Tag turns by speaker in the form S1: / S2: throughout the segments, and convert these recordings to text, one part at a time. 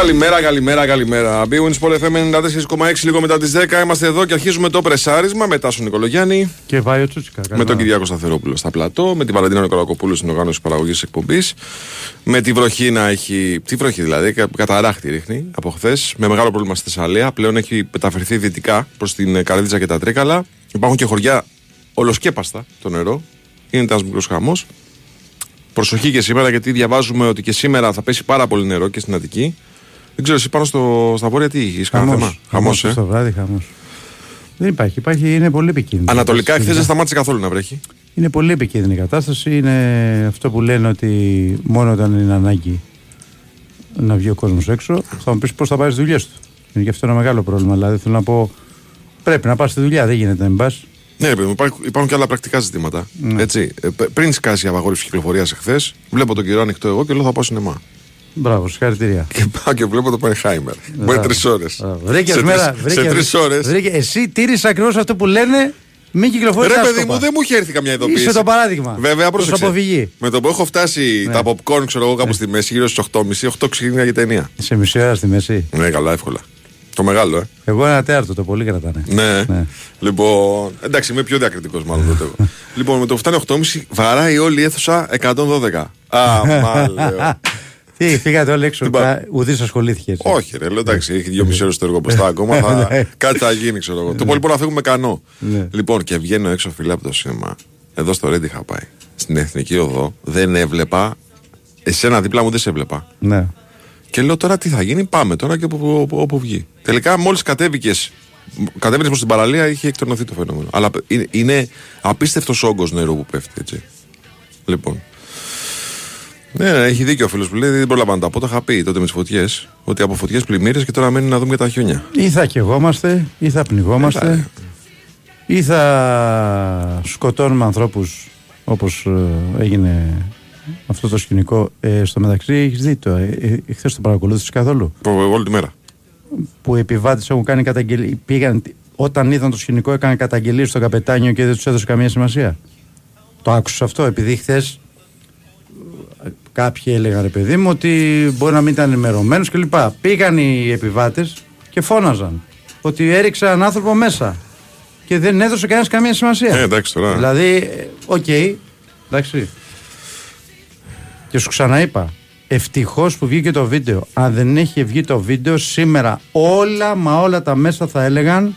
S1: Καλημέρα, καλημέρα, καλημέρα. Big Sport FM 94,6 λίγο μετά τις 10. Είμαστε εδώ και αρχίζουμε το πρεσάρισμα μετά στον Νικολογιάννη.
S2: Και Βάιο Τσούτσικα.
S1: Με τον Κυριάκο Σταθερόπουλο στα πλατό. Με την Βαλαντίνα Νικολακοπούλου στην οργάνωση παραγωγής εκπομπής. Με τη βροχή να έχει. Τι βροχή δηλαδή, καταράχτη ρίχνει από χθες. Με μεγάλο πρόβλημα στη Θεσσαλία. Πλέον έχει μεταφερθεί δυτικά προς την Καρδίτσα και τα Τρίκαλα. Υπάρχουν και χωριά ολοσκέπαστα το νερό. Είναι ένας μικρός χαμός. Προσοχή και σήμερα γιατί διαβάζουμε ότι και σήμερα θα πέσει πάρα πολύ νερό και στην Αττική. Δεν ξέρω, εσύ πάνω στο, στα βόρεια τι είχες,
S2: κανένα θέμα; Χαμός, ε; Στο βράδυ χαμός. Δεν υπάρχει, υπάρχει, είναι πολύ επικίνδυνο.
S1: Ανατολικά εχθέ δεν σταμάτησε καθόλου να βρέχει;
S2: Είναι πολύ επικίνδυνη η κατάσταση. Είναι αυτό που λένε ότι μόνο όταν είναι ανάγκη να βγει ο κόσμος έξω, θα μου πεις πώς θα πάρεις τι δουλειές του. Είναι και αυτό ένα μεγάλο πρόβλημα. Δηλαδή θέλω να πω, πρέπει να πας στη δουλειά, δεν γίνεται να μην πας.
S1: Ναι, υπάρχουν, υπάρχουν και άλλα πρακτικά ζητήματα. Ναι. Έτσι. Ε, πριν σκάσει η απαγόρευση κυκλοφορίας εχθές, βλέπω τον καιρό ανοιχτό εγώ και λέω θα πάω σινεμά.
S2: Μπράβο, συγχαρητήρια.
S1: Και πάω και βλέπω το Πανεχάιμερ. Μπορεί τρεις ώρες.
S2: Βρήκες μέρα.
S1: Σε τρεις ώρες.
S2: Εσύ τήρησες ακριβώς αυτό που λένε μην κυκλοφορείς.
S1: Ρε παιδί μου, δεν μου είχε έρθει καμιά ειδοποίηση.
S2: Είσαι το παράδειγμα.
S1: Βέβαια, πρόσεξε. Με το που έχω φτάσει ναι. τα popcorn, ξέρω εγώ, κάπου ναι. στη μέση, γύρω στις 8.30, 8 ξεκινάει η ταινία.
S2: Σε μισή ώρα στη μέση.
S1: Ναι, καλά, εύκολα. Το μεγάλο, ε.
S2: Εγώ ένα τέταρτο, το πολύ κρατάνε.
S1: Ναι. ναι. Λοιπόν, εντάξει, είμαι πιο διακριτικός μάλλον τότε εγώ. λοιπόν, με το που φτάνει 8.30 βαράει όλη η αίθουσα 112. Α, μάλλον.
S2: Τι, φύγατε όλοι έξω. Ουδής ασχολήθηκε.
S1: Όχι, ρε, λέω εντάξει, έχει δύο μισή ώρε στο εργοποστά ακόμα. Θα, ναι. κάτι θα γίνει, ξέρω εγώ. Το πολύ να φύγουμε κανό. Ναι. Λοιπόν, και βγαίνω έξω φιλά από το σήμα. Εδώ στο Ρέντι είχα πάει. Στην Εθνική Οδό δεν έβλεπα. Εσένα δίπλα μου δεν σε έβλεπα.
S2: Ναι.
S1: Και λέω τώρα τι θα γίνει, πάμε τώρα και όπου, όπου βγει. Τελικά μόλις κατέβηκες κατέβαινε προς την παραλία, είχε εκτονωθεί το φαινόμενο. Αλλά είναι, είναι απίστευτος όγκος νερό που πέφτει έτσι. Λοιπόν. Ναι, ναι, έχει δίκιο ο φίλος που λέει: Δεν πρόλαβα να τα πω. Το είχα πει τότε με τις φωτιές. Ότι από φωτιές πλημμύρες και τώρα μένει να δούμε και τα χιόνια.
S2: Ή θα κεγόμαστε, ή θα πνιγόμαστε, ή θα σκοτώνουμε ανθρώπους όπως ε, έγινε αυτό το σκηνικό. Ε, στο μεταξύ, έχεις δει το. Ε, ε, Χθες το παρακολούθησες καθόλου;
S1: Όλη τη μέρα.
S2: Που οι επιβάτες έχουν κάνει καταγγελίες. Πήγαν, όταν είδαν το σκηνικό, έκαναν καταγγελίες στο καπετάνιο και δεν τους έδωσε καμία σημασία. Το άκουσα αυτό, επειδή χθες κάποιοι έλεγαν ρε παιδί μου ότι μπορεί να μην ήταν ενημερωμένος κλπ. Πήγαν οι επιβάτες και φώναζαν ότι έριξε έναν άνθρωπο μέσα και δεν έδωσε κανένας καμία σημασία.
S1: Ε, εντάξει τώρα.
S2: Δηλαδή, ε, OK, okay, εντάξει. Και σου ξαναείπα, ευτυχώς που βγήκε το βίντεο. Αν δεν έχει βγει το βίντεο, σήμερα όλα μα όλα τα μέσα θα έλεγαν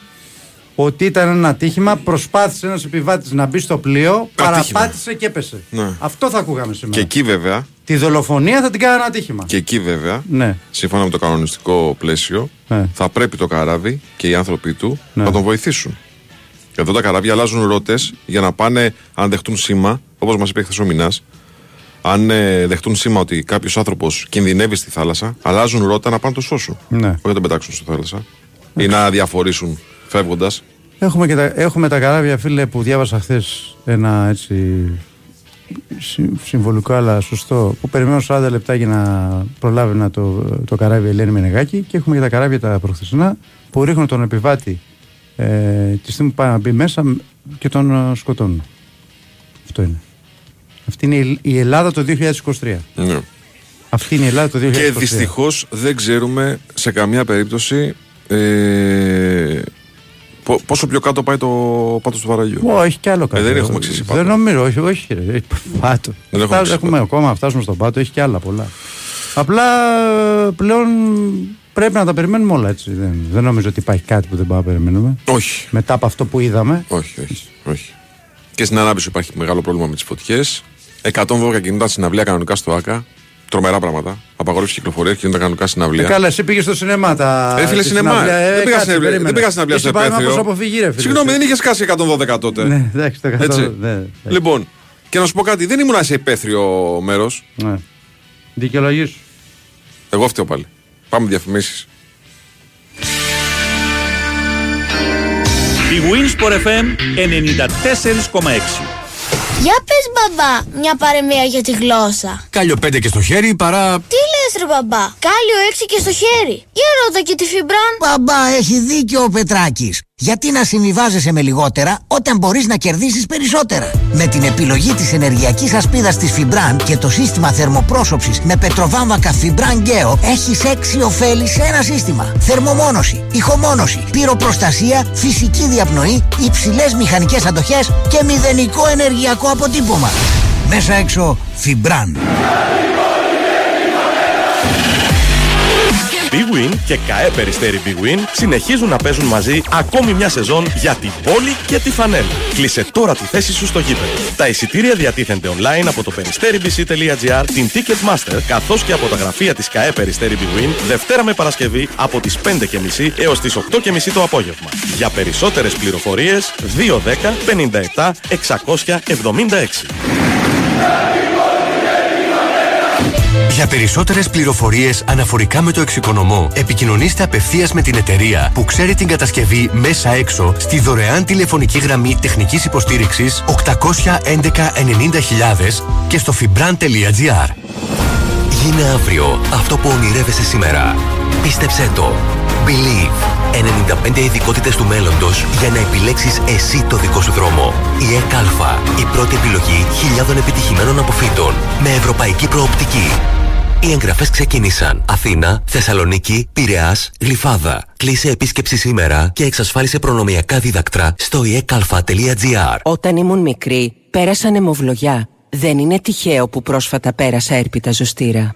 S2: ότι ήταν ένα ατύχημα. Προσπάθησε ένας επιβάτης να μπει στο πλοίο, παραπάτησε και έπεσε. Ναι. Αυτό θα ακούγαμε σήμερα.
S1: Και εκεί βέβαια.
S2: Τη δολοφονία θα την κάνει ένα ατύχημα.
S1: Και εκεί βέβαια,
S2: ναι.
S1: σύμφωνα με το κανονιστικό πλαίσιο, ναι. θα πρέπει το καράβι και οι άνθρωποι του ναι. να τον βοηθήσουν. Εδώ τα καράβια αλλάζουν ρότες για να πάνε, αν δεχτούν σήμα, όπως μας είπε χθες ο Μινάς, αν ε, δεχτούν σήμα ότι κάποιος άνθρωπος κινδυνεύει στη θάλασσα, αλλάζουν ρότα να πάνε το σώσουν.
S2: Ναι. Όχι
S1: να τον πετάξουν στη θάλασσα. Ή να διαφορήσουν φεύγοντας.
S2: Έχουμε, τα, έχουμε τα καράβια, φίλε, που διάβασα χθες ένα έτσι συμβολικό αλλά σωστό που περιμένω 40 λεπτά για να προλάβει να το, το καράβι Ελένη Μενεγάκη και έχουμε και τα καράβια τα προχθεσινά που ρίχνουν τον επιβάτη ε, τη στιγμή που πάει να μπει μέσα και τον ε, σκοτώνουν. Αυτό είναι. Αυτή είναι η Ελλάδα το 2023.
S1: Ναι.
S2: Αυτή είναι η Ελλάδα το 2023.
S1: Και δυστυχώς δεν ξέρουμε σε καμία περίπτωση ε, Πόσο πιο κάτω πάει το πάτος του βαραγιού.
S2: Όχι κι άλλο κάτω.
S1: Ε, δεν έχουμε ξύσει πάτο.
S2: Δεν νομίζω, όχι, όχι. Ρε. Πάτο.
S1: Δεν έχουμε,
S2: έχουμε ακόμα, φτάσουμε στον πάτο, έχει κι άλλα πολλά. Απλά πλέον πρέπει να τα περιμένουμε όλα έτσι. Δεν, δεν νομίζω ότι υπάρχει κάτι που δεν πάμε να περιμένουμε.
S1: Όχι.
S2: Μετά από αυτό που είδαμε.
S1: Όχι, όχι. όχι. Και στην ανάπτυξη υπάρχει μεγάλο πρόβλημα με τις φωτιές. 112 κινητά συναυλία κανονικά στο ΑΚΑ. Τρομερά πράγματα. Απαγόρευση κυκλοφορία και είναι τα κανονικά συναυλία.
S2: Ε, καλά, εσύ πήγες στο σινεμά. Τα...
S1: Ε, φίλε, σινεμά. Ε, δεν πήγα συναυλία, δεν πήγα συναυλία στο επέθριο.
S2: αποφυγή, ρε, φίλε.
S1: Συγγνώμη, δεν είχες σκάσει 112 τότε.
S2: Ναι, εντάξει, το 112. Ναι, ναι,
S1: λοιπόν, και να σου πω κάτι, δεν ήμουν σε επέθριο μέρος.
S2: Ναι. Δικαιολογή σου.
S1: Εγώ φταίω πάλι. Πάμε διαφημίσεις.
S3: Η Winsport FM 94,6
S4: για πες μπαμπά, μια παρεμία για τη γλώσσα.
S5: Κάλιο πέντε και στο χέρι παρά...
S4: Τι λες
S3: ρε μπαμπά. Κάλιο 6 και στο χέρι. Για ρώτα και τη Φιμπραν.
S4: Μπαμπά, έχει δίκιο ο Πετράκης. Γιατί να συμβιβάζεσαι με λιγότερα όταν μπορείς να κερδίσεις περισσότερα; Με την επιλογή της ενεργειακής ασπίδας της Φιμπραν και το σύστημα θερμοπρόσωψης με πετροβάμβακα Φιμπραν Γκέο έχεις έξι ωφέλη σε ένα σύστημα. Θερμομόνωση, ηχομόνωση, πυροπροστασία, φυσική διαπνοή, υψηλές μηχανικές αντοχές και μηδενικό ενεργειακό αποτύπωμα. Μέσα έξω Φιμπραν.
S5: Big Win και ΚΑΕ Περιστέρι Big Win συνεχίζουν να παίζουν μαζί ακόμη μια σεζόν για την πόλη και τη φανέλα. Κλείσε τώρα τη θέση σου στο γήπεδο. Τα εισιτήρια διατίθενται online από το peristeribc.gr, την Ticketmaster, καθώς και από τα γραφεία της ΚΑΕ Περιστέρι Big Win, Δευτέρα με Παρασκευή από τις 5.30 έως τις 8.30 το απόγευμα. Για περισσότερες πληροφορίες 210 57 676.
S6: Για περισσότερες πληροφορίες αναφορικά με το εξοικονομώ, επικοινωνήστε απευθείας με την εταιρεία που ξέρει την κατασκευή μέσα έξω στη δωρεάν τηλεφωνική γραμμή τεχνικής υποστήριξης 811 90.000 και στο fibran.gr. Γίνε αύριο αυτό που ονειρεύεσαι σήμερα. Πίστεψέ το. Believe. 95 ειδικότητες του μέλλοντος για να επιλέξεις εσύ το δικό σου δρόμο. Η ΕΚΑΛΦΑ. Η πρώτη επιλογή χιλιάδων επιτυχημένων αποφύτων. Με ευρωπαϊκή προοπτική. Οι εγγραφές ξεκίνησαν. Αθήνα, Θεσσαλονίκη, Πειραιά, Γλυφάδα. Κλείσε επίσκεψη σήμερα και εξασφάλισε προνομιακά δίδακτρα στο ekalfa.gr.
S7: Όταν ήμουν μικρή, πέρασα νεμοβλογιά. Δεν είναι τυχαίο που πρόσφατα πέρασα έρπιτα ζωστήρα.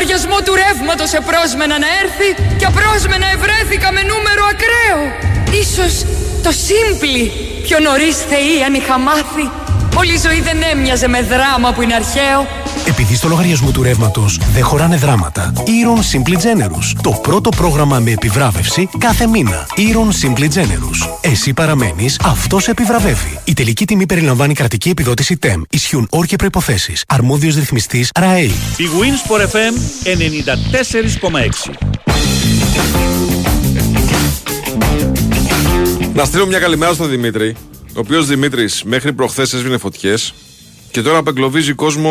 S8: Λογαριασμό του ρεύματος επρόσμενα να έρθει και απρόσμενα ευρέθηκα με νούμερο ακραίο. Ίσως το σύμπλη πιο νωρίς θεή αν είχα μάθει. Όλη η ζωή δεν έμοιαζε με δράμα που είναι αρχαίο.
S9: Επειδή στο λογαριασμό του ρεύματος δεν χωράνε δράματα. Iron Simply Generous. Το πρώτο πρόγραμμα με επιβράβευση κάθε μήνα. Iron Simply Generous. Εσύ παραμένεις, αυτός επιβραβεύει. Η τελική τιμή περιλαμβάνει κρατική επιδότηση TEM. Ισχύουν όροι και προποθέσει. Αρμόδιος ρυθμιστής RAE.
S10: Η Winsport FM 94,6.
S1: Να στείλω μια καλημέρα στον Δημήτρη, ο οποίος Δημήτρης μέχρι προχθές έσβηνε φωτιές και τώρα απεγκλωβίζει κόσμο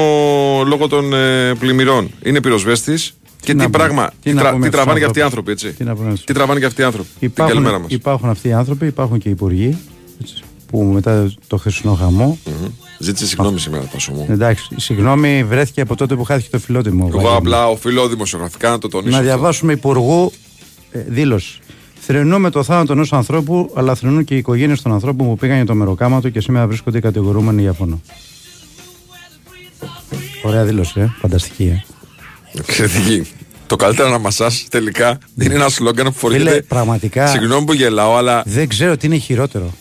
S1: λόγω των ε, πλημμυρών. Είναι πυροσβέστης και τι, πράγμα. Τι, τρα, τι τραβάνε και αυτοί οι άνθρωποι, έτσι. Τι, τι τραβάνε και αυτοί οι άνθρωποι.
S2: Υπάρχουν, την καλημέρα μας. υπάρχουν αυτοί οι άνθρωποι, υπάρχουν και οι υπουργοί έτσι, που μετά το χθεσινό χαμό.
S1: Mm-hmm. Ζήτησε συγγνώμη σήμερα, Τάσο μου.
S2: Εντάξει, συγγνώμη βρέθηκε από τότε που χάθηκε το φιλότιμο.
S1: Εγώ απλά οφείλω δημοσιογραφικά να το τονίσω.
S2: Να διαβάσουμε υπουργού ε, δήλωση. Θρενούμε το θάνατο ενός ανθρώπου, αλλά θρενούν και οι οικογένειες των ανθρώπων που πήγαν για το μεροκάματο και σήμερα βρίσκονται οι κατηγορούμενοι για φόνο. Ωραία δήλωση, ε. φανταστική. Ε.
S1: Εξαιρετική. Το καλύτερα να μασάς τελικά είναι ένα σλόγκαν που φοριέται.
S2: πραγματικά.
S1: Συγγνώμη που γελάω, αλλά.
S2: Δεν ξέρω τι είναι χειρότερο.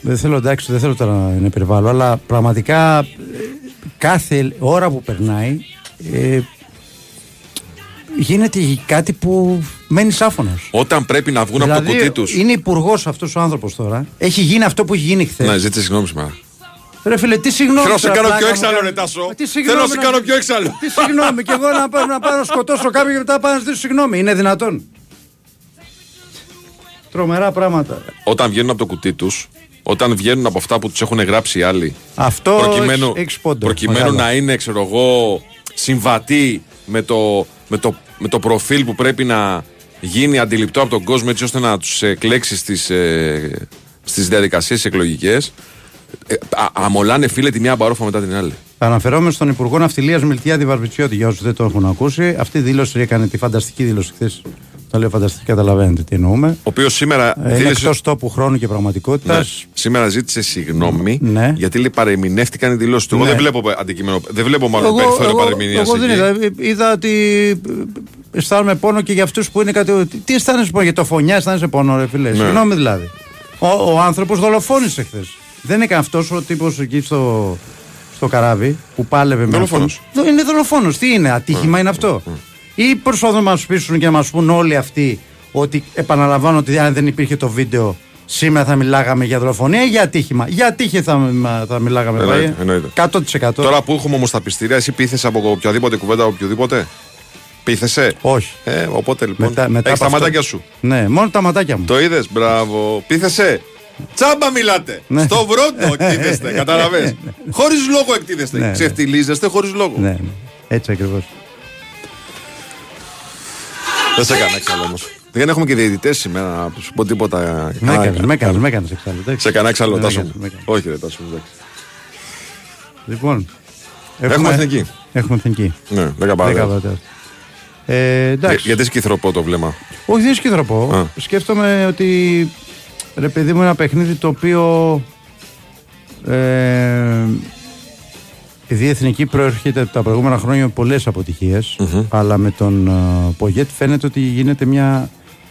S2: Δεν θέλω, εντάξει, δεν θέλω τώρα να υπερβάλλω, αλλά πραγματικά ε, κάθε ώρα που περνάει ε, γίνεται κάτι που μένει άφωνος.
S1: Όταν πρέπει να βγουν δηλαδή, από το
S2: Δηλαδή,
S1: κουτί τους.
S2: Είναι υπουργός αυτός ο άνθρωπος τώρα. Έχει γίνει αυτό που έχει γίνει χθες.
S1: Να ζήτησε συγγνώμη σήμερα.
S2: Ρε φίλε, τι συγγνώμη.
S1: Θέλω να σε
S2: τώρα,
S1: κάνω
S2: πλάκα
S1: πιο
S2: μου
S1: έξαλλο,
S2: κάνει.
S1: ρε Τάσο.
S2: Τι συγγνώμη
S1: Θέλω να σε
S2: να-
S1: κάνω πιο έξαλλο.
S2: Τι συγγνώμη, και εγώ να πάω, να πάω να σκοτώσω κάποιον και μετά πάω να ζητήσω συγγνώμη. Είναι δυνατόν. Τρομερά πράγματα.
S1: Όταν βγαίνουν από το κουτί τους, όταν βγαίνουν από αυτά που τους έχουν γράψει οι άλλοι.
S2: Αυτό
S1: προκειμένου,
S2: έχεις- έχεις πόντο.
S1: προκειμένου
S2: Μεγάλο.
S1: να είναι, ξέρω εγώ, συμβατή με το, με, το, με το προφίλ που πρέπει να γίνει αντιληπτό από τον κόσμο έτσι ώστε να τους εκλέξει στις ε, στις διαδικασίες εκλογικές. Ε, α- αμολάνε φίλε τη μια μπαρόφα μετά την άλλη.
S2: Αναφερόμενος στον Υπουργό Ναυτιλίας Μιλτιάδη Βαρβιτσιώτη, για όσους δεν το έχουν ακούσει, αυτή η δήλωση έκανε τη φανταστική δήλωση χθες Το λέω φανταστικά, καταλαβαίνετε τι εννοούμε.
S1: Ο οποίος σήμερα.
S2: Ε, Είναι
S1: δήλωσε-
S2: εκτός τόπου χρόνου και πραγματικότητας.
S1: Ναι. Σήμερα ζήτησε συγγνώμη
S2: Ναι.
S1: γιατί λέει παρεμηνεύτηκαν οι δηλώσεις του. Εγώ
S2: Ναι.
S1: δεν βλέπω αντικείμενο. Δεν βλέπω μάλλον περιθώριο παρεμηνίας.
S2: εγώ δεν είδα. Είδα ότι ε, αισθάνομαι πόνο και για αυτούς που είναι κάτι. Τι αισθάνεσαι πόνο, για το φωνιά αισθάνεσαι πόνο, ρε φίλε.
S1: Ναι.
S2: Συγγνώμη δηλαδή. Ο, ο άνθρωπος δολοφόνησε χθες. Δεν έκανε αυτός ο τύπος εκεί στο, στο καράβι που πάλευε με.
S1: Δολοφόνος.
S2: αυτόν. Δο- Είναι δολοφόνος. Τι είναι, ατύχημα είναι αυτό. Ή προσπαθούν να μας πείσουν και να μας πούν όλοι αυτοί ότι επαναλαμβάνω ότι αν δεν υπήρχε το βίντεο σήμερα θα μιλάγαμε για δολοφονία ή για ατύχημα. Για ατύχημα θα, θα μιλάγαμε.
S1: Εννοείται,
S2: πάει.
S1: εννοείται.
S2: 100%.
S1: Τώρα που έχουμε όμως τα πιστήρια, εσύ πείθεσαι από οποιαδήποτε κουβέντα οποιοδήποτε; Πείθεσαι;
S2: Όχι.
S1: Ε, οπότε λοιπόν.
S2: Μετά- μετά
S1: έχεις τα
S2: από αυτό-
S1: ματάκια σου.
S2: Ναι, μόνο τα ματάκια μου.
S1: Το είδες, μπράβο. Πείθεσαι; Τσάμπα μιλάτε.
S2: Ναι.
S1: Στο βρόντο εκτίθεστε. Κατάλαβες; χωρίς λόγο εκτίθεστε.
S2: Ναι, ναι.
S1: Ξεφτιλίζεστε χωρίς λόγο.
S2: Ναι, ναι. Έτσι ακριβώς.
S1: Δεν σε έκανα εξάλλου όμως. Δεν έχουμε και διαιτητές σήμερα να σου πω τίποτα.
S2: Με
S1: Κάνα-
S2: έκανες, με έκανες, με έκανες εξάλλου. εντάξει.
S1: Σε κανένα εξάλλου,
S2: Με
S1: Τάσο.
S2: έκανες,
S1: μου.
S2: με έκανες.
S1: Όχι, ρε Τάσο. μου, εντάξει.
S2: Λοιπόν.
S1: Έχουμε εθνική.
S2: Έχουμε εθνική.
S1: Ναι, 10
S2: Δέκα
S1: παραδείγματα.
S2: πατέρα. Ε, εντάξει.
S1: Για- Γιατί σκυθροπό το βλέμμα.
S2: Όχι, δεν σκυθροπώ.
S1: Α.
S2: Σκέφτομαι ότι ρε παιδί μου ένα παιχνίδι το οποίο ε, επειδή η εθνική προέρχεται τα προηγούμενα χρόνια με πολλές αποτυχίες, αλλά με τον ε, Πογέτ φαίνεται ότι γίνεται μια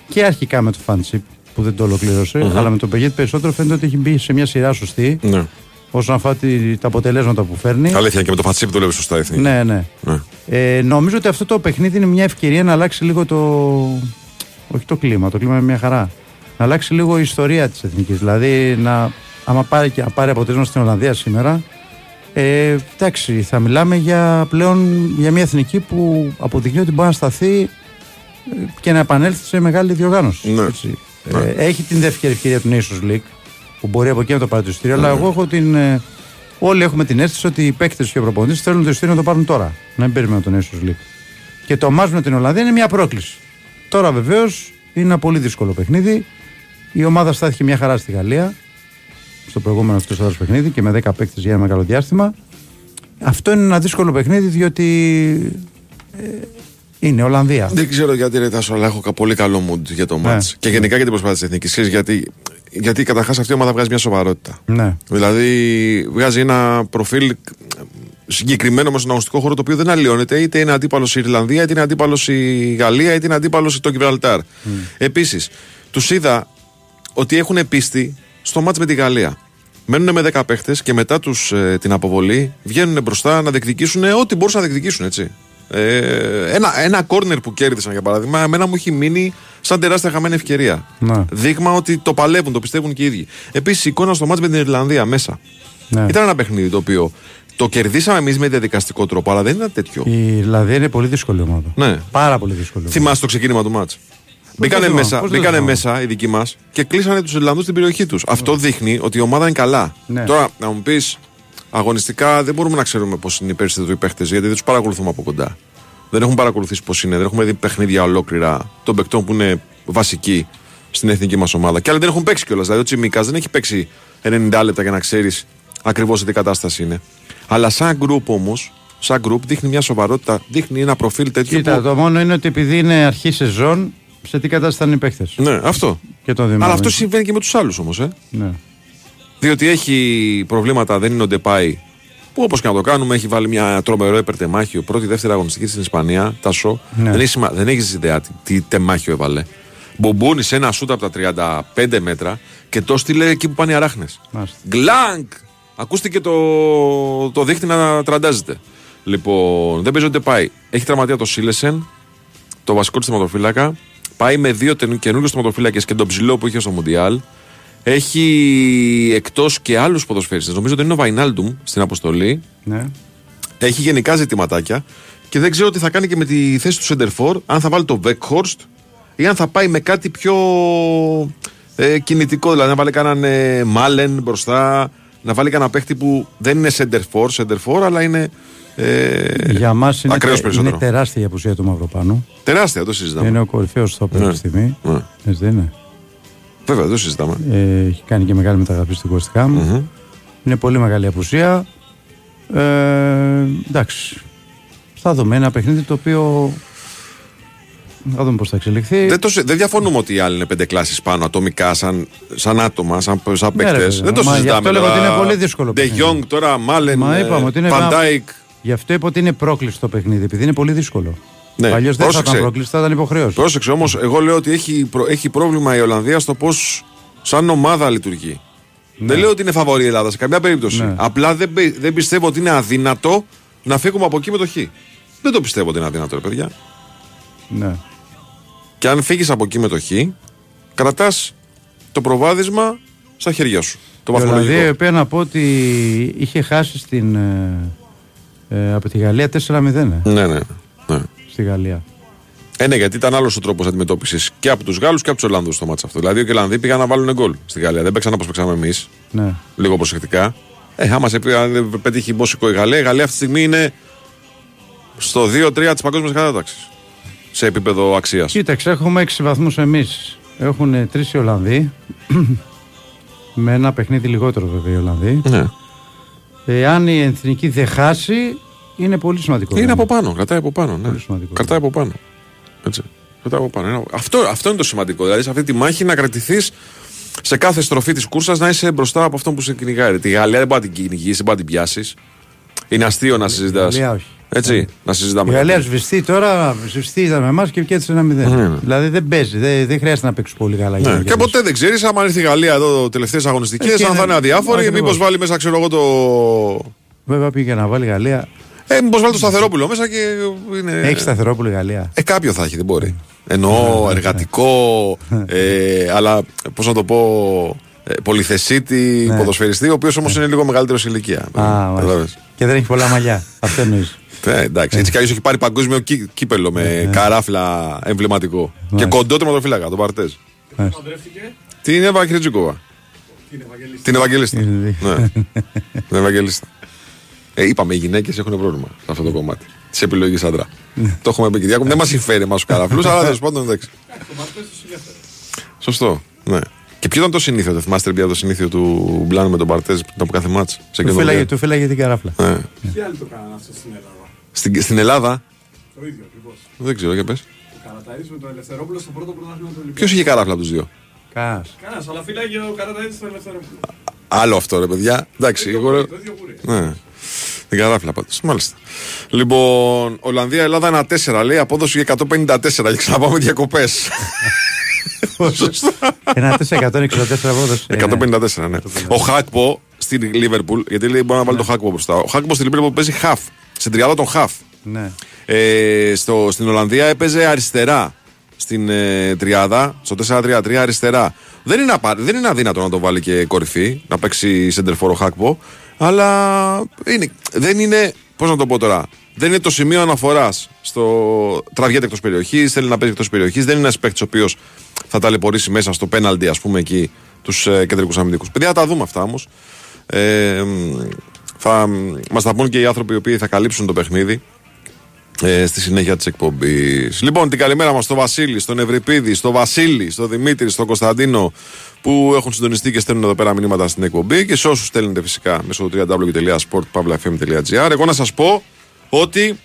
S2: και αρχικά με το Φάντσιπ που δεν το ολοκλήρωσε,
S1: Μμμ.
S2: αλλά με τον Πογέτ περισσότερο φαίνεται ότι έχει μπει σε μια σειρά σωστή
S1: Ναι.
S2: όσον αφορά τη- τα αποτελέσματα που φέρνει.
S1: Αλήθεια και με το φατσίπ δουλεύει σωστά η εθνική.
S2: Ναι, ναι.
S1: Ναι.
S2: Ε, νομίζω ότι αυτό το παιχνίδι είναι μια ευκαιρία να αλλάξει λίγο το. Όχι το κλίμα, το κλίμα είναι μια χαρά. Να αλλάξει λίγο η ιστορία της εθνικής. Δηλαδή, να, άμα πάρει, και- πάρει αποτέλεσμα στην Ολλανδία σήμερα, ε, εντάξει, θα μιλάμε για πλέον για μια εθνική που αποδεικνύει ότι μπορεί να σταθεί ε, και να επανέλθει σε μεγάλη διοργάνωση.
S1: Ναι.
S2: έτσι. Ε, έχει την δεύτερη ευκαιρία του Nations League που μπορεί από εκεί να το πάρει το εισιτήριο, αλλά εγώ έχω την. ε, όλοι έχουμε την αίσθηση ότι οι παίκτες και οι προπονητές θέλουν το εισιτήριο να το πάρουν τώρα. Να μην περιμένουν τον Nations League. Και το μάτς με την Ολλανδία είναι μια πρόκληση. Τώρα βεβαίως είναι ένα πολύ δύσκολο παιχνίδι. Η ομάδα στάθηκε μια χαρά στη Γαλλία στο προηγούμενο αυτός το παιχνίδι και με 10 παίκτες για ένα μεγάλο διάστημα. Αυτό είναι ένα δύσκολο παιχνίδι διότι ε, είναι Ολλανδία.
S1: Δεν ξέρω γιατί ρε Τάσο, αλλά έχω κα- πολύ καλό mood για το
S2: Ναι.
S1: μάτς. Και γενικά για την προσπάθεια της εθνικής. Ξέρεις γιατί, γιατί καταρχάς αυτή η ομάδα βγάζει μια σοβαρότητα.
S2: Ναι.
S1: Δηλαδή βγάζει ένα προφίλ συγκεκριμένο με στον αγωνιστικό χώρο το οποίο δεν αλλοιώνεται είτε είναι αντίπαλος η Ιρλανδία, είτε είναι αντίπαλος η Γαλλία, είτε είναι αντίπαλος το Γιβραλτάρ. Επίσης, τους είδα ότι έχουν πίστη στο μάτς με τη Γαλλία. Μένουν με 10 παίχτες και μετά τους, ε, την αποβολή βγαίνουν μπροστά να διεκδικήσουν ό,τι μπορούσαν να διεκδικήσουν, έτσι. Ε, ένα, ένα κόρνερ που κέρδισαν για παράδειγμα, εμένα μου έχει μείνει σαν τεράστια χαμένη ευκαιρία.
S2: Ναι.
S1: Δείγμα ότι το παλεύουν, το πιστεύουν και οι ίδιοι. Επίσης, η εικόνα στο μάτς με την Ιρλανδία μέσα.
S2: Ναι.
S1: Ήταν ένα παιχνίδι το οποίο το κερδίσαμε εμείς με διαδικαστικό τρόπο, αλλά δεν ήταν τέτοιο.
S2: Η Ιρλανδία είναι πολύ δύσκολη ομάδα.
S1: Ναι.
S2: Πάρα πολύ δύσκολη. ομάδα.
S1: Θυμάσαι το ξεκίνημα του μάτς; Μπήκανε,
S2: θυμάμαι,
S1: μέσα,
S2: πώς δεν
S1: μπήκανε
S2: θυμάμαι.
S1: μέσα οι δικοί μας και κλείσανε τους Ιρλανδού στην περιοχή τους. Αυτό δείχνει ότι η ομάδα είναι καλά.
S2: Ναι.
S1: Τώρα, να μου πεις, αγωνιστικά δεν μπορούμε να ξέρουμε πώς είναι οι περισσότεροι οι παίχτες, γιατί δεν τους παρακολουθούμε από κοντά. Δεν έχουν παρακολουθήσει πώς είναι, δεν έχουμε δει παιχνίδια ολόκληρα των παικτών που είναι βασικοί στην εθνική μας ομάδα. Και άλλοι δεν έχουν παίξει κιόλας. Δηλαδή, ο Τσιμίκας δεν έχει παίξει 90 λεπτά για να ξέρεις ακριβώς σε τι κατάσταση είναι. Αλλά σαν group όμως, σαν group δείχνει μια σοβαρότητα, δείχνει ένα προφίλ τέτοιο.
S2: Κοίτα,
S1: που...
S2: το μόνο είναι ότι επειδή είναι αρχή σεζόν, σε τι κατάσταση θα είναι οι παίχτε.
S1: Ναι, αυτό.
S2: Και το
S1: Αλλά αυτό συμβαίνει και με τους άλλους όμως. Ε.
S2: Ναι.
S1: Διότι έχει προβλήματα, δεν είναι ο Ντεπάη. Που όπως και να το κάνουμε, έχει βάλει μια τρομερό υπερτεμάχιο. Πρώτη-δεύτερη αγωνιστική στην Ισπανία, τα σο.
S2: Ναι.
S1: Δεν έχει, σημα- δεν έχεις ιδέα τι, τι τεμάχιο έβαλε. Μπομπούνι σε ένα σούτ από τα 35 μέτρα και το στείλε εκεί που πάνε οι αράχνες.
S2: Μάλιστα.
S1: Γκλάνκ! Ακούστηκε το, το δίχτυ να τραντάζεται. Λοιπόν, δεν παίζει ο Ντεπάη. Έχει τραυματία το Σίλεσεν, το βασικό του θεματοφύλακα. Πάει με δύο καινούριου θεματοφύλακες και τον ψηλό που είχε στο Μουντιάλ. Έχει εκτός και άλλους ποδοσφαίριστε. Νομίζω ότι είναι ο Βαϊνάλντουμ στην αποστολή.
S2: Ναι.
S1: Έχει γενικά ζητηματάκια. Και δεν ξέρω τι θα κάνει και με τη θέση του Σεντερφόρ. Αν θα βάλει το Βεκχόρστ ή αν θα πάει με κάτι πιο ε, κινητικό. Δηλαδή να βάλει κανέναν ε, Μάλεν μπροστά. Να βάλει κανένα παίχτη που δεν είναι Σεντερφόρ, Σεντερφόρ, αλλά είναι. Ε,
S2: Για μας είναι,
S1: ακραίος
S2: τε-
S1: περισσότερο.
S2: είναι τεράστια η απουσία του Μαυροπάνου.
S1: Τεράστια, το συζητάμε.
S2: Είναι ο κορυφαίος στόπερ
S1: Ναι.
S2: αυτή τη στιγμή.
S1: Ναι.
S2: Έτσι δεν είναι;
S1: Βέβαια, δεν το συζητάμε.
S2: Ε, έχει κάνει και μεγάλη μεταγραφή στην West Ham.
S1: Μμμ.
S2: Είναι πολύ μεγάλη απουσία. Ε, εντάξει. Θα δούμε ένα παιχνίδι το οποίο Θα δούμε πώς θα εξελιχθεί.
S1: Δεν, το, συ- δεν διαφωνούμε ότι οι άλλοι είναι πέντε κλάσεις πάνω ατομικά, σαν, σαν άτομα, σαν, σαν
S2: Ναι, ρε,
S1: παίκτες.
S2: παιδί,
S1: δεν το
S2: μα γι'
S1: συζητάμε.
S2: αυτό λέγω ότι είναι πολύ δύσκολο
S1: De
S2: παιχνίδι.
S1: Jong τώρα, Μάλεν,
S2: Μα είπαμε ότι είναι.
S1: Φαντάικ.
S2: Γι' αυτό είπα ότι είναι πρόκληση το παιχνίδι, επειδή είναι πολύ δύσκολο.
S1: Ναι,
S2: Αλλιώς δεν θα
S1: πρόσεξε.
S2: ήταν πρόκληση, θα ήταν υποχρέωση.
S1: Πρόσεξε όμως, εγώ λέω ότι έχει, προ- έχει πρόβλημα η Ολλανδία στο πώς σαν ομάδα λειτουργεί. Δεν λέω ότι είναι φαβορή η Ελλάδα σε καμιά περίπτωση.
S2: Ναι.
S1: Απλά δεν, πι- δεν πιστεύω ότι είναι αδύνατο να φύγουμε από εκεί με το χ. Δεν το πιστεύω ότι είναι αδύνατο, ρε παιδιά.
S2: Ναι.
S1: Και αν φύγεις από εκεί με το χ, κρατάς το προβάδισμα στα χέρια σου. Το
S2: Η Ολλανδία, η
S1: βαθμολογικό.
S2: οποία να πω ότι είχε χάσει στην, ε, ε, από τη Γαλλία 4-0 ε,
S1: Ναι, ναι. ναι.
S2: στη Γαλλία.
S1: Ε, ναι, γιατί ήταν άλλος ο τρόπος αντιμετώπισης και από τους Γάλλους και από τους Ολλανδούς στο μάτσο αυτό. Δηλαδή, οι Ολλανδοί πήγαν να βάλουν γκολ στη Γαλλία. Δεν παίξαν όπως παίξαμε εμείς.
S2: Ναι.
S1: Λίγο προσεκτικά. Ε, άμα σε πει, αν δεν πετύχει μπόσικο η Γαλλία, η Γαλλία αυτή τη στιγμή είναι στο 2-3 της παγκόσμιας κατάταξης. Σε επίπεδο αξίας.
S2: Κοίταξε, έχουμε 6 βαθμούς εμείς. Έχουν 3 οι Ολλανδοί. με ένα παιχνίδι λιγότερο βέβαια οι Ολλανδοί.
S1: Ναι.
S2: Εάν η εθνική δεν χάσει, είναι πολύ σημαντικό.
S1: Είναι από πάνω, κρατάει από πάνω. Ναι.
S2: Πολύ σημαντικό.
S1: Κρατάει από πάνω. Έτσι. Κρατάει από πάνω. Είναι- Αυτό, αυτό είναι το σημαντικό. Δηλαδή, σε αυτή τη μάχη να κρατηθείς σε κάθε στροφή της κούρσας να είσαι μπροστά από αυτόν που σε κυνηγάει. Τη Γαλλία δεν μπορεί να την κυνηγήσει, δεν μπορεί να την πιάσεις. Είναι αστείο να συζητάς.
S2: Γαλλία όχι.
S1: Έτσι, να συζητάμε.
S2: Η Γαλλία σβηστεί τώρα, σβηστεί ήταν με εμάς και βγήκε ένα 0.
S1: Ναι, ναι.
S2: Δηλαδή δεν παίζει, δεν, δεν χρειάζεται να παίξει πολύ καλά. για
S1: Ναι,
S2: να
S1: και
S2: κερδίσει.
S1: ποτέ δεν ξέρεις, άμα έρθει η Γαλλία εδώ τελευταίες αγωνιστικές,
S2: Εκεί
S1: αν θα
S2: είναι-
S1: είναι αδιάφορη,
S2: Ακριβώς.
S1: μήπως βάλει μέσα, ξέρω εγώ, το.
S2: Βέβαια πήγε να βάλει η Γαλλία.
S1: Ε, μήπως βάλει το σταθερόπουλο μέσα και είναι.
S2: Έχει σταθερόπουλο η Γαλλία.
S1: Ε, κάποιο θα έχει, δεν μπορεί. Εννοώ εργατικό, ε, αλλά πώς να το πω, ε, πολυθεσίτη
S2: Ναι.
S1: ποδοσφαιριστή, ο οποίος όμως είναι λίγο μεγαλύτερος σε ηλικία.
S2: Α, μάλιστα.
S1: Κατάλαβες.
S2: Και δεν έχει πολλά μαλλιά. Αυτό εννοείς.
S1: Ε, εντάξει, έτσι κι αλλιώς έχει πάρει παγκόσμιο κύ- κύπελο με καράφλα εμβληματικό. Και
S2: Μάλιστα.
S1: κοντό τερματοφύλακα, τον Παρτέζ.
S10: Παντρεύτηκε
S1: Την Εύα Κριτζικόβα.
S10: την Ευαγγελίστα.
S1: Την Ευαγγελίστα.
S2: Είναι
S1: ναι. Την Ευαγγελίστα. Ε, είπαμε, οι γυναίκες έχουν πρόβλημα σε αυτό το κομμάτι της επιλογής άντρα. το έχουμε πει και διάκομ. Δεν μας συμφέρει εμάς τους καραφλούς, αλλά τέλος πάντων εντάξει.
S10: Το Μαρτές του συνέφερε.
S1: Σωστό. Ναι. Και ποιο ήταν το συνήθιο, το θυμάστε πια το συνήθιο του Μπλάν με τον Παρτέζ πριν από κάθε μάτς σε
S2: Του
S1: καινούργια;
S2: φύλαγε, του φύλαγε την καράφλα.
S1: Ναι.
S10: Τι άλλοι το κάνανε αυτό στην Ελλάδα;
S1: Στην, στην Ελλάδα,
S10: Το ίδιο ακριβώς.
S1: δεν ξέρω, για πες.
S10: Ο Καραταίδη με τον Ελευθερόπουλο στο πρώτο πρωτάθλημα του Ολυμπιακού.
S1: Ποιος είχε καράφλα από τους δύο;
S2: Κά.
S10: Κανένα, αλλά φύλαγε ο Καραταίδη στον Ελευθερόπουλο.
S1: Άλλο αυτό ρε παιδιά. Εντάξει,
S10: Το ίδιο
S1: εγώ...
S10: γούρι, Το ίδιο γούρι.
S1: Ναι. Την καράφλα πάντως. Μάλιστα. Λοιπόν, Ολλανδία-Ελλάδα ένα 4 λέει απόδοση για 154 και ξαναπάμε διακοπές.
S2: Ένα 464 απόδοση. Ε,
S1: 154, ναι. Ο Χάκπο στην Λίβερπουλ, γιατί λέει μπορεί να βάλει το Χάκπο μπροστά. Ο Χάκπο στην Λίβερπουλ παίζει half. Στην τριάδα των half.
S2: Ναι.
S1: Ε, στο, στην Ολλανδία έπαιζε αριστερά στην ε, τριάδα, στο 4-3-3 αριστερά. Δεν είναι, απα- δεν είναι αδύνατο να το βάλει και κορυφή, να παίξει σεντερφόρο Χάκπο, αλλά είναι, δεν είναι, πώς να το πω τώρα, δεν είναι το σημείο αναφοράς στο τραβιέται εκτός περιοχής, θέλει να παίζει εκτός περιοχής. Δεν είναι ένας παίκτης ο οποίος θα ταλαιπωρήσει μέσα στο πέναλτι, ας πούμε, εκεί τους ε, κεντρικούς αμυντικούς. Παιδιά, θα τα δούμε αυτά όμως. Ε, μ, θα μας τα πούν και οι άνθρωποι οι οποίοι θα καλύψουν το παιχνίδι ε, στη συνέχεια της εκπομπής. Λοιπόν, την καλημέρα μας στο Βασίλη, στον Ευρυπίδη, στο Βασίλη, στο Δημήτρη, στον Κωνσταντίνο που έχουν συντονιστεί και στέλνουν εδώ πέρα μηνύματα στην εκπομπή και σε όσους στέλνετε φυσικά μέσω του www.sportpavlafm.gr. Εγώ να σας πω ότι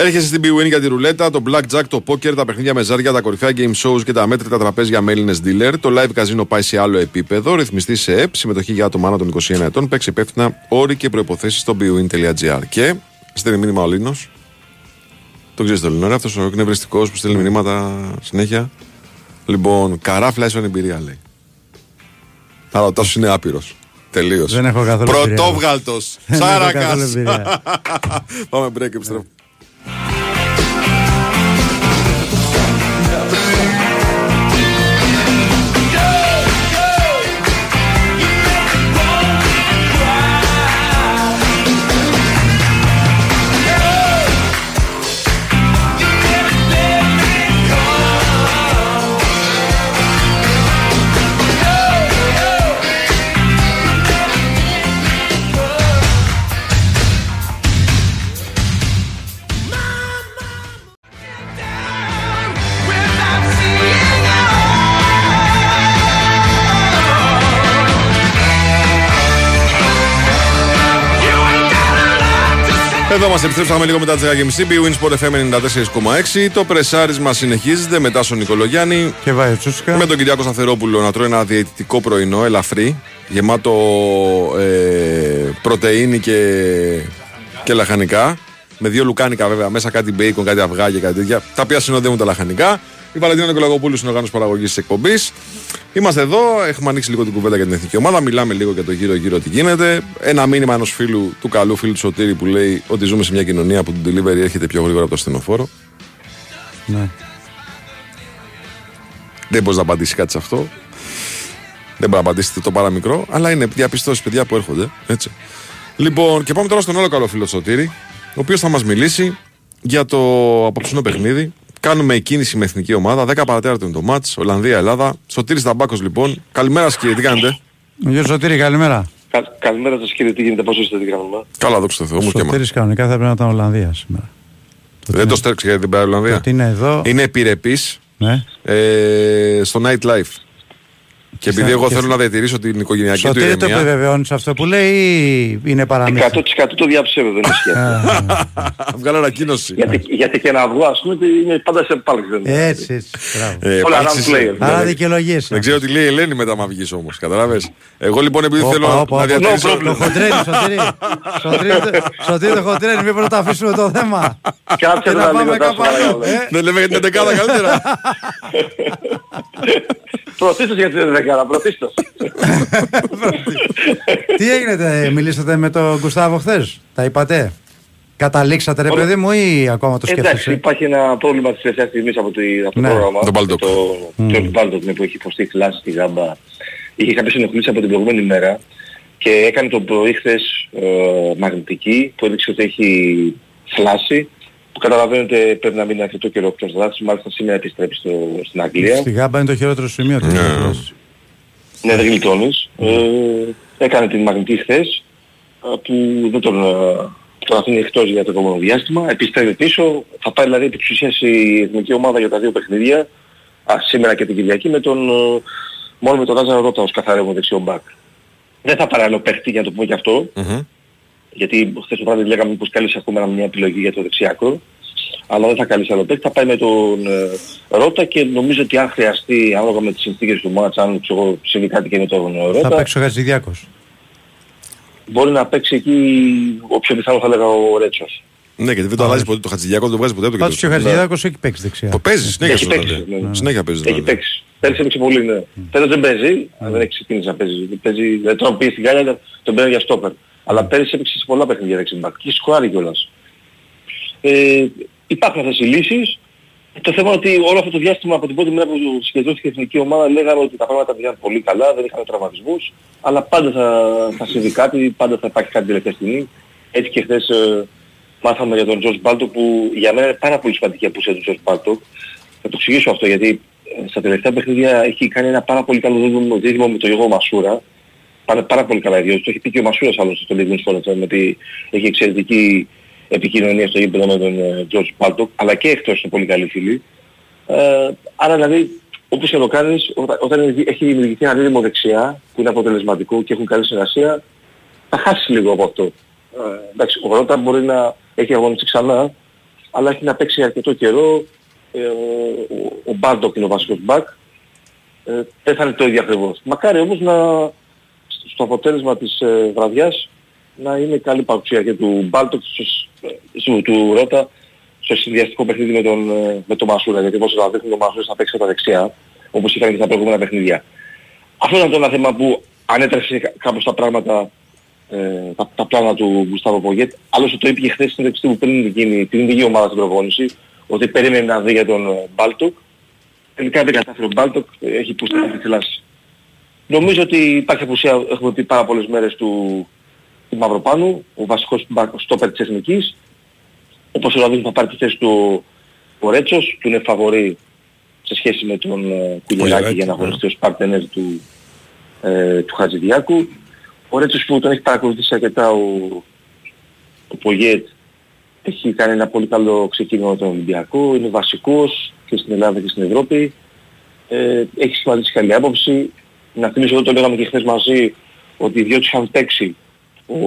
S1: Έρχεσαι στην BWIN για τη ρουλέτα, το blackjack, το poker, τα παιχνίδια με ζάρια, τα κορυφαία game shows και τα μέτρητα τραπέζια με Έλληνες dealer. Το live casino πάει σε άλλο επίπεδο. Ρυθμιστή σε ΕΠ, συμμετοχή για άτομα άνω των 21 ετών. Παίξει υπεύθυνα όροι και προποθέσει στο bwin.gr. Και στέλνει μήνυμα ο Λίνος. Το ξέρεις το Λίνο, αυτός ο εκνευριστικός που στέλνει μηνύματα συνέχεια. Λοιπόν, καράφλα ίσον εμπειρία λέει. Αλλά ο Τάσο είναι άπειρος. Τελείως.
S2: Δεν έχω καθόλου εμπειρία.
S1: Πρωτόβγαλτος.
S2: Δεν έχω
S1: Σάρακα.
S2: καθόλου εμπειρία.
S1: Πάμε break, επιστρέφω. Εδώ μας επιστρέψαμε λίγο μετά τις 10.30 BWIN Sport FM 94,6 Το πρεσάρισμα συνεχίζεται μετά στον Νικολογιάννη.
S2: Και βάει τσούσκα.
S1: Με τον Κυριάκο Σταθερόπουλο να τρώει ένα διαιτητικό πρωινό ελαφρύ Γεμάτο ε, πρωτεΐνη και, και λαχανικά. Με δύο λουκάνικα βέβαια μέσα κάτι μπέικον, κάτι αυγά και κάτι τέτοια. Τα οποία συνοδεύουν τα λαχανικά η Βαλαντίνα Νικολαγοπούλου είναι οργάνωση παραγωγής της εκπομπής. Είμαστε εδώ, έχουμε ανοίξει λίγο την κουβέντα για την εθνική ομάδα. Μιλάμε λίγο για το γύρω-γύρω τι γίνεται. Ένα μήνυμα ενός φίλου του καλού φίλου του Σωτήρη που λέει ότι ζούμε σε μια κοινωνία που το delivery έρχεται πιο γρήγορα από το ασθενοφόρο.
S2: Ναι.
S1: Δεν μπορείς να απαντήσεις κάτι σε αυτό. Δεν μπορεί να απαντήσεις το παραμικρό, αλλά είναι διαπιστώσεις παιδιά που έρχονται. Έτσι. Λοιπόν, και πάμε τώρα στον άλλο καλό φίλο του Σωτήρη, ο οποίος θα μας μιλήσει για το απόψινό παιχνίδι Κάνουμε εκκίνηση με εθνική ομάδα. 10 παρατέταρτο είναι το μάτς. Ολλανδία-Ελλάδα. Σωτήρης Ταμπάκο λοιπόν. Καλημέρα σα κύριε, τι κάνετε;
S2: Γεια Σωτήρη, καλημέρα.
S11: Κα, καλημέρα σας κύριε, τι γίνεται, πώ είστε, τι κάνουμε.
S1: Καλά, δόξα τω Θεώ. Όμως και
S2: Σωτήρης κανονικά θα πρέπει να ήταν Ολλανδία σήμερα.
S1: Δεν το στέρξε γιατί δεν πάει Ολλανδία.
S2: Ότι είναι εδώ.
S1: Είναι επιρρεπής
S2: Ναι.
S1: ε, στο nightlife. Και επειδή
S2: στα-
S1: εγώ
S2: και
S1: θέλω
S2: στα-
S1: να διατηρήσω την οικογενειακή του
S2: Σωτήρη το
S1: ηρεμία.
S2: επιβεβαιώνεις αυτό που λέει ή είναι παραμύθι.
S11: 100% το διαψεύδω, δεν ισχύει.
S1: Βγάλω ανακοίνωση.
S11: γιατί, γιατί και να βγω, ας πούμε, είναι πάντα σε πάλξη. δεν είναι.
S2: Έτσι, έτσι. Μπράβο.
S1: Ε,
S11: Όλα
S1: υπάρξεις-
S11: round player.
S2: Άρα δικαιολογίες.
S1: Δεν ξέρω τι λέει η Ελένη μετά μα βγεις όμως. Καταλάβες. Εγώ λοιπόν επειδή
S2: Όπα,
S1: θέλω
S2: όπα,
S1: να
S2: όπα.
S1: διατηρήσω.
S2: Το χοντρένι, Σωτήρη. Σωτήρη, το- Σωτήρη το χοντρένι, μήπως να το αφήσουμε το θέμα.
S11: Κάτσε
S2: Και να
S11: να
S2: πάμε
S11: λίγο
S2: κάπου
S11: τόσο
S2: αλλού.
S11: παρακαλώ.
S2: ε.
S1: Δεν λέμε για την 11 καλύτερα.
S11: Πρωτίστως για την δεκάρα, πρωτίστως.
S2: Τι έγινε, ε, μιλήσατε με τον Γκουστάβο χθες, τα είπατε; Καταλήξατε ρε
S11: Όλα.
S2: παιδί μου ή ακόμα το
S11: Εντάξει,
S2: σκέφτεσαι.
S11: υπάρχει ένα πρόβλημα της τελευταίας στιγμής από, τη, από το
S2: Ναι.
S11: πρόγραμμα.
S1: Τον Baldock.
S11: Το, τον Baldock, ναι, που έχει υποστεί κλάση στη γάμπα. Είχε κάποιες ενοχλήσεις από την προηγούμενη μέρα και έκανε τον πρωί χθες ε, μαγνητική που έδειξε ότι έχει φλάση που καταλαβαίνετε πρέπει να μείνει αρκετό καιρό εκτός δράσης. Μάλιστα σήμερα επιστρέψει στο, στην Αγγλία.
S2: Στη γάμπα είναι το χειρότερο σημείο της.
S1: Ναι.
S2: Περιπτώσης.
S11: Ναι, δεν γλιτώνεις. Ε, έκανε την μαγνητή χθες ε, που δεν τον, ε, τον αφήνει εκτός για το επόμενο διάστημα. Επιστρέφει πίσω. Θα πάει δηλαδή επί της ουσίας η εθνική ομάδα για τα δύο παιχνίδια α, σήμερα και την Κυριακή με τον, ε, μόνο με τον Λάζαρο Ρότα ως καθαρό δεξιό μπακ. Δεν θα πάρει άλλο παίχτη για να το πούμε και αυτό.
S1: Μμμ.
S11: Γιατί χθες το βράδυ λέγαμε πως κάλεσε ακόμα μια επιλογή για το δεξιάκο. Αλλά δεν θα κάλεσε άλλο παίκτη, θα πάει με τον ε, Ρότα και νομίζω ότι αν χρειαστεί, ανάλογα με τις συνθήκες του μάτς, αν ξέρω, συμβεί κάτι και με τον ε,
S2: Θα
S11: Ρότα,
S2: παίξει ο Χατζηδιάκος.
S11: μπορεί να παίξει εκεί ο πιο πιθανό θα έλεγα ο Ρέτσος.
S1: Ναι, γιατί δεν το αλλάζει ποτέ το Χατζηγιακό, δεν το βγάζει ποτέ από το
S2: Πάντως και ο
S1: κέντρο.
S2: Χατζηδιάκος έχει παίξει δεξιά.
S1: Το παίζει συνέχεια
S11: Έχει
S1: στο
S11: παίξει,
S1: Ολλανδία.
S11: ναι.
S1: Συνέχεια παίζει.
S11: Έχει
S1: δηλαδή.
S11: παίξει. Πέρυσι έπαιξε πολύ, ναι. Πέρυσι δεν παίζει, αν δεν έχει ξεκίνησει να παίζει. παίζει δεν τον πήγε στην Γάλλια, τον παίρνει για στόπερ. Αλλά πέρυσι έπαιξε σε πολλά παιχνίδια δεξιμπακ. Και σκοάρει κιόλας. Ε, υπάρχουν αυτές οι λύσεις. Το θέμα είναι ότι όλο αυτό το διάστημα από την πρώτη μέρα που συγκεντρώθηκε η εθνική ομάδα λέγαμε ότι τα πράγματα πήγαν πολύ καλά, δεν είχαμε τραυματισμούς, αλλά πάντα θα, θα συμβεί κάτι, πάντα θα υπάρχει κάτι τελευταία στιγμή. Έτσι και χθες ε, μάθαμε για τον Τζορτζ Μπάλντοκ που για μένα είναι πάρα πολύ σημαντική απουσία του Τζορτζ Μπάλντοκ. Θα το εξηγήσω αυτό γιατί ε, στα τελευταία παιχνίδια έχει κάνει ένα πάρα πολύ καλό δίδυμο- δίδυμο με τον Γιώργο Μασούρα. Πάνε πάρα πολύ καλά οι δύο. Το έχει πει και ο Μασούρας άλλωστε στο Λίγκον Σπόρτ ότι έχει εξαιρετική επικοινωνία στο γήπεδο με τον Τζορτζ Μπάλντοκ, αλλά και εκτός είναι πολύ καλοί φίλοι. Ε, άρα δηλαδή όπως και να το κάνεις, όταν, όταν έχει δημιουργηθεί ένα δίδυμο δεξιά που είναι αποτελεσματικό και έχουν καλή συνεργασία, θα χάσεις λίγο από αυτό. Ε, εντάξει, ο Ρότα μπορεί να έχει αγωνιστεί ξανά, αλλά έχει να παίξει αρκετό καιρό. Ε, ο, ο Μπάλντοκ είναι ο βασικός μπακ. Ε, δεν θα είναι το ίδιο ακριβώς. Μακάρι όμως να, στο αποτέλεσμα της ε, βραδιάς να είναι καλή παρουσία και του Μπάλντοκ, του, του Ρότα, στο συνδυαστικό παιχνίδι με τον, ε, με τον Μασούρα. Γιατί όπως θα δείχνει ο Μασούρας θα παίξει από τα δεξιά, όπως είχαν και στα προηγούμενα παιχνίδια. Αυτό ήταν το ένα θέμα που ανέτρεψε κα- κάπως τα πράγματα ε, τα, τα πλάνα του Γκουστάβο Πογέτ. Άλλωστε το είπε και χθες στην εξή που πριν γίνει την ίδια ομάδα στην προπόνηση, ότι περίμενε να δει για τον ε, Μπάλτοκ. Τελικά δεν κατάφερε ο Μπάλτοκ, ε, έχει πούσει τη θυλάση. Νομίζω ότι υπάρχει απουσία, έχουμε πει πάρα πολλές μέρες του, του Μαυροπάνου, ο βασικός μπακ- στόπερ της Εθνικής. Όπως ο θα πάρει τη θέση του ο Ρέτσος, του είναι φαβορή σε σχέση με τον ε, Κουλιεράκη
S1: Κουλιεράκη,
S11: για να
S1: ναι.
S11: αγωνιστεί ως παρτενέρ του, ε, του Χατζηδιάκου. Ο Ρέτσος που τον έχει παρακολουθήσει αρκετά ο, ο Πογέτ έχει κάνει ένα πολύ καλό ξεκίνημα με τον Ολυμπιακό, είναι βασικός και στην Ελλάδα και στην Ευρώπη. Ε, έχει σχηματίσει καλή άποψη. Να θυμίσω εδώ το λέγαμε και χθες μαζί ότι οι δυο τους είχαν παίξει ο,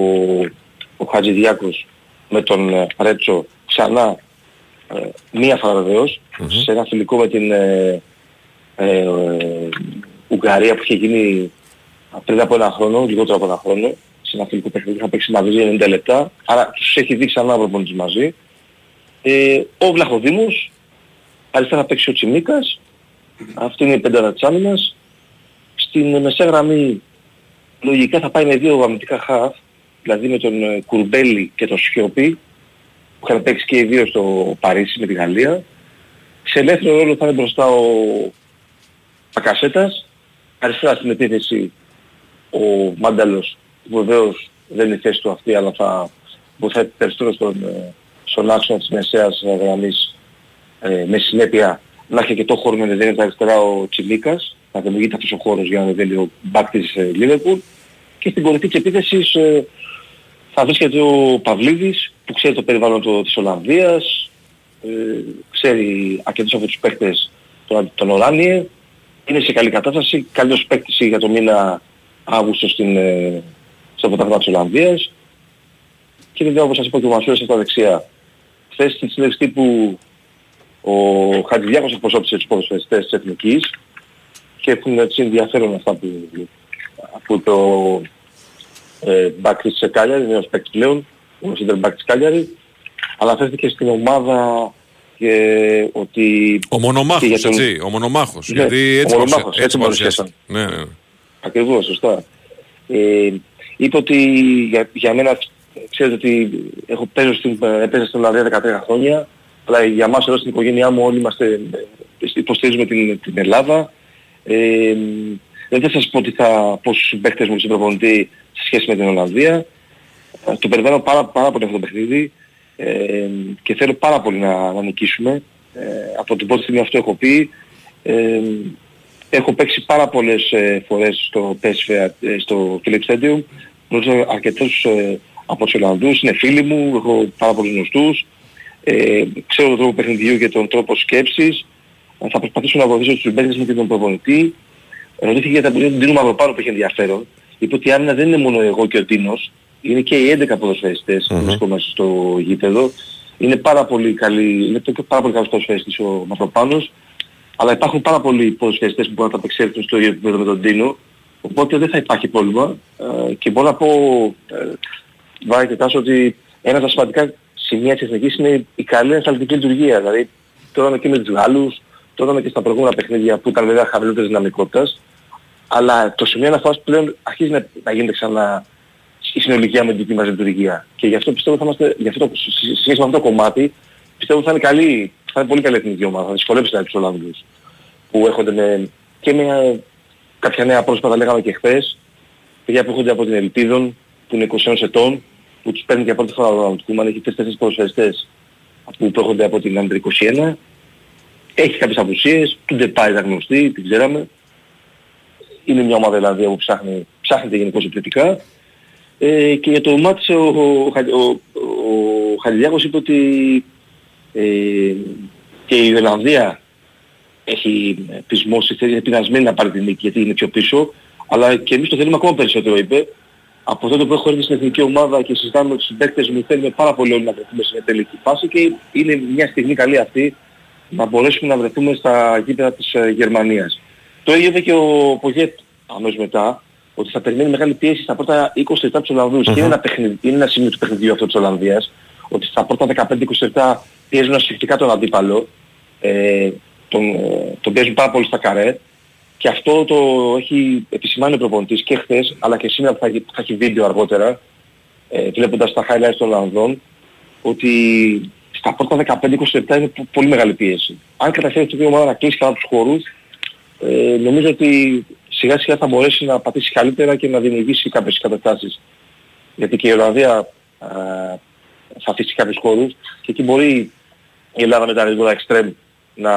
S11: ο Χατζηδιάκος με τον ε, Ρέτσο ξανά ε, μία φορά βεβαίως, σε ένα φιλικό με την ε, ε, ε, Ουγγαρία που είχε γίνει πριν από ένα χρόνο, λιγότερο από ένα χρόνο, σε ένα φιλικό παιχνίδι είχα παίξει μαζί 90 λεπτά, άρα τους έχει δει ξανά ο προπονητής μαζί. Ε, ο Βλαχοδήμος, αριστερά θα παίξει ο Τσιμίκας, αυτή είναι η πεντάδα της άμυνας. Στην μεσαία γραμμή λογικά θα πάει με δύο αμυντικά χαφ, δηλαδή με τον ε, Κουρμπέλη και τον Σιώπη, που είχαν παίξει και οι δύο στο Παρίσι με τη Γαλλία. Σε ελεύθερο ρόλο θα είναι μπροστά ο Πακασέτας, αριστερά στην επίθεση ο Μάνταλος, που βεβαίως δεν είναι η θέση του αυτή, αλλά θα βοηθάει περισσότερο στον, ε, στον άξονα της μεσαίας γραμμής ε, με συνέπεια να έχει και το χώρο να δίνει αριστερά ο Τσιμίκας, να δημιουργείται αυτός ο χώρος για να δίνει ο μπακ της ε, Λίβερπουλ. Και στην κορυφή της επίθεσης ε, θα βρίσκεται ο Παυλίδης που ξέρει το περιβάλλον του, της Ολλανδίας, ε, ξέρει αρκετούς από τους παίκτες τον, τον Οράνιε, είναι σε καλή κατάσταση, καλύτερος παίκτης για το μήνα Αύγουστο στην, ε, στο πρωτάθλημα της Ολλανδίας και βέβαια όπως σας είπα και ο Μασούρας στα δεξιά. Χθες στην συνέντευξη τύπου ο Χατζηδιάκος εκπροσώπησε τους ποδοσφαιριστές της Εθνικής και έχουν έτσι ενδιαφέρον αυτά που, που το ε, μπακ της Κάλιαρη, νέος παίκτης πλέον, ο center back της Κάλιαρης, αναφέρθηκε στην ομάδα και ότι...
S1: Ο μονομάχος,
S11: και για τον-
S1: έτσι, ο μονομάχος.
S11: Ναι,
S1: γιατί έτσι
S11: ο
S1: παρουσια-
S11: μονομάχος,
S1: έτσι
S11: έτσι
S1: παρουσιάστηκε. Ναι, ναι.
S11: Ακριβώς, σωστά. Ε, είπε ότι για, για μένα, ξέρετε ότι έχω παίζω στην, έπαιζα στην Ολλανδία 13 χρόνια, αλλά για μας εδώ στην οικογένειά μου όλοι είμαστε, ε, υποστηρίζουμε την, την Ελλάδα. Ε, δεν θα σας πω ότι θα, πόσους συμπαίκτες μου στην προπονητή σε σχέση με την Ολλανδία. Ε, Το περιμένω πάρα, πάρα πολύ αυτό το παιχνίδι ε, και θέλω πάρα πολύ να, να νικήσουμε. Ε, από την πρώτη στιγμή αυτό έχω πει. Ε, έχω παίξει πάρα πολλές ε, φορές στο PSV, ε, στο Philips Stadium. Γνωρίζω αρκετούς ε, από τους Ολλανδούς, είναι φίλοι μου, έχω πάρα πολλούς γνωστούς. Ε, ξέρω τον τρόπο παιχνιδιού και τον τρόπο σκέψης. Ε, θα προσπαθήσω να βοηθήσω τους συμπαίκτες μου και τον προπονητή. Ρωτήθηκε για τα παιδιά του Ντίνου Μαυροπάνου που έχει ενδιαφέρον. Είπε ότι η άμυνα δεν είναι μόνο εγώ και ο Τίνος, είναι και οι 11 ποδοσφαιριστές που βρισκόμαστε στο γήπεδο. Είναι πάρα πολύ καλή, είναι και πάρα πολύ καλός ποδοσφαιριστής ο Μαυροπάνος, αλλά υπάρχουν πάρα πολλοί ποδοσφαιριστές που μπορούν να τα απεξέλθουν στο ίδιο επίπεδο με τον Τίνο, οπότε δεν θα υπάρχει πρόβλημα. Ε, και μπορώ να πω, ε, Βάρη και Τάσο, ότι ένα από τα σημαντικά σημεία της εθνικής είναι η καλή ασφαλτική λειτουργία. Δηλαδή, τώρα είμαι και με τους Γάλλους, τώρα είμαι και στα προηγούμενα παιχνίδια που ήταν βέβαια χαμηλότερης δυναμικότητας, αλλά το σημείο αναφοράς πλέον αρχίζει να, να γίνεται ξανά η συνολική αμυντική μας λειτουργία. Και γι' αυτό πιστεύω θα είμαστε, γι' αυτό, σε σε σχέση με αυτό το κομμάτι, πιστεύω θα είναι καλή, θα είναι πολύ καλή εθνική ομάδα, θα δυσκολέψει δηλαδή τους Ολλανδούς που έρχονται με, και με κάποια νέα πρόσωπα, τα λέγαμε και χθες, παιδιά που έρχονται από την Ελπίδων, που είναι 21 ετών, που τους παίρνει για πρώτη φορά ο Ronald Koeman, έχει τρεις-τέσσερις ποδοσφαιριστές που έρχονται από την Άντρη 21, έχει κάποιες απουσίες, του Ντεπάι ήταν γνωστή, την ξέραμε, είναι μια ομάδα δηλαδή που ψάχνει, ψάχνεται γενικώς επιθετικά. Ε, και για το μάτι ο, ο, Χα- ο, ο Χαλιδιάκος είπε ότι ε, και η Ιρλανδία έχει πεισμώσει, είναι πεινασμένη να πάρει την νίκη γιατί είναι πιο πίσω, αλλά και εμείς το θέλουμε ακόμα περισσότερο είπε. Από τότε που έχω έρθει στην εθνική ομάδα και συζητάμε με τους συμπαίκτες μου θέλουμε πάρα πολύ όλοι να βρεθούμε σε μια τελική φάση και είναι μια στιγμή καλή αυτή να μπορέσουμε να βρεθούμε στα γήπεδα της ε, Γερμανίας. Το ίδιο είπε και ο Πογέτ αμέσως μετά, ότι θα περιμένει μεγάλη πίεση στα πρώτα 20 λεπτά τους Ολλανδούς. Και είναι ένα, παιχνιδι, είναι ένα σημείο του παιχνιδιού αυτό της Ολλανδίας, ότι στα πρώτα 15-20 λεπτά πιέζουν ασφυκτικά τον αντίπαλο, ε, τον, ε, τον πιέζουν πάρα πολύ στα καρέ, και αυτό το έχει επισημάνει ο προπονητής και χθες, αλλά και σήμερα που θα, έχει- που θα έχει βίντεο αργότερα, ε, βλέποντας τα highlights των Ολλανδών, ότι στα πρώτα 15-20 λεπτά είναι πο- πολύ μεγάλη πίεση. Αν καταφέρει αυτή η ομάδα να κλείσει καλά τους χώρους, ε, νομίζω ότι σιγά σιγά θα μπορέσει να πατήσει καλύτερα και να δημιουργήσει κάποιες καταστάσεις. Γιατί και η Ολλανδία α, θα αφήσει κάποιους χώρους και εκεί μπορεί η Ελλάδα με τα γρήγορα εξτρέμ να,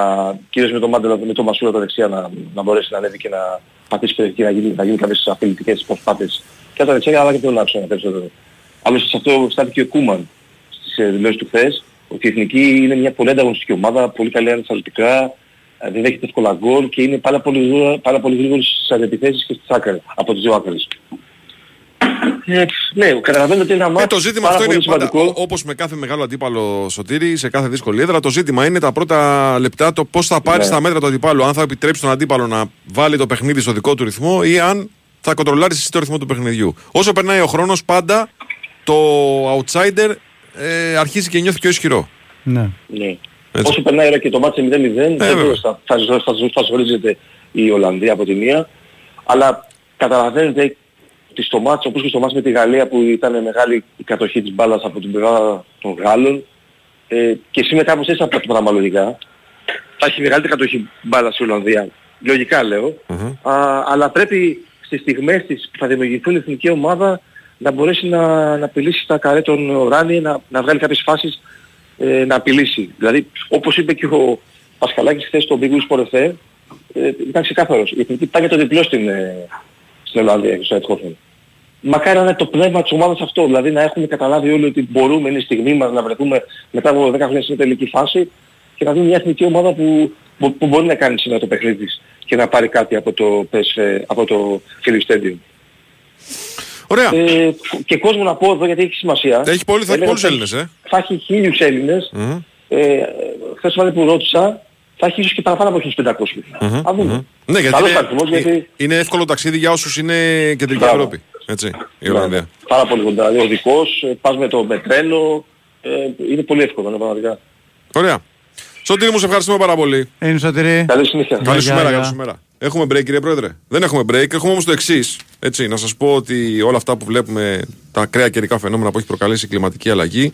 S11: κυρίως με τον Μάντελα, με τον Μασούρα τα δεξιά να, να μπορέσει να ανέβει και να πατήσει περιοχή να γίνει, να γίνει κάποιες απειλητικές προσπάθειες και από τα δεξιά αλλά και από τον άξονα περισσότερο. Άλλωστε σε αυτό στάθηκε ο Κούμαν στις ε, δηλώσεις του χθες, ότι η Εθνική είναι μια πολύ ανταγωνιστική ομάδα, πολύ καλή ανασταλτικά, ε, δεν δέχεται εύκολα γκολ και είναι πάρα πολύ, γρήγορα- πάρα πολύ γρήγορη στις αντιπιθέσεις και στις άκρες, από τις δύο άκρες. Ε, ναι, καταλαβαίνω ότι είναι ένα
S1: Ε,
S11: μάτι
S1: το ζήτημα
S11: πάρα
S1: αυτό είναι
S11: πολύ
S1: πάντα,
S11: σημαντικό.
S1: όπως με κάθε μεγάλο αντίπαλο σωτήρι, σε κάθε δύσκολη έδρα, το ζήτημα είναι τα πρώτα λεπτά το πώς θα πάρει
S11: Ναι.
S1: στα μέτρα του αντιπάλου. Αν θα επιτρέψει τον αντίπαλο να βάλει το παιχνίδι στο δικό του ρυθμό ή αν θα κοντρολάρεις εσύ το ρυθμό του παιχνιδιού. Όσο περνάει ο χρόνος πάντα το outsider ε, αρχίζει και νιώθει πιο ισχυρό.
S2: Ναι.
S11: Ναι.
S1: Έτσι.
S11: Όσο περνάει η ώρα και το μάτι 0-0, δεν
S1: βέβαια.
S11: θα, θα, θα, θα, θα ζορίζεται η Ολλανδία από τη μία. Αλλά καταλαβαίνετε ότι στο μάτς, όπως και στο μάτς με τη Γαλλία που ήταν μεγάλη η κατοχή της μπάλας από την πλευρά των Γάλλων ε, και εσύ μετά κάπως έτσι από το πράγμα λογικά θα έχει μεγαλύτερη κατοχή μπάλας η Ολλανδία. Λογικά λέω. Α, αλλά πρέπει στις στιγμές της που θα δημιουργηθούν η εθνική ομάδα να μπορέσει να, να απειλήσει τα καρέ των Ράνι, να, να βγάλει κάποιες φάσεις ε, να απειλήσει. Δηλαδή, όπως είπε και ο Πασχαλάκης χθες στο Big Wings Sport FM, ε, ήταν ξεκάθαρος. Η εθνική πάει για το διπλό στην, ε, στην Ολλανδία και στο Eindhoven. Μακάρι να είναι το πνεύμα της ομάδας αυτό, δηλαδή να έχουμε καταλάβει όλοι ότι μπορούμε, είναι η στιγμή μας να βρεθούμε μετά από 10 χρόνια στην τελική φάση και να δούμε μια εθνική ομάδα που, που, που μπορεί να κάνει σήμερα το παιχνίδι της και να πάρει κάτι από το, PSV, από το Philips Stadium.
S1: Ωραία.
S11: Ε, και κόσμο να πω εδώ γιατί έχει σημασία.
S1: Έχει πολύ- θα έχει
S11: Έλεγα
S1: πολλούς
S11: ότι
S1: Έλληνες, ε.
S11: Θα έχει χίλιους Έλληνες.
S1: Μμμ.
S11: Ε, χθες το βράδυ που ρώτησα, θα έχει ίσως και παραπάνω από 1500.
S1: Μμμ,
S11: Θα δούμε.
S1: μμμ. Ναι, γιατί
S11: Καλός
S1: είναι,
S11: αριθμός, γιατί
S1: είναι εύκολο ταξίδι για όσους είναι κεντρική
S11: Μπράβο.
S1: Ευρώπη. Έτσι, η Ολλανδία.
S11: πάρα πολύ κοντά. Δηλαδή οδικός, ε, πας με το με τρένο, ε, είναι πολύ εύκολο, ναι, πραγματικά.
S1: Ωραία. Σωτήρη μου, σε ευχαριστούμε πάρα πολύ.
S2: Είναι σωτηρή.
S11: Καλή συνέχεια.
S1: Καλή σου
S2: γεια,
S1: μέρα,
S2: γεια.
S1: καλή σου μέρα. Έχουμε break, κύριε Πρόεδρε; Δεν έχουμε break. Έχουμε όμως το εξής. Έτσι, να σας πω ότι όλα αυτά που βλέπουμε, τα ακραία καιρικά φαινόμενα που έχει προκαλέσει η κλιματική αλλαγή,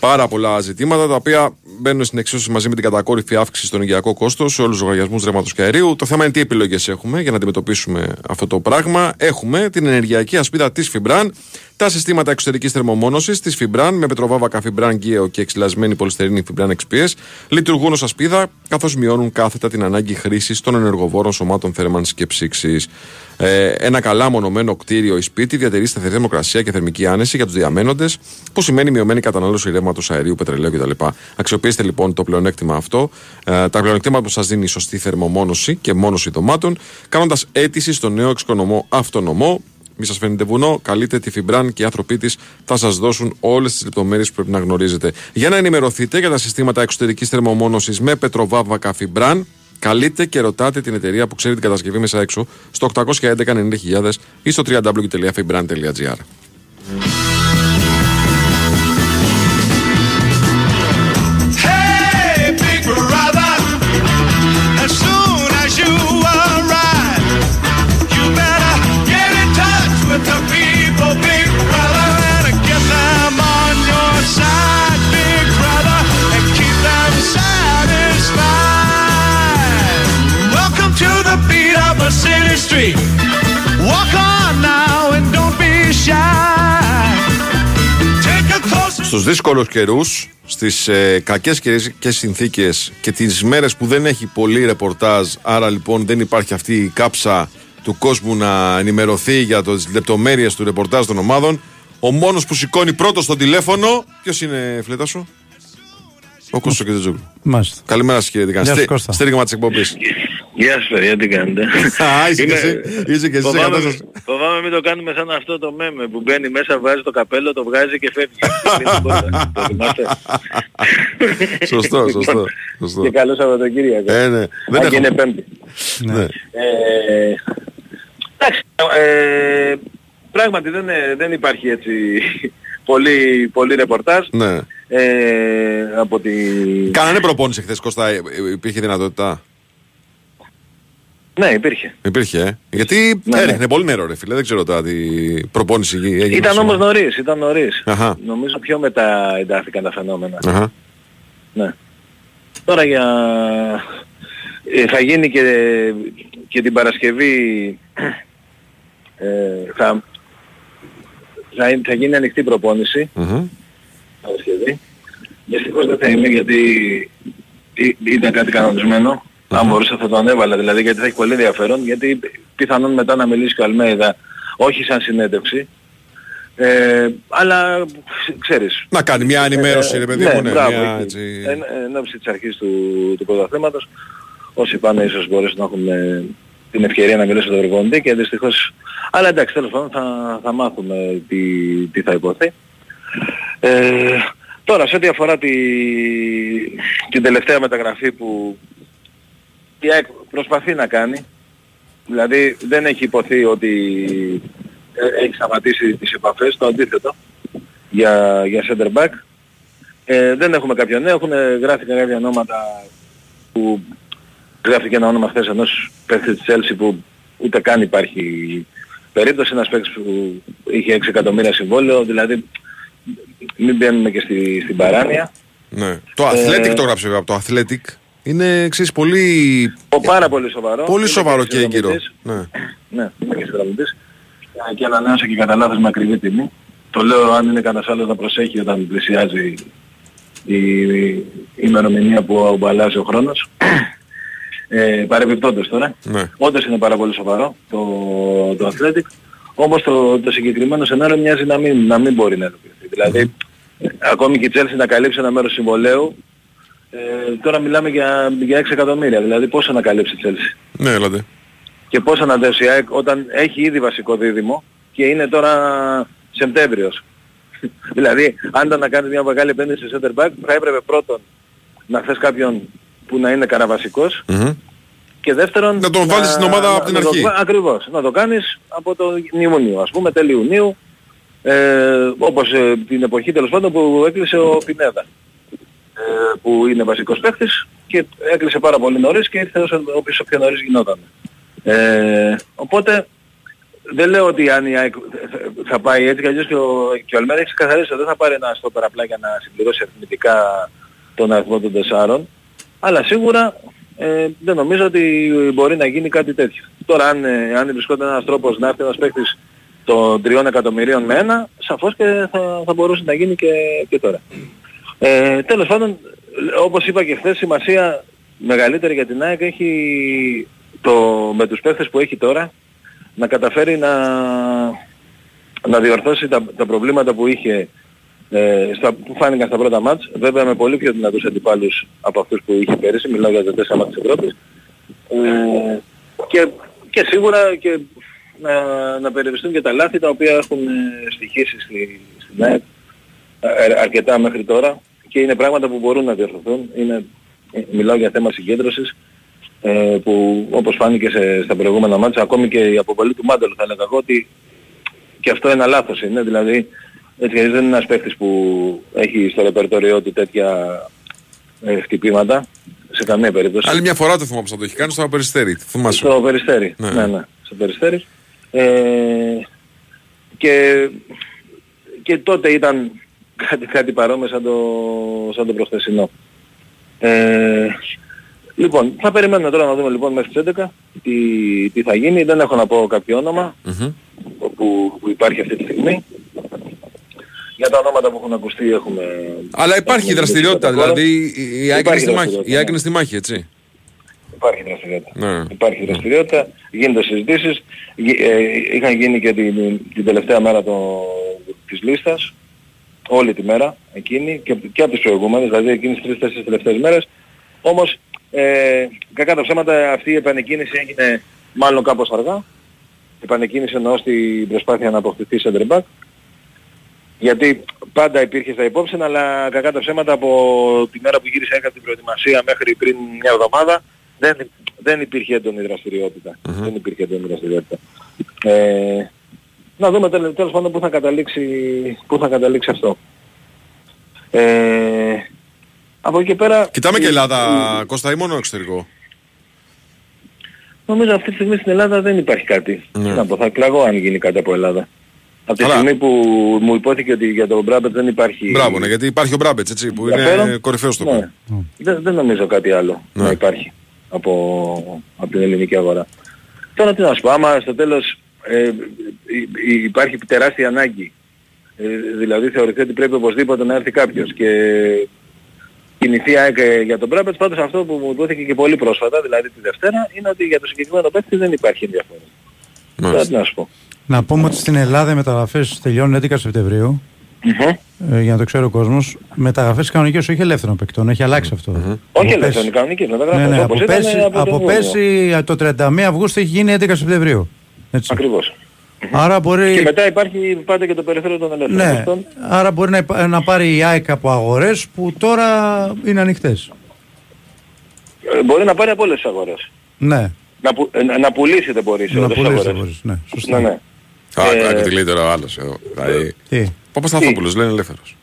S1: πάρα πολλά ζητήματα τα οποία μπαίνουν στην εξίσωση μαζί με την κατακόρυφη αύξηση στον οικιακό κόστος σε όλους τους λογαριασμού ρεύματος και αερίου. Το θέμα είναι τι επιλογές έχουμε για να αντιμετωπίσουμε αυτό το πράγμα. Έχουμε την ενεργειακή ασπίδα της Φιμπραν, τα συστήματα εξωτερικής θερμομόνωσης της Φιμπραν με πετροβάβακα Φιμπραν Γκέο και εξυλασμένη πολυστερίνη Φιμπραν XPS λειτουργούν ως ασπίδα καθώς μειώνουν κάθετα την ανάγκη χρήσης των ενεργοβόρων σωμάτων θέρμανσης και ψήξης. Ε, ένα καλά μονομένο κτίριο ή σπίτι διατηρεί σταθερή θερμοκρασία και θερμική άνεση για τους διαμένοντες, που σημαίνει μειωμένη κατανάλωση ρεύματος αερίου, πετρελαίου κτλ. Αξιοποιήστε λοιπόν το πλεονέκτημα αυτό, ε, τα πλεονεκτήματα που σας δίνει η σωστή θερμομόνωση και μόνωση δωμάτων, κάνοντας αίτηση στο νέο εξοικονομό αυτονομό. Μη σας φαίνεται βουνό, καλείτε τη Φιμπραν και οι άνθρωποι της θα σας δώσουν όλες τις λεπτομέρειες που πρέπει να γνωρίζετε. Για να ενημερωθείτε για τα συστήματα εξωτερικής θερμομόνωσης με πετροβάβακα Φιμπραν, καλείτε και ρωτάτε την εταιρεία που ξέρει την κατασκευή μέσα έξω στο 811 90.000 ή στο www.fibran.gr.
S12: street. Walk on now and don't be shy. Take a closer
S1: Στους δύσκολους καιρούς, στις ε, κακές καιρικέ συνθήκες και τις μέρες που δεν έχει πολύ ρεπορτάζ, άρα λοιπόν δεν υπάρχει αυτή η κάψα του κόσμου να ενημερωθεί για τις λεπτομέρειες του ρεπορτάζ των ομάδων, ο μόνος που σηκώνει πρώτος στο τηλέφωνο. Ποιος είναι, φλέτα σου; Ο Κώστας Κετζόγλου.
S2: Μάλιστα.
S1: Καλημέρα σας κύριε
S2: Γεια σου,
S1: Δικαστή.
S2: Κώστα.
S1: Στήριγμα της εκπομπής.
S13: Γεια σας παιδιά, τι κάνετε.
S1: Α, είσαι και εσύ. Είσαι και εσύ σε
S13: Φοβάμαι,
S1: κατάσταση.
S13: φοβάμαι μην το κάνουμε σαν αυτό το μέμε που μπαίνει μέσα, βγάζει το καπέλο, το βγάζει και φεύγει. Κλείνει την πόρτα. το θυμάστε.
S1: Σωστό, σωστό. σωστό.
S11: Και καλό Σαββατοκύριακο.
S1: Ε, ναι. Δεν
S11: Αν και
S1: έχω-
S11: είναι πέμπτη.
S1: Ναι.
S11: Ε, εντάξει, ε, πράγματι δεν, ε, δεν υπάρχει έτσι πολύ, πολύ ρεπορτάζ.
S1: Ναι.
S11: Ε, από τη...
S1: Κάνανε προπόνηση χθες Κώστα, ε, ε, υπήρχε δυνατότητα;
S11: Ναι, υπήρχε.
S1: Υπήρχε, ε. Γιατί
S11: Ναι, ναι.
S1: έριχνε πολύ νερό, ρε φίλε. Δεν ξέρω τώρα τι προπόνηση έγινε.
S11: Ήταν
S1: σήμερα.
S11: όμως νωρίς, ήταν νωρίς.
S1: Αχα.
S11: Νομίζω πιο μετά εντάχθηκαν τα φαινόμενα.
S1: Αχα.
S11: Ναι. Τώρα για... ε, θα γίνει και, και την Παρασκευή ε, θα, θα, είναι- θα γίνει ανοιχτή προπόνηση.
S1: Μμμ.
S11: Παρασκευή. Δυστυχώς δεν θα είμαι γιατί ή- ήταν κάτι κανονισμένο. Αν μπορούσα θα το ανέβαλα δηλαδή γιατί θα έχει πολύ ενδιαφέρον γιατί πιθανόν μετά να μιλήσει και ο Αλμέιδα όχι σαν συνέντευξη ε, αλλά ξ- ξέρεις
S1: Να κάνει μια ενημέρωση, ρε παιδί
S11: ναι,
S1: μου. Ναι,
S11: μπράβο,
S1: μια,
S11: εκεί.
S1: έτσι...
S11: Εν, εν ώψη της αρχής του, του πρωταθλήματος όσοι πάνε ίσως μπορέσουν να έχουν ε,
S13: την ευκαιρία να μιλήσω στον προπονητή και δυστυχώς... Αλλά εντάξει, τέλος πάντων θα, θα μάθουμε τι, τι θα υποθεί. Ε, τώρα, σε ό,τι αφορά τη, την τελευταία μεταγραφή που η ΑΕΚ προσπαθεί να κάνει, δηλαδή δεν έχει υποθεί ότι ε, έχει σταματήσει τις επαφές, το αντίθετο, για, για center back. Ε, δεν έχουμε κάποιο νέο, έχουν γράφει κάποια ονόματα που γράφτηκε ένα όνομα χθες ενός παίκτη της Chelsea που ούτε καν υπάρχει περίπτωση, ένας παίκτης που είχε 6 εκατομμύρια συμβόλαιο, δηλαδή μην μπαίνουμε και στη, στην παράνοια.
S1: Ναι. Το Athletic
S13: Ε,
S1: το γράψε βέβαια, από το Athletic. Είναι εξής πολύ...
S13: Ο πάρα πολύ σοβαρό.
S1: Πολύ
S13: Είμαι
S1: σοβαρό
S13: και
S1: και έγκυρο.
S13: συνδρομητής.
S1: Ναι.
S13: Ναι, είμαι και συνδρομητής. Ε, Και ανανέωσα και κατά λάθος με ακριβή τιμή. Το λέω αν είναι κανένας άλλος να προσέχει όταν πλησιάζει η, η ημερομηνία που αλλάζει ο χρόνος. Ε, παρεμπιπτόντως τώρα.
S1: Ναι.
S13: Όντως είναι πάρα πολύ σοβαρό το, το Athletic. Όμως το, το συγκεκριμένο σενάριο μοιάζει να μην, να μην μπορεί να υλοποιηθεί. Δηλαδή, ε, ακόμη και η Chelsea να καλύψει ένα μέρος συμβολέου, ε, τώρα μιλάμε για, για 6 εκατομμύρια. Δηλαδή πόσο να καλύψει η Chelsea;
S1: Ναι, έλατε.
S13: Και πόσο να δέσει η ΑΕΚ όταν έχει ήδη βασικό δίδυμο και είναι τώρα Σεπτέμβριος; δηλαδή, αν ήταν να κάνει μια μεγάλη επένδυση σε center back, θα έπρεπε πρώτον να θες κάποιον που να είναι καναβασικός και δεύτερον...
S1: Να τον βάλεις στην ομάδα από την
S13: να το-
S1: αρχή.
S13: ακριβώς. Να το κάνεις από το Ιουνίου, ας πούμε, τέλη Ιουνίου, ε, όπως ε, την εποχή τέλος πάντων που έκλεισε ο Πινέδα, ε, που είναι βασικός παίχτης και έκλεισε πάρα πολύ νωρίς και ήρθε όσο όσο πιο νωρίς γινόταν. Ε, οπότε δεν λέω ότι αν η ΑΕΚ θα- θα πάει έτσι κι αλλιώς και ο, και ο Αλμέρα έχει ξεκαθαρίσει ότι δεν θα πάρει ένα στόπερ απλά για να συμπληρώσει αριθμητικά τον αριθμό των τεσσάρων αλλά σίγουρα ε, δεν νομίζω ότι μπορεί να γίνει κάτι τέτοιο. Τώρα αν, ε, αν βρισκόταν ένας τρόπος να έρθει ένας παίκτης των τριών εκατομμυρίων με ένα, σαφώς και θα, θα μπορούσε να γίνει και, και τώρα. Ε, τέλος πάντων, όπως είπα και χθες, σημασία μεγαλύτερη για την ΑΕΚ έχει το, με τους παίχτες που έχει τώρα να καταφέρει να, να διορθώσει τα, τα προβλήματα που είχε ε, στα, που φάνηκαν στα πρώτα μάτς, βέβαια με πολύ πιο δυνατούς αντιπάλους από αυτούς που είχε πέρυσι, μιλάω για τα τέσσερα μάτς της Ευρώπης. Ε, και, και σίγουρα και να, να περιοριστούν και τα λάθη τα οποία έχουν ε, στοιχήσει στη, στην ΑΕΚ ε, αρκετά μέχρι τώρα και είναι πράγματα που μπορούν να διορθωθούν. Είναι, ε, μιλάω για θέμα συγκέντρωσης ε, που όπως φάνηκε σε, στα προηγούμενα μάτια, ακόμη και η αποβολή του Μάντελ θα έλεγα εγώ ότι και αυτό ένα λάθος είναι. Δηλαδή έτσι κι αλλιώς δεν είναι ένας παίκτης που έχει στο ρεπερτόριό του τέτοια ε, χτυπήματα σε καμία περίπτωση.
S1: Άλλη μια φορά το θυμάμαι που θα το έχει κάνει στο Περιστέρι. Το θυμάσαι.
S13: Στο Περιστέρι.
S1: Ναι.
S13: Ναι, ναι, στο Περιστέρι. Ε, και, και τότε ήταν κάτι, κάτι παρόμοιο σαν το, σαν το προχθεσινό. Ε, λοιπόν, θα περιμένουμε τώρα να δούμε λοιπόν μέχρι τις 11 τι, τι θα γίνει. Δεν έχω να πω κάποιο όνομα που, που υπάρχει αυτή τη στιγμή. Για τα ονόματα που έχουν ακουστεί έχουμε...
S1: Αλλά υπάρχει
S13: έχουμε
S1: δραστηριότητα,
S13: μιλήσει κατά
S1: δηλαδή
S13: κόρον.
S1: η- η ΑΕΚ είναι
S13: Υπάρχει
S1: στη μάχη.
S13: δραστηριότητα,
S1: Η ΑΕΚ
S13: ναι.
S1: είναι στη μάχη, έτσι.
S13: Υπάρχει δραστηριότητα.
S1: Ναι.
S13: Υπάρχει δραστηριότητα, γίνονται συζητήσεις. Γι- ε, είχαν γίνει και την, την τελευταία μέρα το, της λίστας, όλη τη μέρα εκείνη και, και από τις προηγούμενες, δηλαδή εκείνες τις τρεις-τέσσερις τελευταίες μέρες. Όμως, ε, κακά τα ψέματα, αυτή η επανεκκίνηση έγινε μάλλον κάπως αργά. Επανεκκίνηση εννοώ στην προσπάθεια να αποκτηθεί center back. Γιατί πάντα υπήρχε στα υπόψη, αλλά κακά τα ψέματα από τη μέρα που γύρισε έκανε την προετοιμασία μέχρι πριν μια εβδομάδα δεν, δεν υπήρχε έντονη δραστηριότητα. Δεν υπήρχε έντονη δραστηριότητα. Ε, να δούμε τέλος, τέλος πάντων πού θα καταλήξει, πού θα καταλήξει αυτό. Ε, από εκεί και πέρα...
S1: Κοιτάμε και
S13: η-
S1: Ελλάδα,
S13: η-
S1: Κώστα, ή μόνο εξωτερικό;
S13: Νομίζω αυτή τη στιγμή στην Ελλάδα δεν υπάρχει κάτι.
S1: Ναι.
S13: Τι Να πω, θα εκλαγώ αν γίνει κάτι από Ελλάδα. Από τη
S1: Καλά.
S13: στιγμή που μου υπόθηκε ότι για τον Μπράμπετ δεν υπάρχει...
S1: Μπράβο, ναι, γιατί υπάρχει ο Μπράμπετς, έτσι, που είναι
S13: ενδιαφέρον.
S1: κορυφαίος στο
S13: Ναι.
S1: ναι.
S13: Δεν, δεν νομίζω κάτι άλλο
S1: Ναι.
S13: να υπάρχει από, από την ελληνική αγορά. Τώρα τι να σου πω, άμα στο τέλος ε, υ- υ- υπάρχει τεράστια ανάγκη, ε, δηλαδή θεωρηθεί ότι πρέπει οπωσδήποτε να έρθει κάποιος και κινηθεί η ΑΕΚ ε, για τον Μπράμπετς, πάντως αυτό που μου υπόθηκε και πολύ πρόσφατα, δηλαδή τη Δευτέρα, είναι ότι για το συγκεκριμένο παίκτη δεν υπάρχει ενδιαφέρον. Τώρα τι να σου πω.
S2: Να πούμε ότι στην Ελλάδα οι μεταγραφές τελειώνουν 11 Σεπτεμβρίου ε, για να το ξέρει ο κόσμος, μεταγραφές κανονικές, όχι ελεύθερων παικτών. Έχει αλλάξει αυτό.
S13: Όχι
S2: Από
S13: ελεύθερο,
S2: πέρσι.
S13: είναι κανονική.
S2: Ναι, ναι, από πέρσι, από πέρσι το 31 Αυγούστου έχει γίνει 11 Σεπτεμβρίου. Έτσι.
S13: Ακριβώς.
S2: Άρα μπορεί,
S13: Και μετά υπάρχει πάντα και το περιθώριο των ελεύθερων.
S2: ναι,
S13: παικτών.
S2: άρα μπορεί να, υπά- να πάρει η ΑΕΚ από αγορές που τώρα είναι ανοιχτές.
S13: Ε, Μπορεί να πάρει από όλες τις αγορές.
S2: Ναι,
S13: Να, που, ε, να, να πουλήσει δεν μπορεί σε
S2: να
S13: όλες τις
S2: πουλήσει
S13: αγορές.
S2: μπορείς. Ναι, σωστά.
S13: Ναι, ναι.
S1: Α,
S13: Ε,
S1: άκου τι λέει τώρα ο άλλος εδώ. Δηλαδή,
S2: Τι;
S1: Παπασταθόπουλος λένε ελεύθερος.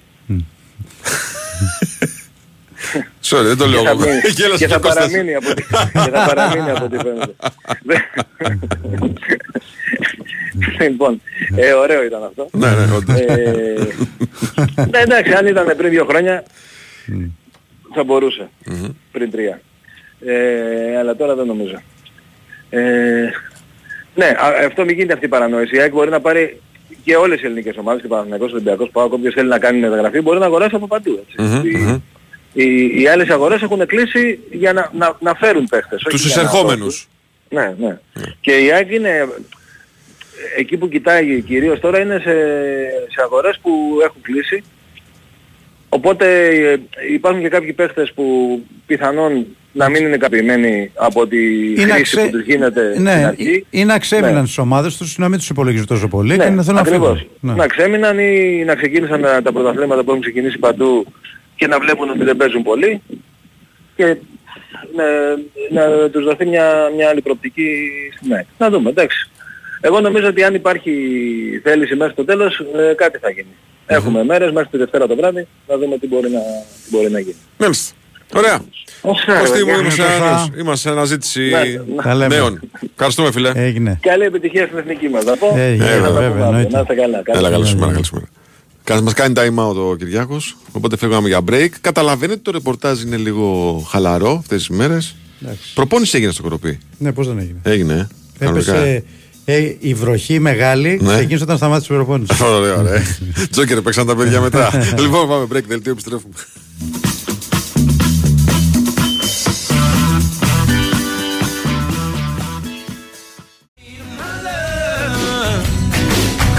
S1: Sorry, δεν το λέω
S13: Και θα
S1: εγώ.
S13: μείνει-
S1: Γέλασε
S13: και θα
S1: ο Κώστας.
S13: παραμείνει από ό,τι- και θα παραμείνει από ό,τι φαίνεται. λοιπόν, ε, ωραίο ήταν αυτό.
S1: Ναι, ναι, όντως.
S13: Ε, ναι, εντάξει, αν ήταν πριν δύο χρόνια θα μπορούσε. Πριν τρία. Ε, αλλά τώρα δεν νομίζω. Ε, ναι, α- αυτό μην γίνεται αυτή η παρανόηση. Η ΑΕΚ μπορεί να πάρει και όλες οι ελληνικές ομάδες, και Παναθηναϊκός, Ολυμπιακός, Πάοκ, όποιος θέλει να κάνει μεταγραφή, μπορεί να αγοράσει από παντού. Έτσι.
S1: Μμμ,
S13: Οι-
S1: μμμ.
S13: οι, οι άλλες αγορές έχουν κλείσει για να, να, να φέρουν παίχτες. όχι
S1: Τους
S13: για να
S1: εισερχόμενους.
S13: δώσουν. Ναι, ναι. Και η ΑΕΚ είναι εκεί που κοιτάει κυρίως τώρα είναι σε, σε αγορές που έχουν κλείσει. Οπότε ε, υπάρχουν και κάποιοι παίχτες που πιθανόν να μην είναι καπημένοι από τη
S2: Είναι
S13: χρήση
S2: αξε-
S13: που τους γίνεται στην
S2: Ναι,
S13: αρχή.
S2: ή να ξέμειναν
S13: Ναι.
S2: στις ομάδες τους, να μην τους υπολογίζουν τόσο πολύ και
S13: Ναι,
S2: να θέλουν να
S13: ακριβώς.
S2: φύγουν. Ναι.
S13: Να ξέμειναν ή να ξεκίνησαν τα τα πρωταθλήματα που έχουν ξεκινήσει παντού και να βλέπουν ότι δεν παίζουν πολύ και να, να τους δοθεί μια, μια άλλη προοπτική στην ΑΕΚ. Να δούμε, εντάξει. Εγώ νομίζω ότι αν υπάρχει θέληση μέχρι το τέλος, ε, κάτι θα γίνει. Έχουμε μέρες μέχρι τη Δευτέρα το βράδυ, να δούμε τι μπορεί να, τι μπορεί να γίνει.
S1: Μάλιστα. Ωραία.
S13: Ωραία,
S1: Κωστή μου,
S13: παιδιά.
S1: είμαστε
S2: Ευχαριστώ.
S1: ανανέωση. Είμαστε σε αναζήτηση
S13: Ναι, ναι.
S2: Τα λέμε.
S1: νέων. Ευχαριστούμε, φίλε.
S2: Έγινε.
S13: Καλή επιτυχία στην εθνική μας, θα πω.
S2: Έγινε,
S13: Να τα
S2: βέβαια,
S13: πούμε αύριο.
S2: εννοείται.
S13: Να είστε καλά. Καλή
S1: Έλα, καλή σου
S2: ναι,
S1: μέρα,
S2: ναι.
S1: καλή σου μέρα. Κα- Μας κάνει time out ο Κυριάκος, οπότε φεύγαμε για break. Καταλαβαίνετε το ρεπορτάζ είναι λίγο χαλαρό αυτές τις μέρες.
S2: Εντάξει.
S1: Προπόνηση έγινε στο κοροπή.
S2: Ναι, πώς δεν έγινε;
S1: Έγινε, ε. Κανονικά.
S2: Έπεσε ε, η βροχή μεγάλη,
S1: Ναι.
S2: ξεκίνησε όταν σταμάτησε η προπόνηση.
S1: Ωραία, ωραία. Τζόκερ, παίξαν τα παιδιά μετά. λοιπόν, πάμε break, δελτίο, επιστρέφουμε.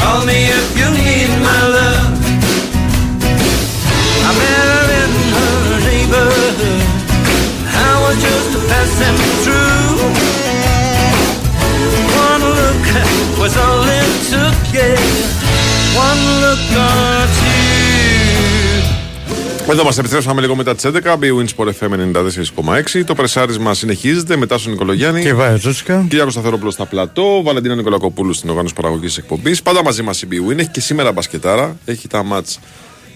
S12: Call me passing through. One look was all it took, yeah. One look or two.
S1: Εδώ μας επιστρέψαμε λίγο μετά τις 11. BWIN Sport FM 94,6. Το πρεσάρισμα συνεχίζεται μετά στον Νικολογιάννη.
S2: Και βάει ο Τζούσικα.
S1: Κυριάκος Σταθερόπουλος στα πλατό. Βαλεντίνα Νικολακοπούλου στην οργάνωση παραγωγής εκπομπής. Πάντα μαζί μας η BWIN. Έχει και σήμερα μπασκετάρα. Έχει τα μάτς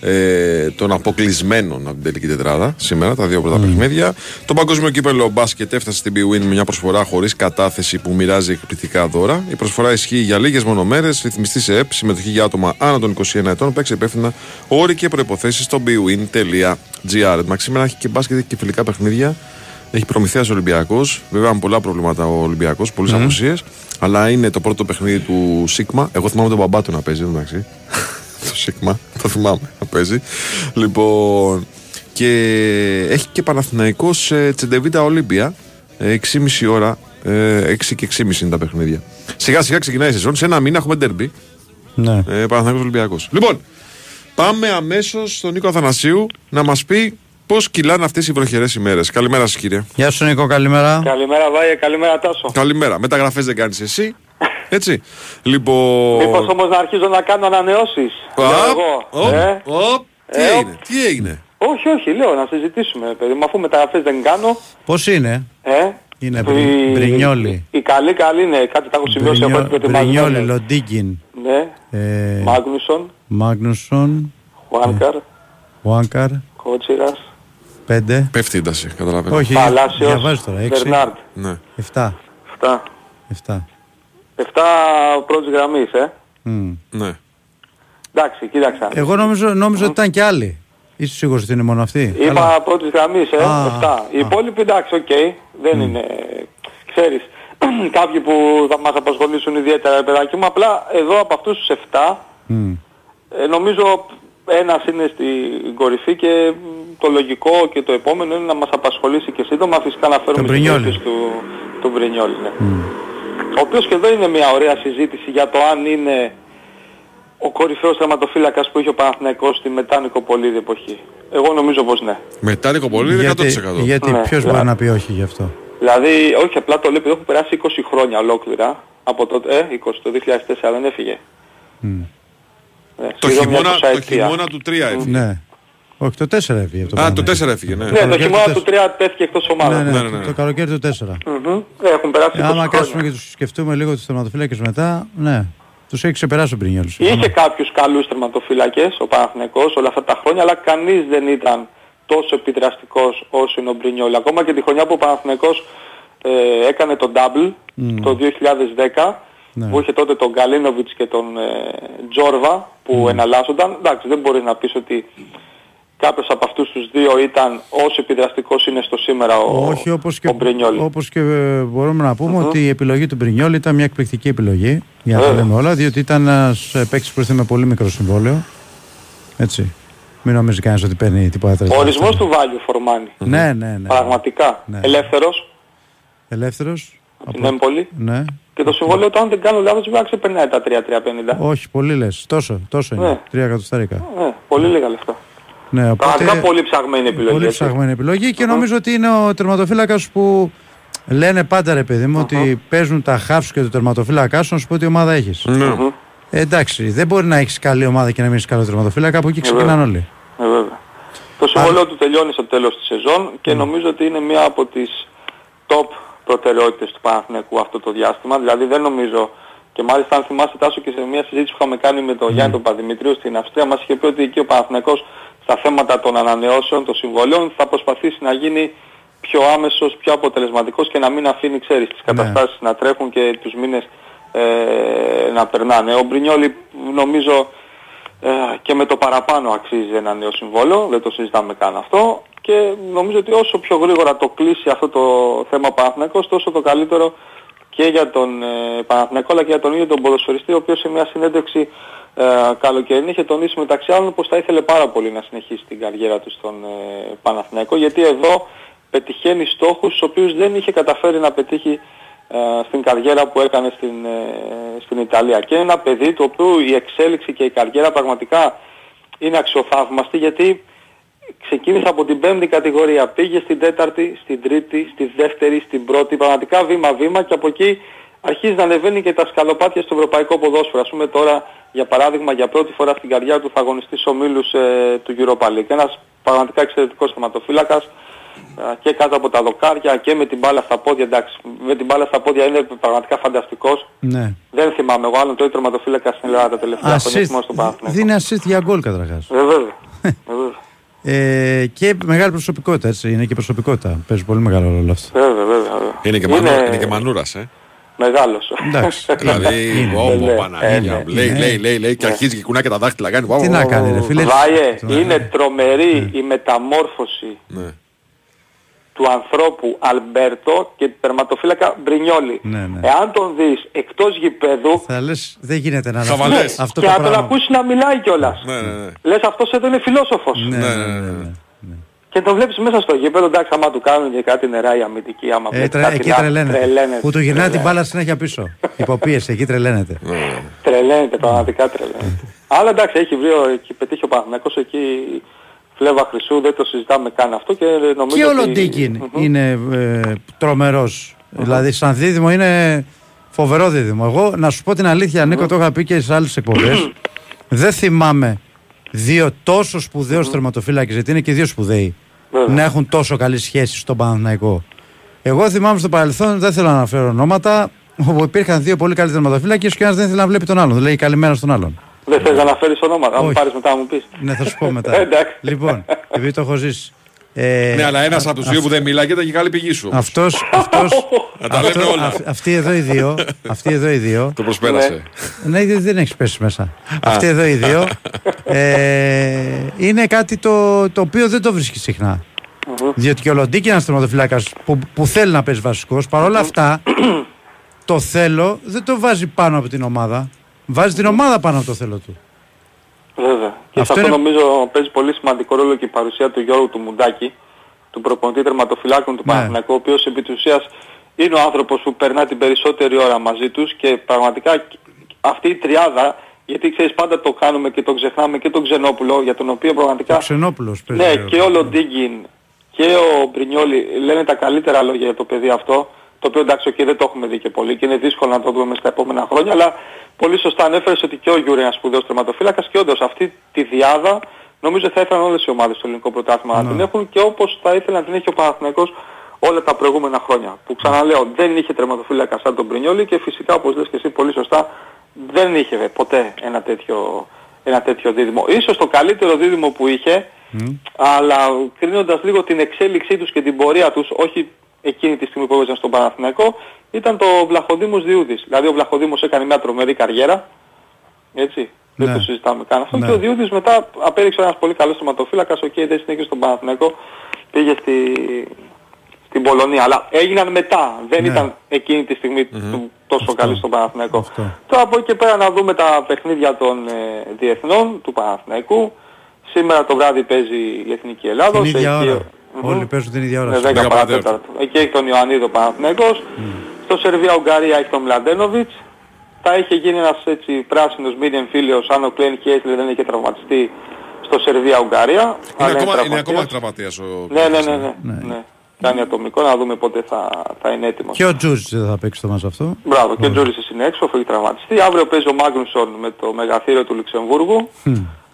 S1: ε, των αποκλεισμένων από την τελική τετράδα σήμερα, τα δύο πρώτα παιχνίδια. Το παγκόσμιο κύπελο μπάσκετ έφτασε στην BWIN με μια προσφορά χωρίς κατάθεση που μοιράζει εκπληκτικά δώρα. Η προσφορά ισχύει για λίγες μόνο μέρε, ρυθμιστή σε ΕΠ, συμμετοχή για άτομα άνω των 21 ετών. Παίξει υπεύθυνα όροι και προποθέσει στο bwin.gr. Μα σήμερα έχει και μπάσκετ έχει και φιλικά παιχνίδια. Έχει προμηθεία Ολυμπιακό. Βέβαια με πολλά προβλήματα ο Ολυμπιακός, πολλές mm. απουσίες. Αλλά είναι το πρώτο παιχνίδι του Σίγμα. Εγώ θυμάμαι τον μπαμπά του να παίζει, εντάξει. Το Σίγμα, το θυμάμαι να παίζει. Λοιπόν, και έχει και Παναθηναϊκός ε, Τσεντεβίτα Ολύμπια. ε, 6,5 ώρα. Ε, 6 και 6,5 είναι τα παιχνίδια. Σιγά σιγά ξεκινάει η σεζόν. Σε ένα μήνα έχουμε ντερμπι.
S2: Ναι.
S1: Ε, Παναθηναϊκός Ολυμπιακός. Λοιπόν, πάμε αμέσως στον Νίκο Αθανασίου να μας πει πώς κυλάνε αυτές οι βροχερές ημέρες. Καλημέρα σας, κύριε.
S2: Γεια σου Νίκο, καλημέρα.
S14: Καλημέρα Βάιε, καλημέρα Τάσο.
S1: Καλημέρα. Μεταγραφές δεν κάνεις εσύ. Έτσι. Λοιπόν.
S14: Μήπως όμως να αρχίζω να κάνω ανανεώσεις.
S1: Οπ,
S14: Λέω εγώ.
S1: οπ,
S14: Ε,
S1: οπ, Τι
S14: Ε,
S1: έγινε, τι έγινε;
S14: όχι, όχι, λέω να συζητήσουμε παιδί μου, αφού μεταγραφές δεν κάνω.
S2: Πώς είναι,
S14: Ε,
S2: είναι
S14: η-
S2: Μπρι- Μπρινιόλι.
S14: Η καλή καλή είναι, κάτι τα έχω σημειώσει από ό,τι
S2: Μπρινιόλι,
S14: προετοιμασμένο.
S2: Λοντίγκιν.
S14: Ναι,
S2: ε,
S14: Μάγνουσον,
S2: Μάγνουσον,
S14: Χουάνκαρ,
S2: Βουάνκαρ,
S14: Κότσιρας,
S2: πέντε.
S1: Πέφτει η ένταση, καταλαβαίνω.
S2: Όχι,
S14: Παλάσιος,
S2: διαβάζει τώρα. Έξι,
S14: Μπερνάρτ.
S1: Ναι.
S2: εφτά.
S14: Αυτά.
S2: εφτά.
S14: Εφτά πρώτης γραμμής, ε.
S2: Μμ.
S1: Ναι.
S14: Εντάξει, κοίταξα.
S2: Εγώ νόμιζα, νόμιζα ότι ήταν και άλλοι. Είσαι σίγουρος ότι είναι μόνο αυτοί;
S14: Είπα
S2: Καλά.
S14: πρώτης γραμμής, ε,
S2: Α,
S14: 7. Οι υπόλοιποι εντάξει, οκ, δεν είναι, ξέρεις, κάποιοι που θα μας απασχολήσουν ιδιαίτερα, ρε παιδάκι μου, απλά εδώ από αυτούς τους 7,
S2: Μμ.
S14: ε, νομίζω ένας είναι στην κορυφή και μ, το λογικό και το επόμενο είναι να μας απασχολήσει και σύντομα, φυσικά να φέρουμε την
S2: Μπρινιόλι.
S14: περίπτωση του, του Μπρινιόλι, ναι. Ο οποίος και εδώ είναι μια ωραία συζήτηση για το αν είναι ο κορυφαίος τερματοφύλακας που είχε ο Παναθηναϊκός στη μετά Νικοπολίδη εποχή. Εγώ νομίζω πως ναι.
S1: Μετά Νικοπολίδη 100%.
S2: Γιατί, γιατί
S14: Ναι,
S2: ποιος
S14: ναι.
S2: μπορεί να πει όχι γι' αυτό;
S14: Δηλαδή, όχι απλά το λέω επειδή έχουν περάσει 20 χρόνια ολόκληρα. Από το, ε, 20, το 2004 δεν έφυγε. Ναι,
S1: Το
S14: σχεδόν μια
S1: χειμώνα, το
S14: εικοσαετία.
S1: χειμώνα του 3 έφυγε.
S2: Ναι. Όχι, το 4 έφυγε. Το
S1: Α, το
S2: Παναθηναϊκό.
S1: 4 έφυγε, ναι.
S14: Ναι, το
S2: καλοκαίρι
S14: χειμώνα
S2: του
S14: του 3 τέθηκε εκτός ομάδας.
S2: Ναι, ναι,
S1: Ναι, ναι,
S2: το-
S1: ναι.
S2: το καλοκαίρι του 4.
S14: Μμμ. Ε, Έχουν περάσει 20
S2: Άμα κάτσουμε
S14: χρόνια.
S2: και τους σκεφτούμε λίγο τους τερματοφύλακες μετά, ναι, τους έχει ξεπεράσει ο Μπρινιόλ.
S14: Είχε κάποιους καλούς τερματοφύλακες ο Παναθηναϊκός όλα αυτά τα χρόνια, αλλά κανείς δεν ήταν τόσο επιδραστικός όσο είναι ο Μπρινιόλ. Ακόμα και τη χρονιά που ο Παναθηναϊκός ε, έκανε τον double το 2010,
S2: Ναι.
S14: που είχε τότε τον Γκαλίνοβιτς και τον ε, Τζόρβα που εναλλάσσονταν. Εντάξει, δεν μπορείς να πεις ότι κάποιος από αυτούς τους δύο ήταν όσο επιδραστικός είναι στο σήμερα ο,
S2: Όχι, όπως και,
S14: ο Μπρινιόλ.
S2: όπως και ε, μπορούμε να πούμε ότι η επιλογή του Μπρινιόλ ήταν μια εκπληκτική επιλογή, για να τα
S14: Βέβαια.
S2: λέμε όλα, διότι ήταν ένας ε, παίκτης που ήρθε με πολύ μικρό συμβόλαιο. Έτσι. Μην νομίζεις κανείς ότι παίρνει τίποτα
S14: Ο ορισμός του value for money.
S2: Ναι, ναι, ναι.
S14: Πραγματικά.
S2: Ναι.
S14: Ελεύθερος
S2: Ελεύθερος.
S14: από την Έμπολη.
S2: Ναι.
S14: Και το συμβόλαιο του αν δεν κάνω λάθος βέβαια ξεπερνάει τα 3-3-50.
S2: Όχι, πολύ λες. Τόσο, τόσο είναι.
S14: Ναι.
S2: Τρία εκατοστάρικα.
S14: Ναι, πολύ λίγα λεφτά.
S2: Ναι, οπότε,
S14: Πραγματικά πολύ ψαγμένη επιλογή.
S2: πολύ
S14: έτσι.
S2: ψαγμένη επιλογή και νομίζω ότι είναι ο τερματοφύλακας που λένε πάντα ρε παιδί μου ότι παίζουν τα χάφς και το τερματοφύλακά σου να σου πω τι ομάδα έχεις.
S1: Ναι.
S2: Ε, εντάξει, δεν μπορεί να έχεις καλή ομάδα και να μην έχεις καλό τερματοφύλακα, από εκεί ξεκινάνε όλοι.
S14: Ε, βέβαια. Το συμβόλαιο του τελειώνει στο τέλος της σεζόν και νομίζω ότι είναι μία από τις top προτεραιότητες του Παναθηναϊκού αυτό το διάστημα. Δηλαδή δεν νομίζω και μάλιστα αν θυμάστε Τάσο και σε μια συζήτηση που είχαμε κάνει με τον Γιάννη τον Παδημητρίου στην Αυστρία μας είχε πει ότι εκεί ο Παναθηναϊκός στα θέματα των ανανεώσεων, των συμβολέων θα προσπαθήσει να γίνει πιο άμεσος, πιο αποτελεσματικός και να μην αφήνει, ξέρεις, τις καταστάσεις να τρέχουν και τους μήνες ε, να περνάνε. Ο Μπρινιόλη νομίζω ε, και με το παραπάνω αξίζει ένα νέο συμβόλαιο, δεν το συζητάμε καν αυτό και νομίζω ότι όσο πιο γρήγορα το κλείσει αυτό το θέμα ο Παναθηναϊκός τόσο το καλύτερο και για τον ε, Παναθηναϊκό αλλά και για τον ίδιο τον ποδοσφαιριστή ο οποίος σε μια συνέντευξη ε, καλοκαιρινή είχε τονίσει μεταξύ άλλων πως θα ήθελε πάρα πολύ να συνεχίσει την καριέρα του στον ε, Παναθηναϊκό γιατί εδώ πετυχαίνει στόχους τους οποίους δεν είχε καταφέρει να πετύχει ε, στην καριέρα που έκανε στην, ε, στην Ιταλία. Και είναι ένα παιδί το οποίο η εξέλιξη και η καριέρα πραγματικά είναι αξιοθαύμαστη γιατί ξεκίνησε από την πέμπτη κατηγορία, πήγε στην τέταρτη, στην τρίτη, στη δεύτερη, στην πρώτη, πραγματικά βήμα-βήμα και από εκεί αρχίζει να ανεβαίνει και τα σκαλοπάτια στο ευρωπαϊκό ποδόσφαιρο. Ας πούμε τώρα, για παράδειγμα, για πρώτη φορά στην καριέρα του θα αγωνιστεί στους ομίλους ε, του Europa League. Ένας πραγματικά εξαιρετικός θεματοφύλακας ε, και κάτω από τα δοκάρια και με την μπάλα στα πόδια. Εντάξει, με την μπάλα στα πόδια είναι πραγματικά φανταστικός.
S2: Ναι.
S14: Δεν θυμάμαι εγώ άλλον το τερματοφύλακα στην Ελλάδα τα τελευταία χρόνια
S2: Assist,
S14: θυμάμαι στον Παναθηναϊκό.
S2: δίνει assist για γκολ καταρχάς.
S14: Ε, βέβαια. Ε, βέβαια.
S2: Ε, και μεγάλη προσωπικότητα, έτσι. Είναι και προσωπικότητα. Παίζει πολύ μεγάλο ρόλο αυτό.
S14: Βέβαια, βέβαια, βέβαια.
S1: Είναι και,
S14: Είναι-
S1: μανούρα, είναι και μανούρας, ε.
S14: Μεγάλος.
S2: Εντάξει.
S1: δηλαδή,
S2: Είναι.
S1: όμπο,
S14: Ναι,
S1: Παναγία.
S14: ναι,
S1: Λέει,
S2: ναι.
S1: λέει, λέει, λέει και αρχίζει και κουνάει και τα δάχτυλα. Κάνει.
S2: Τι να κάνει, ρε φίλε.
S14: Βάιε, είναι τρομερή η μεταμόρφωση
S1: Ναι.
S14: Του ανθρώπου Αλμπέρτο και του τερματοφύλακα Μπρινιόλη.
S2: Ναι, ναι.
S14: Εάν τον δεις εκτός γηπέδου
S2: Θα λες, δεν γίνεται να
S1: Χαβαλές.
S2: αναφέρει αυτό
S14: και
S2: το
S14: να τον
S2: πράγμα.
S14: ακούσεις να μιλάει κιόλας.
S1: Ναι, ναι, ναι.
S14: Λες αυτός εδώ είναι φιλόσοφος.
S2: Ναι, ναι, ναι, ναι.
S14: Και τον βλέπεις μέσα στο γήπεδο, εντάξει, άμα του κάνουν και κάτι νερά η αμυντική, άμα
S2: Ε,
S14: βλέπει
S2: τρε,
S14: κάτι
S2: εκεί
S14: να-
S2: τρελαίνεται.
S14: τρελαίνεται.
S2: Που του γυρνάει την
S14: Τρελαίνεται.
S2: μπάλα συνέχεια πίσω. Υποπίεση, εκεί τρελαίνεται.
S14: Τρελαίνεται, πραγματικά τρελαίνεται. Αλλά εντάξει, έχει βρει, ο- έχει πετύχει ο Παναθηναϊκός εκεί φλέβα χρυσού, δεν το συζητάμε καν αυτό και νομίζω
S2: Και ο
S14: ότι...
S2: Λοντίκιν είναι ε, τρομερός. Δηλαδή, σαν δίδυμο είναι φοβερό δίδυμο. Εγώ, να σου πω την αλήθεια, Νίκο, το είχα πει και σε άλλες εκπομπές. δεν θυμάμαι δύο τόσο σπουδαίους τερματοφύλακες, γιατί είναι και δύο σπουδαίοι,
S14: Βέβαια.
S2: να έχουν τόσο καλή σχέση στον Παναθηναϊκό. Εγώ θυμάμαι στο παρελθόν, δεν θέλω να αναφέρω ονόματα, όπου υπήρχαν δύο πολύ καλοί τερματοφύλακες και ένας δεν ήθελε να βλέπει τον άλλον. Δηλαδή, καλημέρα στον άλλον.
S14: Δεν θες να αναφέρεις ονόματα, αν μου
S2: Όχι.
S14: πάρεις μετά να μου πεις.
S2: Ναι, θα σου πω μετά.
S14: Εντάξει.
S2: λοιπόν, επειδή το έχω ζήσει. Ε,
S1: Ναι, αλλά ένας από τους δύο που δεν μιλάει και ήταν και καλή πηγή σου.
S2: Αυτός, αυτός,
S1: Να τα λέμε
S2: αυτό-
S1: όλα.
S2: αυ- αυτοί εδώ οι δύο, αυτοί εδώ οι δύο,
S1: Το προσπέρασε.
S2: ναι, δεν δεν έχεις πέσει μέσα. Αυτοί εδώ οι δύο, ε, είναι κάτι το, το οποίο δεν το βρίσκεις συχνά. Διότι και ο Λοντίκη είναι ένας τερματοφυλάκας που, που θέλει να παίζει βασικός. Παρ' όλα αυτά, το θέλω δεν το βάζει πάνω από την ομάδα. Βάζει την ομάδα πάνω από το θέλω του.
S14: Βέβαια. Και
S2: Αυτό
S14: σε αυτό
S2: είναι-
S14: νομίζω παίζει πολύ σημαντικό ρόλο και η παρουσία του Γιώργου του Μουντάκη, του προπονητή τερματοφυλάκων του
S2: Ναι.
S14: Παναθηναϊκού, ο οποίος επί της ουσίας είναι ο άνθρωπος που περνά την περισσότερη ώρα μαζί τους και πραγματικά αυτή η τριάδα Γιατί ξέρεις πάντα το κάνουμε και το ξεχνάμε και τον Ξενόπουλο για τον οποίο πραγματικά...
S2: Ο Ξενόπουλος παίζει.
S14: Ναι, και ο Λοντίγκιν και ο Μπρινιόλη λένε τα καλύτερα λόγια για το παιδί αυτό. Το οποίο εντάξει, okay, δεν το έχουμε δει και πολύ και είναι δύσκολο να το δούμε μέσα στα επόμενα χρόνια. Αλλά πολύ σωστά ανέφερες ότι και ο Γιούρι είναι ένας σπουδαίος τερματοφύλακας και όντως αυτή τη δυάδα νομίζω θα ήθελαν όλες οι ομάδες στο ελληνικό πρωτάθλημα να την έχουν και όπως θα ήθελε να την έχει ο Παναθηναϊκός όλα τα προηγούμενα χρόνια. Που ξαναλέω δεν είχε τερματοφύλακα σαν τον Μπρινιόλι και φυσικά όπως λες και εσύ πολύ σωστά δεν είχε ποτέ ένα τέτοιο, ένα τέτοιο δίδυμο. Ίσως το καλύτερο δίδυμο που είχε αλλά κρίνοντας λίγο την εξέλιξή τους και την πορεία τους, όχι εκείνη τη στιγμή που έπαιζαν στον Παναθηναϊκό, ήταν το Βλαχοδήμος Διούδης. Δηλαδή ο Βλαχοδήμος έκανε μια τρομερή καριέρα, έτσι, δεν το συζητάμε καν αυτό.
S2: Ναι.
S14: Και ο Διούδης μετά απέδειξε ένας πολύ καλός θεματοφύλακας, οκ, δεν συνέχισε στον Παναθηναϊκό, πήγε στη, στην Πολωνία. Αλλά έγιναν μετά, δεν
S2: Ναι.
S14: ήταν εκείνη τη στιγμή του τόσο καλοί στον Παναθηναϊκό. Τώρα από εκεί και πέρα να δούμε τα παιχνίδια των ε, διεθνών του Παναθηναϊκού. Σήμερα το βράδυ παίζει η Εθνική Ελλάδος.
S2: Την ίδια
S14: Εκεί-
S2: ώρα.
S14: Μμμ.
S2: Όλοι παίζουν την ίδια ώρα.
S14: Με 10 παρατέταρτο. Εκεί έχει τον Ιωαννίδο Παναθηναϊκός. Στο Σερβία-Ουγγαρία έχει τον Μλαντένοβιτς. Θα είχε γίνει ένας έτσι πράσινος μήνυ εμφύλιος αν ο Κλέν Χιέσλερ δεν είχε τραυματιστεί στο Σερβία-Ουγγαρία.
S1: Είναι
S14: Αλλά
S1: ακόμα, είναι
S14: τραυματίας.
S1: ακόμα τραυματίας ο
S14: Ναι, ναι, ναι, ναι. ναι. Κάνει ατομικό, να δούμε πότε θα, θα είναι έτοιμος.
S2: Και ο Τζούζης δεν θα παίξει το μας αυτό.
S14: Μπράβο, και ο Τζούρισης είναι έξω, αφού έχει τραυματιστεί. Αύριο παίζει ο Μάγνουσον με το μεγαθύριο του Λουξεμβούργου.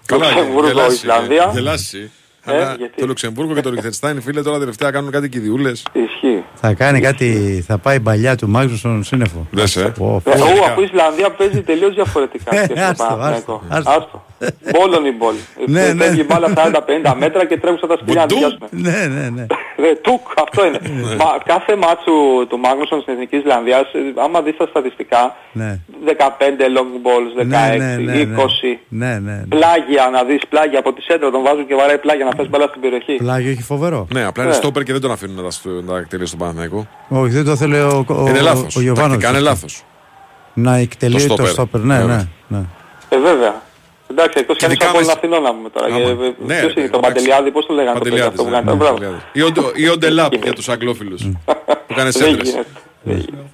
S1: Καλά,
S14: Λουξεμβούργο,
S1: γελάσει,
S14: Ισλανδία.
S1: ε, Γελάσει.
S14: Ε,
S1: Αλλά
S14: γιατί;
S1: το Λουξεμβούργο και το Λιχτενστάιν, φίλε, τώρα τελευταία κάνουν κάτι κηδιούλες.
S14: Ισχύει.
S2: Θα κάνει κάτι, θα πάει παλιά του Μάγνουσον σύννεφο.
S1: Δες, ε.
S2: Ω,
S14: Ε, ου, αφού η Ισλανδία παίζει τελείως διαφορετικά.
S2: Ε,
S14: και στο
S2: άστο,
S14: Παναθηναϊκό.
S2: άστο,
S14: Άστο. Μπόλον η μπόλ.
S2: Ναι,
S14: Ε,
S2: ναι.
S14: Φεύγει η μπάλα 40-50 μέτρα και τρέχουν σαν τα σκυλιά να τη πιάσουμε.
S2: Ναι, ναι, ναι.
S14: Ε, Τουκ, αυτό είναι. Μα κάθε μάτσου του Μάγνουσον στην Εθνική Ισλανδίας, ε, άμα δεις τα στατιστικά,
S2: Ναι.
S14: 15 long balls, 16,
S2: Ναι, ναι, ναι, ναι.
S14: 20.
S2: Ναι, ναι.
S14: Πλάγια να δεις, πλάγια από τη σέντρα τον βάζουν και βαράει πλάγια να θες μπάλα στην περιοχή.
S2: Πλάγιο έχει φοβερό.
S1: Ναι, απλά είναι
S14: Ναι.
S1: στόπερ και δεν τον αφήνουν να τα, στου- να τα εκτελεί στον Παναθηναϊκό.
S2: Όχι, δεν το θέλει ο, ο,
S1: Είναι λάθος.
S2: ο Γιωβάνοβιτς
S1: Τακτικά είναι
S2: αυτό.
S1: λάθος.
S2: Να εκτελεί
S1: Το
S2: το
S1: στόπερ.
S2: στόπερ. Ναι,
S1: Βέβαια.
S2: ναι, ναι.
S14: Ε, βέβαια. Εντάξει, εκτός κι αν είσαι
S1: Ειδικά
S14: από την
S1: μας-
S14: Αθηνών να πούμε τώρα.
S1: Άμα.
S14: Ε, ε,
S1: Ναι,
S14: Ποιος
S1: ρε,
S14: είναι, τον
S1: εντάξει.
S14: Παντελιάδη, πώς το λέγανε το παιδί
S1: Παντελιάδης,
S14: αυτό που
S1: ναι,
S14: κάνει. Μπράβο.
S1: Παντελιάδης. Ή ο Ντε- Ή ο Ντελάπ για τους αγγλόφιλους. Που κάνει
S14: Δεν
S1: σέντρες.
S14: γίνεται. Δεν γίνεται.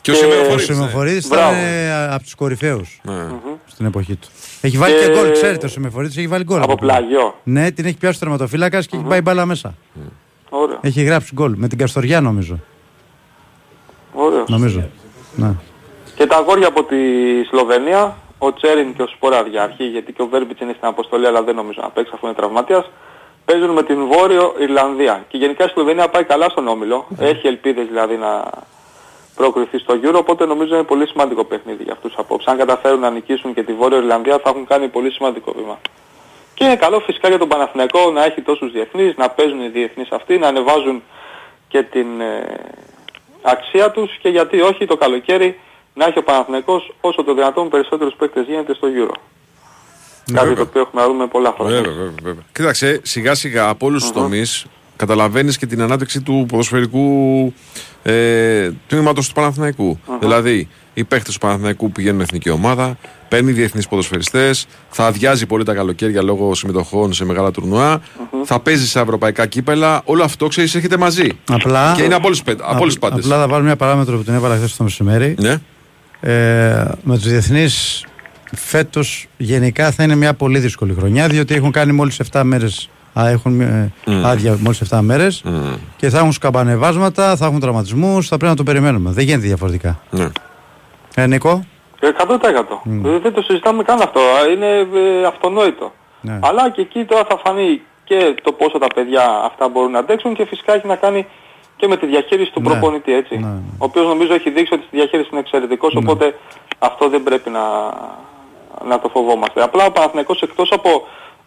S1: Και ο
S2: Ο
S1: Σιμεοφορίδης. ναι.
S2: Σιμεοφορίδης
S14: Μπράβο.
S2: ήταν από τους κορυφαίους
S1: Ναι.
S2: στην εποχή του. Έχει βάλει
S14: Και-
S2: και γκολ, ξέρετε, ο Σιμεοφορίδης έχει βάλει γκολ.
S14: Από
S2: εκεί.
S14: πλάγιο.
S2: Ναι, την έχει πιάσει ο τερματοφύλακας και έχει πάει μπάλα μέσα.
S14: Ωραίο.
S2: Έχει γράψει γκολ με την Καστοριά νομίζω.
S14: Ωραίο.
S2: Νομίζω. Ναι.
S14: Και τα αγόρια από τη Σλοβενία, ο Τσέριν και ο Σπόρα διαρχή, γιατί και ο Βέρμπιτς είναι στην αποστολή, αλλά δεν νομίζω να παίξει αφού είναι τραυματίας, παίζουν με την Βόρειο Ιρλανδία. Και γενικά η Σλοβενία πάει καλά στον όμιλο. Έχει ελπίδες δηλαδή να προκριθεί στο Euro, οπότε νομίζω είναι πολύ σημαντικό παιχνίδι για αυτούς απόψε. Αν καταφέρουν να νικήσουν και τη Βόρειο Ιρλανδία θα έχουν κάνει πολύ σημαντικό βήμα. Και είναι καλό φυσικά για τον Παναθηναϊκό να έχει τόσους διεθνείς, να παίζουν οι διεθνείς αυτοί, να ανεβάζουν και την ε, αξία τους και γιατί όχι το καλοκαίρι να έχει ο Παναθηναϊκός όσο το δυνατόν περισσότερους παίκτες γίνεται στο Euro. Κάτι
S1: βέβαια.
S14: το οποίο έχουμε να δούμε πολλά χρόνια.
S1: Βέβαια, βέβαια, βέβαια. Κοίταξε, σιγά σιγά από όλους τους τομείς καταλαβαίνεις και την ανάπτυξη του ποδοσφαιρικού ε, τμήματος του παναθηναικου Δηλαδή, οι παίχτες του Παναθηναϊκού πηγαίνουν εθνική ομάδα, παίρνει διεθνείς ποδοσφαιριστές, θα αδειάζει πολύ τα καλοκαίρια λόγω συμμετοχών σε μεγάλα τουρνουά, θα παίζει σε ευρωπαϊκά κύπελα. Όλο αυτό ξέρεις, έρχεται μαζί.
S2: Απλά,
S1: Και είναι από όλους του
S2: απ-
S1: πάντες.
S2: Απλά θα βάλω μια παράμετρο που την έβαλα χθες το μεσημέρι.
S1: Ναι.
S2: Ε, με τους διεθνείς φέτος γενικά θα είναι μια πολύ δύσκολη χρονιά διότι έχουν κάνει μόλις 7 μέρες. Έχουν ε,
S1: Μμ.
S2: άδεια μόλις 7 μέρες
S1: Μμ.
S2: και θα έχουν σκαμπανεβάσματα, θα έχουν τραυματισμούς. Θα πρέπει να το περιμένουμε. Δεν γίνεται διαφορετικά.
S1: Ναι.
S2: Ε, Νίκο;
S14: Ε, 100%. Ε, Δεν το συζητάμε καν αυτό. Είναι ε, αυτονόητο.
S2: Ναι.
S14: Αλλά και εκεί τώρα θα φανεί και το πόσο τα παιδιά αυτά μπορούν να αντέξουν και φυσικά έχει να κάνει και με τη διαχείριση του
S2: Ναι.
S14: προπονητή, έτσι.
S2: Ναι, ναι.
S14: Ο οποίος νομίζω έχει δείξει ότι στη διαχείριση είναι εξαιρετικός, οπότε αυτό δεν πρέπει να, να το φοβόμαστε. Απλά ο Παναθηναϊκός εκτός από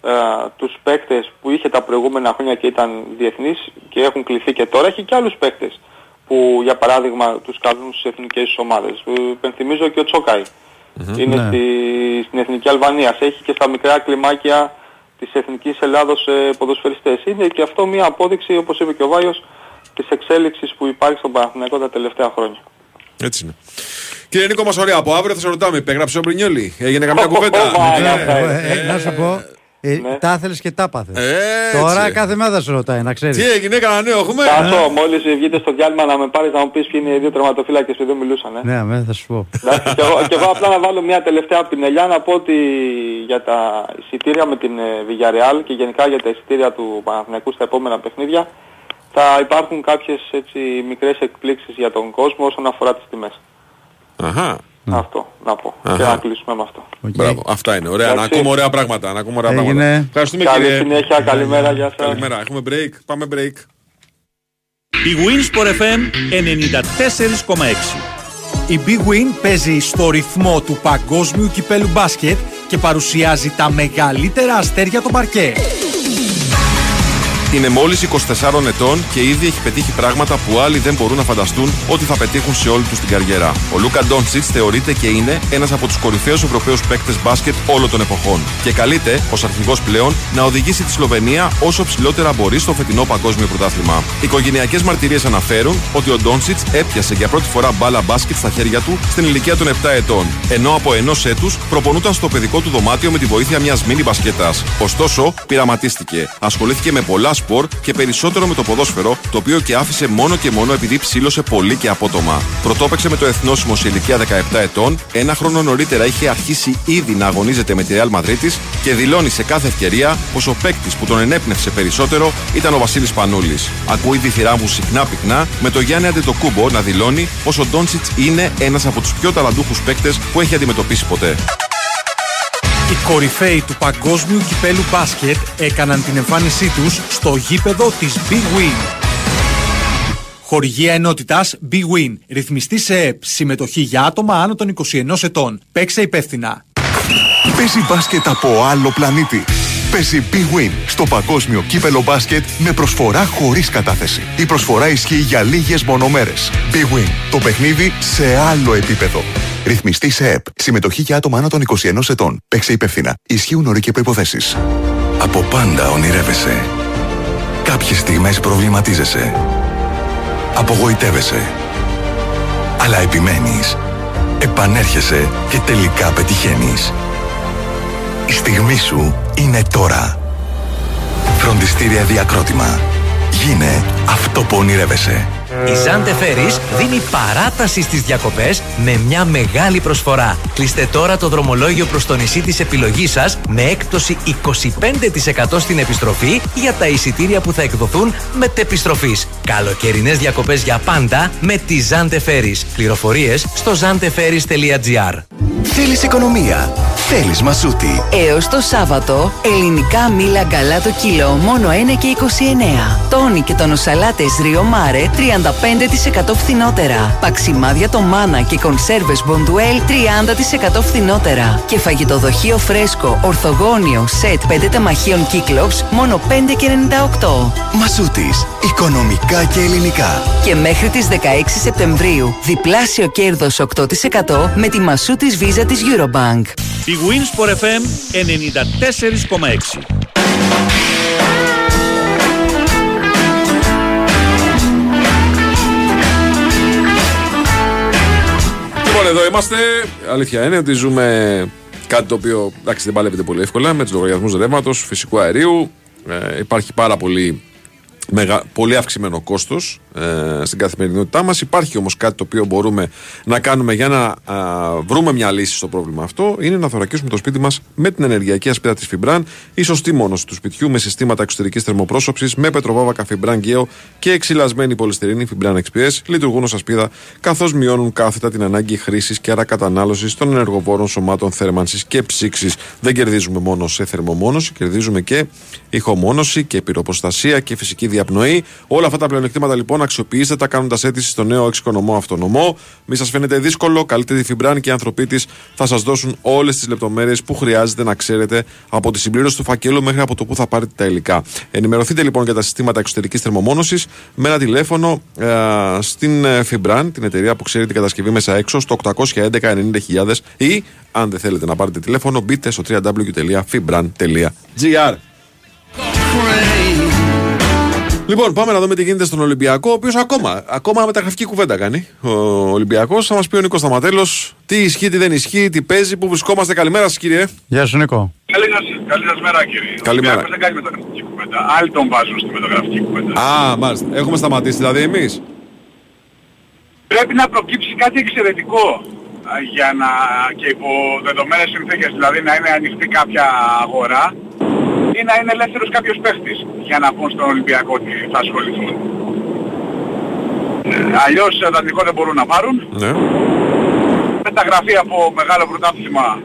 S14: ε, τους παίκτες που είχε τα προηγούμενα χρόνια και ήταν διεθνείς και έχουν κληθεί και τώρα, έχει και άλλους παίκτες που για παράδειγμα τους καλούν στις εθνικές τους ομάδες. Ε, Υπενθυμίζω και ο Τσόκαη. Είναι
S2: Ναι.
S14: στη, στην Εθνική Αλβανίας. Έχει και στα μικρά κλιμάκια της Εθνικής Ελλάδος ε, ποδοσφαιριστές. Είναι και αυτό μια απόδειξη, όπως είπε και ο Βάιος, της εξέλιξης που υπάρχει στον Παναθηναϊκό τα τελευταία χρόνια.
S1: Έτσι είναι. Κύριε Νίκο, μας ωραία. Από αύριο θα σε ρωτάμε, υπέγραψε ο Μπρινιόλι. Έγινε καμιά
S14: Ω,
S1: κουβέντα.
S14: ω, μάλιστα.
S1: Ε,
S2: Ε, ε, να σου πω, Ε,
S14: Ναι.
S2: Τα ήθελες και τα πάθες.
S1: Έτσι.
S2: Τώρα κάθε μέρα σε ρωτάει, να ξέρεις.
S1: Τι έγινε, κανένα νέο έχουμε;
S14: Τάσο, μόλις βγείτε στο διάλειμμα να με πάρεις να μου πεις ποιοι είναι οι δύο τερματοφύλακες που δεν μιλούσαν. Ε.
S2: Ναι, αμέ, θα σου πω.
S14: Εντάξει, και, εγώ, και εγώ απλά να βάλω μια τελευταία πινελιά να πω ότι για τα εισιτήρια με την ε, Villarreal και γενικά για τα εισιτήρια του Παναθηναϊκού στα επόμενα παιχνίδια θα υπάρχουν κάποιες έτσι μικρές εκπλήξεις για τον κόσμο όσον αφορά τις τιμές.
S1: Αχα.
S14: Αυτό να πω.
S1: Αχα.
S14: Και να κλείσουμε με αυτό.
S1: Μπράβο, αυτά είναι. Ωραία, να
S14: Εντάξει.
S1: ακούμε ωραία πράγματα. Να ακούμε ωραία
S2: Έγινε.
S1: πράγματα. Ευχαριστούμε
S14: Καλή
S1: κύριε.
S14: συνέχεια, καλημέρα, γεια σας.
S1: Καλημέρα. Έχουμε break. Πάμε break.
S15: Η Winsport FM 94,6.
S16: Η Big Win παίζει στο ρυθμό του παγκόσμιου κυπέλου μπάσκετ και παρουσιάζει τα μεγαλύτερα αστέρια του παρκέ.
S1: Είναι μόλις 24 ετών και ήδη έχει πετύχει πράγματα που άλλοι δεν μπορούν να φανταστούν ότι θα πετύχουν σε όλη τους την καριέρα. Ο Λούκα Ντόντσιτς θεωρείται και είναι ένας από τους κορυφαίους Ευρωπαίους παίκτες μπάσκετ όλων των εποχών. Και καλείται, ως αρχηγός πλέον, να οδηγήσει τη Σλοβενία όσο ψηλότερα μπορεί στο φετινό παγκόσμιο πρωτάθλημα. Οικογενειακές μαρτυρίες αναφέρουν ότι ο Ντόντσιτς έπιασε για πρώτη φορά μπάλα μπάσκετ στα χέρια του στην ηλικία των 7 ετών, ενώ από ενός έτους προπονούταν στο παιδικό του δωμάτιο με τη βοήθεια μιας μίνι μπασκετά. Ωστόσο, πειραματίστηκε. Ασχολήθηκε με πολλά σπορ και περισσότερο με το ποδόσφαιρο, το οποίο και άφησε μόνο και μόνο επειδή ψήλωσε πολύ και απότομα. Πρωτόπαιξε με το εθνόσημο σε ηλικία 17 ετών, ένα χρόνο νωρίτερα είχε αρχίσει ήδη να αγωνίζεται με τη Real Madrid και δηλώνει σε κάθε ευκαιρία πως ο παίκτης που τον ενέπνευσε περισσότερο ήταν ο Βασίλης Πανούλης. Ακούει τη θηρά μου συχνά πυκνά με το Γιάννη Αντετοκούμπο να δηλώνει πως ο Ντόντσιτ είναι ένας από τους πιο ταλαντούχους παίκτες που έχει αντιμετωπίσει ποτέ.
S16: Οι κορυφαίοι του παγκόσμιου κυπέλου μπάσκετ έκαναν την εμφάνισή τους στο γήπεδο της Big Win. Χορηγία ενότητας Big Win. Ρυθμιστή σε ΕΠ. Συμμετοχή για άτομα άνω των 21 ετών. Παίξε υπεύθυνα.
S17: Παίζει μπάσκετ από άλλο πλανήτη. Παίζει Big Win στο παγκόσμιο κύπελο μπάσκετ με προσφορά χωρίς κατάθεση. Η προσφορά ισχύει για λίγες μονομέρες. Big Win. Το παιχνίδι σε άλλο επίπεδο. Ρυθμιστή σε ΕΠ. Συμμετοχή για άτομα άνω των 21 ετών. Παίξε υπεύθυνα. Ισχύουν όροι και προϋποθέσεις.
S18: Από πάντα ονειρεύεσαι. Κάποιες στιγμές προβληματίζεσαι. Απογοητεύεσαι. Αλλά επιμένεις. Επανέρχεσαι και τελικά πετυχαίνεις. Η στιγμή σου είναι τώρα. Φροντιστήρια Διακρότημα. Γίνε αυτό που ονειρεύεσαι.
S19: Η Ζάντε Φέρις δίνει παράταση στις διακοπές με μια μεγάλη προσφορά. Κλείστε τώρα το δρομολόγιο προς το νησί της επιλογής σας με έκπτωση 25% στην επιστροφή για τα εισιτήρια που θα εκδοθούν μετεπιστροφής. Καλοκαιρινές διακοπές για πάντα με τη Ζάντε Φέρις. Πληροφορίες στο zanteferis.gr
S18: Θέλεις οικονομία; Θέλεις μασούτη;
S20: Έως το Σάββατο, ελληνικά μήλα γκαλά το κιλό μόνο 1 και 29. Τόνι και τονοσαλάτες Ριο Μάρε 35% φθηνότερα. Παξιμάδια το Μάνα και κονσέρβες Μποντουέλ 30% φθηνότερα. Και φαγητοδοχείο φρέσκο, ορθογόνιο, σετ 5 τεμαχίων κύκλοξ μόνο 5 και 98.
S18: Μασούτης. Οικονομικά και ελληνικά.
S20: Και μέχρι τις 16 Σεπτεμβρίου, διπλάσιο κέρδος 8% με τη μασού της Visa της Eurobank.
S15: Η Winsport FM 94,6.
S1: Λοιπόν, εδώ είμαστε. Αλήθεια είναι ότι ζούμε κάτι το οποίο εντάξει, δεν παλεύεται πολύ εύκολα με τους λογαριασμούς ρεύματος, φυσικού αερίου. Ε, υπάρχει πάρα πολύ, μεγα, πολύ αυξημένο κόστος ε, στην καθημερινότητά μας. Υπάρχει όμως κάτι το οποίο μπορούμε να κάνουμε για να α, βρούμε μια λύση στο πρόβλημα αυτό. Είναι να θωρακίσουμε το σπίτι μας με την ενεργειακή ασπίδα της Φιμπραν, η σωστή μόνωση του σπιτιού με συστήματα εξωτερικής θερμοπρόσωψης, με πετροβάβακα Φιμπραν Γκέο και εξυλασμένη πολυστερίνη Φιμπραν XPS λειτουργούν ως ασπίδα καθώς μειώνουν κάθετα την ανάγκη χρήσης και άρα κατανάλωσης των ενεργοβόρων σωμάτων θέρμανσης και ψήξης. Δεν κερδίζουμε μόνο σε θερμομόνωση, κερδίζουμε και ηχομόνωση και πυροποστασία και φυσική διαπνοή. Όλα αυτά τα πλεονεκτήματα λοιπόν αξιοποιήστε τα κάνοντας αίτηση στο νέο εξοικονομό αυτονομό. Μη σας φαίνεται δύσκολο, καλείτε τη Φιμπραν και οι άνθρωποι της θα σας δώσουν όλες τις λεπτομέρειες που χρειάζεται να ξέρετε από τη συμπλήρωση του φακέλου μέχρι από το που θα πάρετε τα υλικά. Ενημερωθείτε λοιπόν για τα συστήματα εξωτερικής θερμομόνωσης με ένα τηλέφωνο ε, στην ε, Fibran, την εταιρεία που ξέρει την κατασκευή μέσα έξω, στο 811-90.000 ή αν δεν θέλετε να πάρετε τηλέφωνο, μπείτε στο www.fibran.gr. Λοιπόν, πάμε να δούμε τι γίνεται στον Ολυμπιακό, ο οποίος ακόμα, ακόμα μεταγραφική κουβέντα κάνει. Ο Ολυμπιακός θα μας πει ο Νίκος Σταματέλος τι ισχύει, τι δεν ισχύει, τι παίζει, πού βρισκόμαστε. Καλημέρα σας, κύριε.
S2: Γεια σου, Νίκο.
S10: Καλημέρα.
S21: Καλή σας μέρα κύριε.
S1: Καλημέρα.
S21: Ο Ολυμπιακός δεν κάνει μεταγραφική κουβέντα. Άλλοι τον βάζουν στη μεταγραφική κουβέντα.
S1: Α, μάλιστα. Έχουμε σταματήσει δηλαδή εμείς.
S21: Πρέπει να προκύψει κάτι εξαιρετικό α, για να και υπό δεδομένες συνθήκες, δηλαδή να είναι ανοιχτή κάποια αγορά ή να είναι ελεύθερος κάποιος παίχτης για να πούν στον Ολυμπιακό ότι θα ασχοληθούν. Ε, Αλλιώς ε, δανεικό δεν μπορούν να πάρουν.
S1: Ναι.
S21: Μεταγραφή από μεγάλο πρωτάθλημα,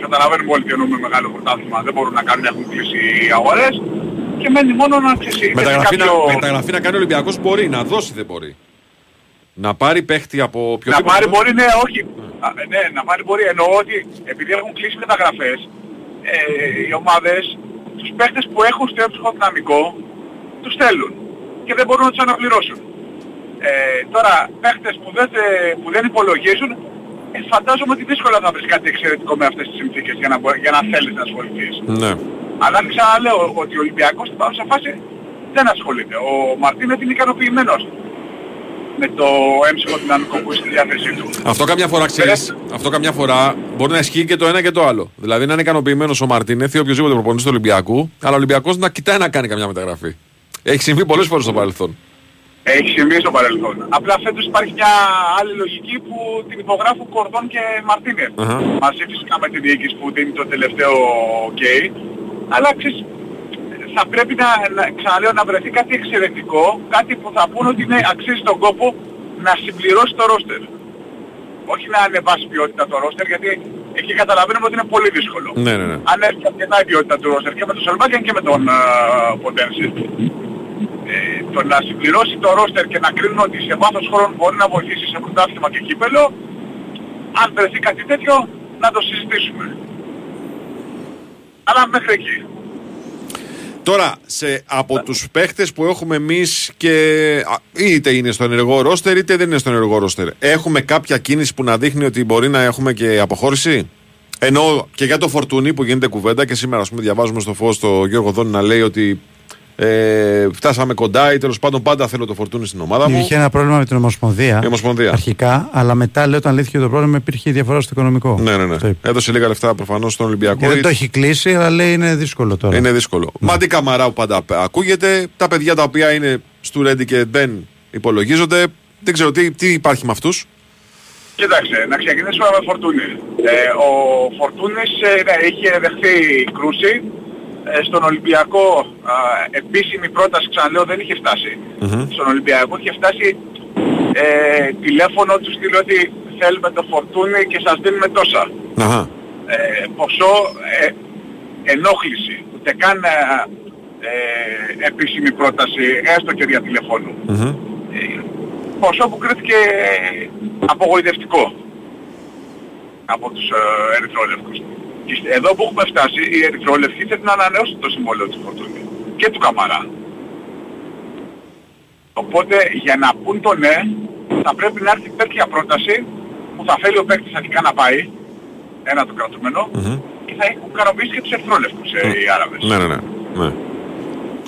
S21: καταλαβαίνουμε όλοι τι εννοούμε μεγάλο πρωτάθλημα, δεν μπορούν να κάνουν, έχουν κλείσει οι αγορές και μένει μόνο να ξεσύγει.
S1: Μεταγραφή, να, μεταγραφή να κάνει ο Ολυμπιακός μπορεί, να δώσει δεν μπορεί. Να πάρει παίχτη από
S21: Να
S1: οποιοδήποτε.
S21: πάρει μπορεί, ναι, όχι. Α, ναι, να πάρει μπορεί. Εννοώ ότι επειδή έχουν κλείσει μεταγραφές, ε, οι ομάδες, τους παίχτες που έχουν στο έψυχο δυναμικό, τους στέλνουν. Και δεν μπορούν να τους αναπληρώσουν. Ε, τώρα, παίχτες που δεν, θε- που δεν υπολογίζουν, ε, φαντάζομαι ότι δύσκολα θα βρεις κάτι εξαιρετικό με αυτές τις συνθήκες για να, μπο- για να θέλεις να ασχοληθείς.
S1: Ναι.
S21: Αλλά ξαναλέω ότι ο Ολυμπιακός στην παρούσα φάση δεν ασχολείται. Ο Μαρτίνετ είναι ικανοποιημένος με το έμψυχο δυναμικό που έχει στη διάθεσή του.
S1: Αυτό καμιά φορά ξέρεις. Αυτό καμιά φορά μπορεί να ισχύει και το ένα και το άλλο. Δηλαδή να είναι ικανοποιημένος ο Μαρτίνεθ ή οποιοδήποτε προπονητής του Ολυμπιακού, αλλά ο Ολυμπιακός να κοιτάει να κάνει καμιά μεταγραφή. Έχει συμβεί πολλές φορές στο παρελθόν.
S21: Έχει συμβεί στο παρελθόν. Απλά φέτος υπάρχει μια άλλη λογική που την υπογράφουν Κορδόν και Μαρτίνετ.
S1: Αχα.
S21: Μαζί φυσικά με τη διοίκηση που δίνει το τελευταίο OK. Αλλά ξέρεις, θα πρέπει να, να, ξαναλέω, να βρεθεί κάτι εξαιρετικό, κάτι που θα πούνε ότι ναι, αξίζει τον κόπο να συμπληρώσει το ρόστερ. Όχι να ανεβάσει ποιότητα το ρόστερ, γιατί εκεί καταλαβαίνουμε ότι είναι πολύ δύσκολο.
S1: Ναι, ναι, ναι.
S21: Αν έρθει αρκετά η ποιότητα του ρόστερ και με τον Σαλβάκιαν και με τον Ποντένσι. Ε, το να συμπληρώσει το ρόστερ και να κρίνουν ότι σε βάθος χρόνου μπορεί να βοηθήσει σε πρωτάθλημα και κύπελο, αν βρεθεί κάτι τέτοιο, να το συζητήσουμε. Αλλά μέχρι εκεί.
S1: Τώρα, σε, από τους παίχτες που έχουμε εμείς και α, είτε είναι στο ενεργό ρόστερ είτε δεν είναι στο ενεργό ρόστερ, έχουμε κάποια κίνηση που να δείχνει ότι μπορεί να έχουμε και αποχώρηση; Ενώ και για το φορτούνι που γίνεται κουβέντα και σήμερα, ας πούμε, διαβάζουμε στο φως το Γιώργο Δόνη να λέει ότι ε, φτάσαμε κοντά ή τέλος πάντων πάντα θέλω το φορτούνι στην ομάδα μου.
S2: Είχε ένα πρόβλημα με την Ομοσπονδία.
S1: Η Ομοσπονδία.
S2: Αρχικά, αλλά μετά λέει όταν λύθηκε το πρόβλημα υπήρχε διαφορά στο οικονομικό.
S1: Ναι, ναι, ναι.
S2: Το είπε.
S1: Έδωσε λίγα λεφτά προφανώς στον Ολυμπιακό.
S2: Και δεν το έχει κλείσει, αλλά λέει είναι δύσκολο τώρα.
S1: Είναι δύσκολο. Μάντι Καμαρά που πάντα ακούγεται. Τα παιδιά τα οποία είναι στο Ρέντι και δεν υπολογίζονται. Δεν ξέρω τι, τι υπάρχει με αυτούς.
S21: Κοίταξε, να ξεκινήσουμε με Φορτούνη. Ε, ο Φορτούνης ε, ναι, είχε δεχθεί κρούση. Ε, στον Ολυμπιακό α, επίσημη πρόταση, ξαναλέω, δεν είχε φτάσει. Στον Ολυμπιακό είχε φτάσει ε, τηλέφωνο τους στείλει ότι θέλουμε το Φορτούνη και σας δίνουμε τόσα.
S1: Αχα.
S21: Ε, ποσό ε, ενόχληση, ούτε καν ε, ε, επίσημη πρόταση, έστω και δια τηλεφώνου. Ποσό που κρίθηκε απογοητευτικό από τους ε, ερυθρόλευκους. Και στε- εδώ που έχουμε φτάσει, οι ερυθρόλευκοι θέλουν να ανανεώσουν το συμβόλαιο του Φορτούνη και του Καμαρά. Οπότε για να πούν το ναι, θα πρέπει να έρθει τέτοια πρόταση που θα θέλει ο παίκτης αρχικά να πάει, ένα το κρατούμενο, και θα έχουν ικανοποιήσει και τους ερυθρόλευκους ε, οι Άραβες.
S1: Ναι, ναι, ναι. ναι.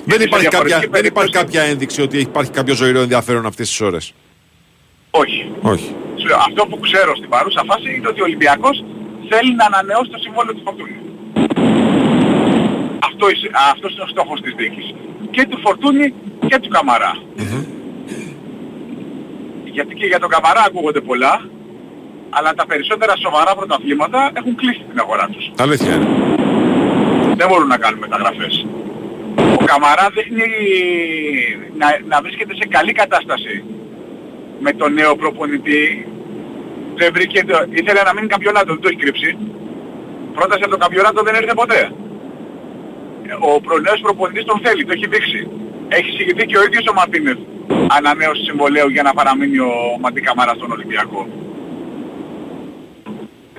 S1: Δεν
S21: σε
S1: υπάρχει, κάποια,
S21: διαφορετική
S1: δεν υπάρχει κάποια ένδειξη ότι υπάρχει κάποιο ζωηρό ενδιαφέρον αυτές τις ώρες;
S21: Όχι.
S1: Όχι.
S21: Σου λέω, Αυτό που ξέρω στην παρούσα φάση είναι ότι ο Ολυμπιακός θέλει να ανανεώσει το συμβόλαιο του Φορτούνης. Αυτό είσαι, α, αυτός είναι ο στόχος της δίκης. Και του Φορτούνη και του Καμαρά. Γιατί και για τον Καμαρά ακούγονται πολλά, αλλά τα περισσότερα σοβαρά πρωταθλήματα έχουν κλείσει την αγορά τους.
S1: Αλήθεια είναι.
S21: Δεν μπορούν να κάνουν μεταγραφές. Ο Καμαρά δείχνει να, να βρίσκεται σε καλή κατάσταση με τον νέο προπονητή. Δεν βρήκε, το- ήθελε να μείνει καμπιονάτο, δεν το έχει κρύψει. Πρόταση από το καμπιονάτο δεν έρθε ποτέ. Ο προνέος προπονητής τον θέλει, το έχει δείξει. Έχει συγγυθεί και ο ίδιος ο Μαρτίνεθ ανανέωση συμβολέου για να παραμείνει ο Μαντί Καμαρά στον Ολυμπιακό.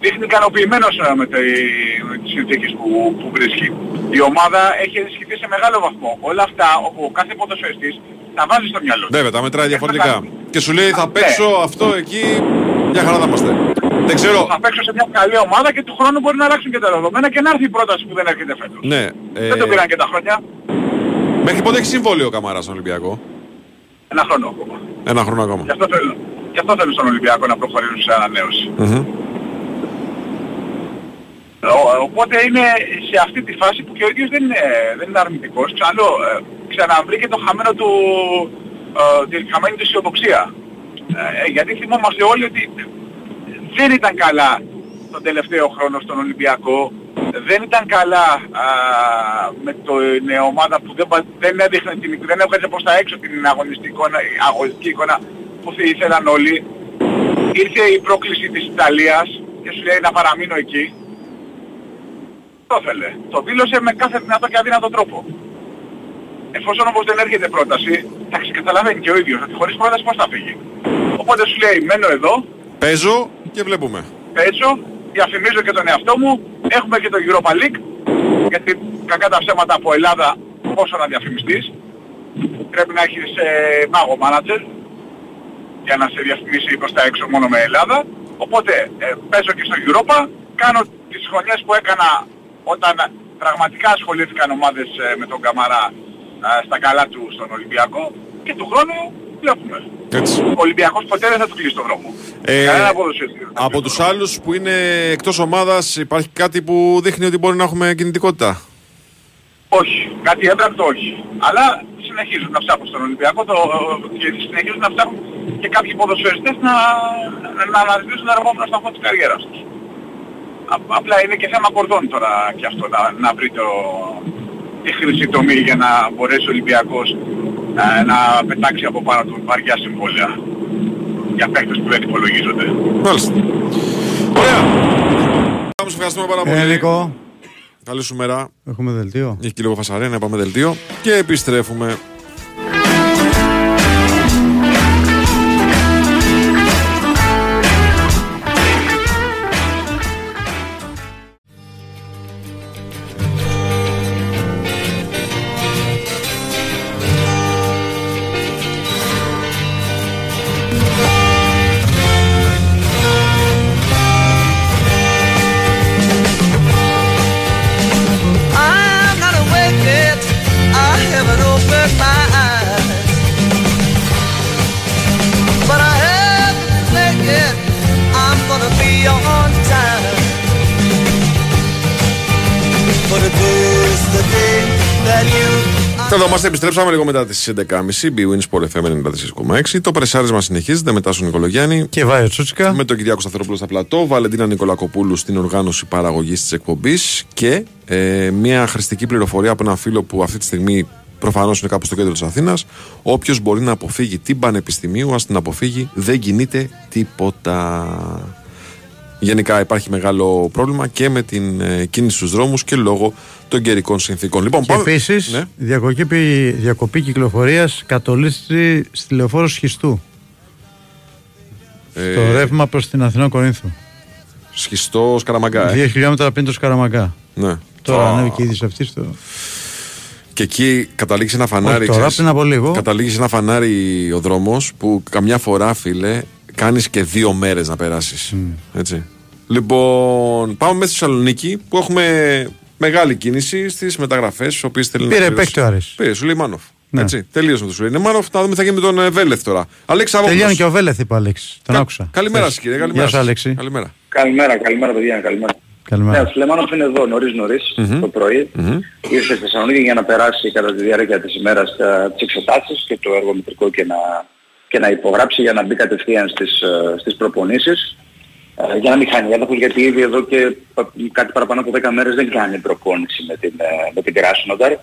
S21: Δείχνει ικανοποιημένος ε, με, τη- με τις συνθήκες που, που βρίσκει. Η ομάδα έχει ενισχυθεί σε μεγάλο βαθμό. Όλα αυτά ο, ο κάθε ποδοσφαιριστής τα βάζει στο μυαλό του.
S1: Βέβαια, τα μετράει διαφορετικά. Και σου λέει θα
S21: Ναι.
S1: παίξω αυτό εκεί. Μια χαρά θα είμαστε. Δεν ξέρω.
S21: Θα παίξω σε μια καλή ομάδα και του χρόνου μπορεί να αλλάξουν και τα δεδομένα και να έρθει η πρόταση που δεν έρχεται φέτος.
S1: Ναι.
S21: Δεν το
S1: Ε,
S21: πήραν και τα χρόνια.
S1: μέχρι πότε έχει συμβόλαιο ο Καμαράς στον Ολυμπιακό;
S21: Ένα χρόνο ακόμα.
S1: Ένα χρόνο ακόμα.
S21: Γι' αυτό θέλω. Γι' αυτό θέλω στον Ολυμπιακό να προχωρήσουν σε ανανέωση.
S1: Μμμ.
S21: Ο- Οπότε είναι σε αυτή τη φάση που και ο ίδιος δεν είναι, δεν είναι αρνητικός. Ξαναλέω, ε, ξαναβρήκε το χαμένο του, ε, τη χαμένη του αισιοδοξία. Ε, γιατί θυμόμαστε όλοι ότι δεν ήταν καλά τον τελευταίο χρόνο στον Ολυμπιακό. Δεν ήταν καλά α, με την ομάδα που δεν, πα- δεν έδειχνε την, δεν έβγαζε προς τα έξω την αγωνιστική εικόνα, αγωνιστική εικόνα που θε- ήθελαν όλοι. Ήρθε η πρόκληση της Ιταλίας και σου λέει να παραμείνω εκεί. Το ήθελε. Το δήλωσε με κάθε δυνατό και αδύνατο τρόπο. Εφόσον όμως δεν έρχεται πρόταση, εντάξει καταλαβαίνει και ο ίδιος ότι χωρίς πρόταση πώς θα φύγει. Οπότε σου λέει μένω εδώ,
S1: Παίζω και βλέπουμε.
S21: παίζω, διαφημίζω και τον εαυτό μου, έχουμε και το Europa League, γιατί κακά τα ψέματα από Ελλάδα πόσο να διαφημιστείς, πρέπει να έχεις ε, μάγο manager για να σε διαφημίσει προς τα έξω μόνο με Ελλάδα. Οπότε ε, παίζω και στο Europa, κάνω τις χρονιές που έκανα όταν πραγματικά ασχολήθηκαν ομάδες ε, με τον Καμαρά ε, στα καλά του στον Ολυμπιακό και του χρόνου βλέπουμε.
S1: Έτσι.
S21: Ο Ολυμπιακός ποτέ δεν θα του κλείσει τον δρόμο.
S1: Ε,
S21: Κανένα ποδοσφαιριστή.
S1: από τους άλλους που είναι εκτός ομάδας υπάρχει κάτι που δείχνει ότι μπορεί να έχουμε κινητικότητα;
S21: Όχι, κάτι έμπρακτο όχι. Αλλά συνεχίζουν να ψάχνουν στον Ολυμπιακό το, και συνεχίζουν να ψάχνουν και κάποιοι ποδοσφαιριστές να, να αναζητήσουν τον επόμενο σταθμό της καριέρας τους. Α, απλά είναι και θέμα κορδών τώρα και αυτό να, να βρει το, τη χρυσή τομή για να μπορέσει ο Ολυμπιακός ε, να πετάξει από πάνω του βαριά συμβόλαια για παίκτες που δεν υπολογίζονται.
S1: Μάλιστα. Ωραία. Πάμε, σε ευχαριστούμε πάρα πολύ.
S2: Ε, Νίκο,
S1: Καλή σου μέρα.
S2: έχουμε δελτίο.
S1: Έχει και λίγο φασαρία, να πάμε δελτίο. Και επιστρέφουμε. Είμαστε, επιστρέψαμε λίγο μετά τις 11.30. BWIN Sport FM 94,6. Το πρεσάρισμα συνεχίζεται μετά στον Νικολογιάννη.
S2: Και Βάιο Τσούτσικα.
S1: Με τον Κυριάκο Σταθερόπουλο στα πλατό. Βαλεντίνα Νικολακοπούλου στην οργάνωση παραγωγής της εκπομπής. Και ε, μια χρηστική πληροφορία από ένα φίλο που αυτή τη στιγμή προφανώς είναι κάπου στο κέντρο της Αθήνας. Όποιος μπορεί να αποφύγει την Πανεπιστημίου, ας την αποφύγει. Δεν κινείται τίποτα. Γενικά υπάρχει μεγάλο πρόβλημα και με την ε, κίνηση στους δρόμους και λόγω των καιρικών συνθήκων. Λοιπόν,
S2: Και επίσης,
S1: Ναι.
S2: διακοπή, διακοπή κυκλοφορίας κατολίστη στη λεωφόρο Σχιστού.
S1: Ε,
S2: Το ρεύμα προς την Αθηνά Κορίνθου.
S1: Σχιστό Σκαραμαγκά. ε.
S2: Δύο χιλιόμετρα πριν το Σκαραμαγκά.
S1: Ναι.
S2: Τώρα
S1: Α.
S2: ανέβηκε η είδηση αυτή στο.
S1: Και εκεί καταλήγει σε ένα φανάρι.
S2: Όχι, τώρα,
S1: ξέρεις,
S2: πριν από λίγο.
S1: Καταλήγει σε ένα φανάρι ο δρόμος που καμιά φορά, φίλε, κάνεις και δύο μέρες να περάσεις. Έτσι. Λοιπόν, πάμε μέσα στη Θεσσαλονίκη που έχουμε μεγάλη κίνηση στις μεταγραφές. Οι οποίες θέλει
S2: Πήρε
S1: να πληρώσει.
S2: παίκτη ο Άρης.
S1: Πήρε, Σουλεϊμάνοφ.
S2: Ναι.
S1: Έτσι. Τελείωσε με τον Σουλεϊμάνοφ. Να δούμε τι θα γίνει με τον ε, Βέλεθ τώρα. Αλέξης Αβόπουλος.
S2: Τελειώνει και ο Βέλεθ, είπε ο Αλέξης. Τον άκουσα.
S1: Καλημέρα
S2: Θες.
S1: σας, κύριε. Καλημέρα.
S2: Γεια σου,
S1: σας.
S2: Αλέξη.
S1: Καλημέρα.
S22: Καλημέρα, καλημέρα παιδιά, καλημέρα.
S2: Καλημέρα.
S22: Ναι, ο Σουλεμάνοφ είναι εδώ νωρίς νωρίς το πρωί. Ήρθε στη Θεσσαλονίκη για να περάσει κατά τη διάρκεια της ημέρας τα, τις εξετάσεις και το εργομετρικό και να, και να υπογράψει για να μπει κατευθείαν στις, ε, στις προπονήσεις. Ε, για να μην χάνει έδαφος γιατί ήδη εδώ και πα- κάτι παραπάνω από 10 μέρες δεν κάνει προπόνηση με την, ε, με την Κράσνονταρ. Ε,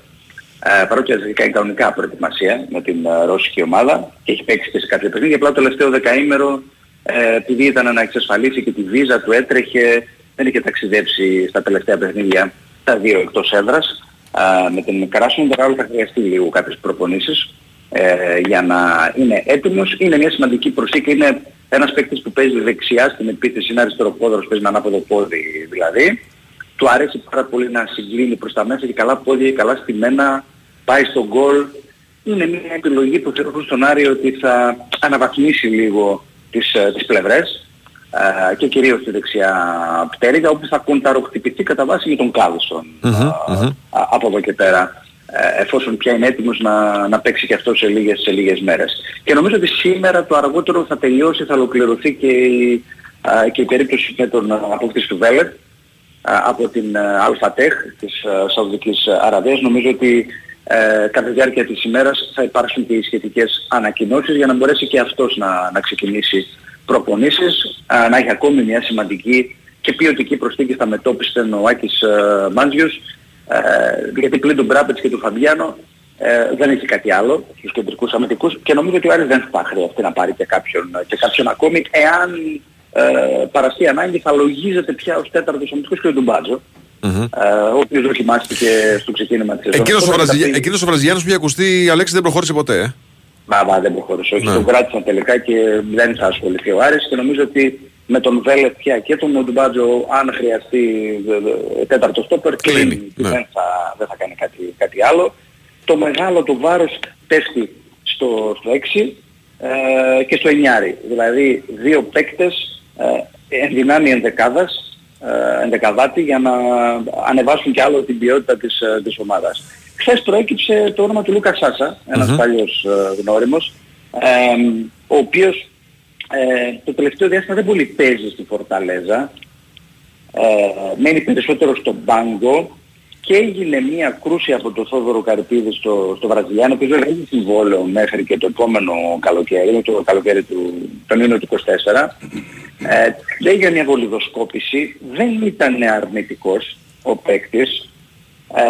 S22: παρότι έχει κάνει κανονικά προετοιμασία με την ε, ρώσικη ομάδα και έχει παίξει και σε κάποια παιχνίδια. Απλά το τελευταίο δεκαήμερο ε, επειδή ήταν να εξασφαλίσει και τη βίζα του έτρεχε, δεν είχε ταξιδέψει στα τελευταία παιχνίδια τα δύο εκτός έδρας. Α, με την Κράσνονταρ άλλο θα χρειαστεί λίγο κάποιες προπονήσεις ε, για να είναι έτοιμος. Είναι μια σημαντική προσήκη. Είναι ένας παίκτης που παίζει δεξιά στην επίθεση, είναι αριστεροπόδρος, παίζει με ανάποδο πόδι δηλαδή. Του αρέσει πάρα πολύ να συγκλίνει προς τα μέσα και καλά πόδια, καλά στημένα, πάει στον γκολ. Είναι μια επιλογή που θεωρώ στον Άρη ότι θα αναβαθμίσει λίγο τις, ε, τις πλευρές ε, και κυρίως τη δεξιά πτέρυγα όπου θα κονταροχτυπηθεί κατά βάση με τον Κάλσον α, από εδώ και πέρα ε, εφόσον πια είναι έτοιμος να, να παίξει και αυτό σε λίγες, σε λίγες μέρες. Και νομίζω ότι σήμερα το αργότερο θα τελειώσει, θα ολοκληρωθεί και η, α, και η περίπτωση με τον α, απόκτηση του Βέλετ από την Αλφατέχ της α, Σαουδικής Αραβίας. Νομίζω ότι ε, κατά τη διάρκεια της ημέρας θα υπάρξουν και οι σχετικές ανακοινώσεις για να μπορέσει και αυτός να, να ξεκινήσει προπονήσεις, α, να έχει ακόμη μια σημαντική και ποιοτική προσθήκη στα μετώπιστε ο Άκης ε, Μάντζιος, ε, γιατί πλην του Μπράπετς και του Φαμπιάνο ε, δεν έχει κάτι άλλο στους κεντρικούς αμυντικούς και νομίζω ότι ο Άρης δεν θα χρειαστεί να πάρει και κάποιον, και κάποιον ακόμη εάν ε, παραστεί ανάγκη θα λογίζεται πια ως τέταρτος αμυντικός και ο Ντουμπάτζο. Ε, ο οποίος δοκιμάστηκε στο ξεκίνημα της σεζόν.
S1: Εκείνος ο,
S22: Τώρα
S1: Βραζιλιά...
S22: θα πει-
S1: Εκείνος ο Βραζιλιάνος που είχε ακουστεί η Αλέξη δεν προχώρησε ποτέ. Ε;
S22: Μα, μα δεν προχώρησε. Όχι,
S1: Ναι.
S22: τον κράτησαν τελικά και δεν θα ασχοληθεί ο Άρης και νομίζω ότι με τον Βέλετ πια και τον Μοντουμπάτζο αν χρειαστεί ε, ε, τέταρτο στόπερ κλείνει. και
S1: ναι.
S22: Δεν, θα, δεν θα κάνει κάτι, κάτι άλλο. Το μεγάλο του βάρος πέφτει στο, στο 6 ε, και στο 9. Δηλαδή δύο παίκτες ε, εν δυνάμει ενδεκάδας, ε, ενδεκαδάτη για να ανεβάσουν κι άλλο την ποιότητα της, ε, της ομάδας. Χθες προέκυψε το όνομα του Λούκα Σάσα, ένας
S23: Μμμ.
S22: παλιός ε, γνώριμος, ε, ο οποίος ε, το τελευταίο διάστημα δεν πολύ παίζει στη Φορταλέζα, ε, μένει περισσότερο στον πάγκο και έγινε μια κρούση από τον Θόδωρο Καρπίδη στο, στο Βραζιλιάνο, ο οποίος δεν έχει συμβόλαιο μέχρι και το επόμενο καλοκαίρι, το καλοκαίρι του, τον Ιούνιο του 24. Ε, έγινε μια βολιδοσκόπηση, δεν ήταν αρνητικός ο παίκτης. Ε,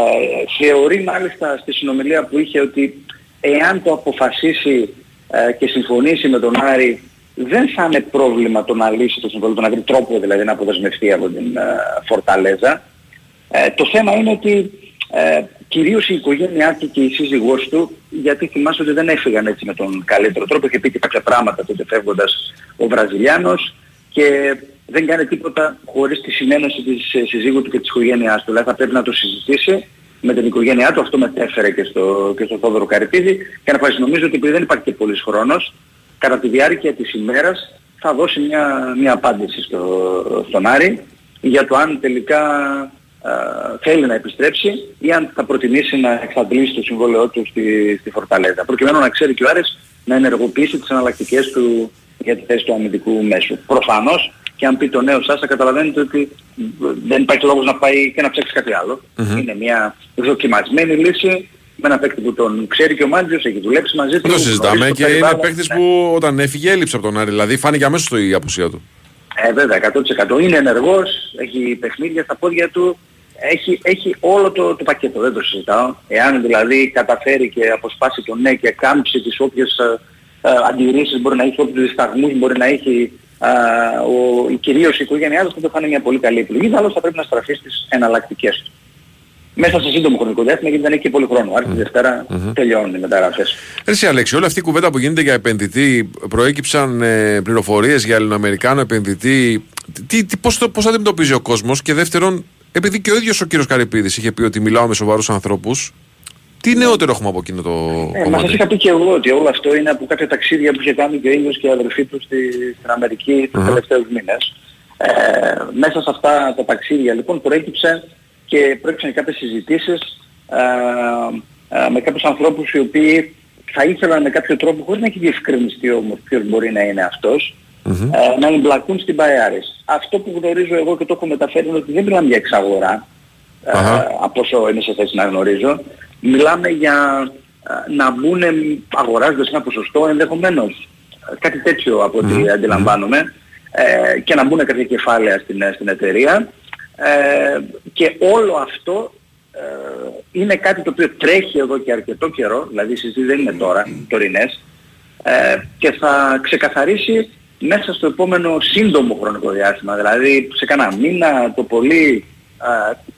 S22: θεωρεί μάλιστα στη συνομιλία που είχε ότι εάν το αποφασίσει ε, και συμφωνήσει με τον Άρη δεν θα είναι πρόβλημα το να λύσει το συμβόλαιο, το να βρει τρόπο δηλαδή να αποδεσμευτεί από την ε, Φορταλέζα. Ε, το θέμα είναι ότι ε, κυρίως η οικογένειά του και η σύζυγός του, γιατί θυμάσαι ότι δεν έφυγαν έτσι με τον καλύτερο τρόπο, είχε πει και κάποια πράγματα τότε φεύγοντας ο Βραζιλιάνος και δεν κάνει τίποτα χωρίς τη συνένωση της ε, συζύγου του και της οικογένειάς του. Δηλαδή θα πρέπει να το συζητήσει με την οικογένειά του, αυτό μετέφερε και στο, και στο Θόδωρο Καρυπίδη και να πάει νομίζω ότι επειδή δεν υπάρχει και πολύς χρόνος, κατά τη διάρκεια της ημέρας θα δώσει μια, μια απάντηση στο, στον Άρη για το αν τελικά α, θέλει να επιστρέψει ή αν θα προτιμήσει να εξαντλήσει το συμβόλαιό του στη, στη Φορταλέζα. Προκειμένου να ξέρει και ο Άρης να ενεργοποιήσει τις εναλλακτικές του για τη θέση του αμυντικού μέσου. Προφανώς και αν πει το νέο Σάσα καταλαβαίνετε ότι δεν υπάρχει λόγος να πάει και να ψάξει κάτι άλλο.
S1: Μμμ.
S22: Είναι μια δοκιμασμένη λύση με ένα παίκτη που τον ξέρει και ο Μάντζιος, έχει δουλέψει μαζί του.
S1: Δεν το συζητάμε
S22: γνωρίζει
S1: και
S22: το
S1: είναι
S22: περιβάλλον.
S1: παίκτης που όταν έφυγε έλειψε από τον Άρη. Δηλαδή φάνηκε αμέσως η απουσία του.
S22: Ε, βέβαια, 100%. Είναι ενεργός, έχει παιχνίδια στα πόδια του, έχει, έχει όλο το, το πακέτο, δεν το συζητάω. Εάν δηλαδή καταφέρει και αποσπάσει το ναι και κάμψει τις όποιες ε, ε, αντιρρήσεις μπορεί να έχει, όποιους δισταγμούς μπορεί να έχει ε, ο, η- κυρίως η οικογένειά του, τότε θα είναι μια πολύ καλή επιλογή, αλλά θα πρέπει να στραφεί στις εναλλακτικές του. Μέσα σε σύντομο χρονικό διάστημα γιατί δεν έχει και πολύ χρόνο. Άρχισε Δευτέρα τελειώνουν οι μεταγραφές.
S1: Εσύ Αλέξη, όλη αυτή η κουβέντα που γίνεται για επενδυτή, προέκυψαν ε, πληροφορίες για Ελληνοαμερικάνο επενδυτή. Τι, τι, πώς, το, πώς αντιμετωπίζει ο κόσμος; Και δεύτερον, επειδή και ο ίδιος ο κύριος Καρυπίδης είχε πει ότι μιλάω με σοβαρούς ανθρώπους, τι νεότερο έχουμε από εκείνο το
S22: Ε, μας σας
S1: κομμάτι;
S22: είχα πει και εγώ ότι όλο αυτό είναι από κάποια ταξίδια που είχε κάνει και ο ίδιος και η αδερφή του στη, στην Αμερική τους
S1: Αχα.
S22: τελευταίους μήνες. Ε, μέσα σε αυτά τα ταξίδια λοιπόν προέκυψε και προέκυψαν κάποιες συζητήσεις ε, ε, με κάποιους ανθρώπους οι οποίοι θα ήθελαν με κάποιο τρόπο, χωρίς να έχει διευκρινιστεί όμως ποιος μπορεί να είναι αυτός, ε, να εμπλακούν στην Μπαϊάρης. Αυτό που γνωρίζω εγώ και το έχω μεταφέρει είναι ότι δεν μιλάμε για εξαγορά, ε, από όσο είμαι σε θέση να γνωρίζω. Μιλάμε για ε, να μπουν αγοράζοντας ένα ποσοστό ενδεχομένως. Ε, Κάτι τέτοιο από ό,τι αντιλαμβάνομαι. Ε, και να μπουν κάποια κεφάλαια στην, στην εταιρεία. Ε, και όλο αυτό ε, είναι κάτι το οποίο τρέχει εδώ και αρκετό καιρό, δηλαδή οι συζητήσεις δεν είναι τώρα, τωρινές, ε, και θα ξεκαθαρίσει μέσα στο επόμενο σύντομο χρονικό διάστημα. Δηλαδή σε κανένα μήνα το πολύ α,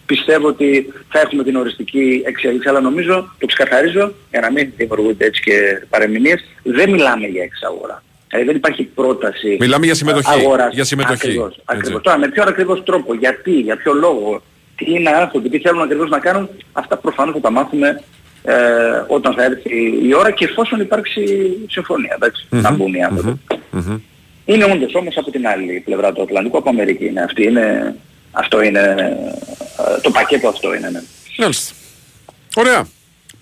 S22: πιστεύω ότι θα έχουμε την οριστική εξέλιξη. Αλλά νομίζω, το ξεκαθαρίζω, για να μην δημιουργούνται έτσι και παρεμηνίες, δεν μιλάμε για εξαγορά. Δηλαδή δεν υπάρχει πρόταση
S1: Μιλάμε για συμμετοχή.
S22: αγοράς.
S1: Για συμμετοχή.
S22: Ακριβώς,
S1: Έτσι.
S22: ακριβώς. Τώρα με πιο ακριβώς τρόπο, γιατί, για ποιο λόγο, τι είναι άνθρωποι, τι θέλουν ακριβώς να κάνουν, αυτά προφανώς θα τα μάθουμε ε, όταν θα έρθει η ώρα και εφόσον υπάρξει συμφωνία, εντάξει, να μπουν οι άνθρωποι. Είναι όντως όμως από την άλλη πλευρά του Ατλαντικού, από Αμερική είναι αυτή, είναι, αυτό είναι, ε, το πακέτο αυτό είναι, ναι.
S1: Μάλιστα. Ωραία.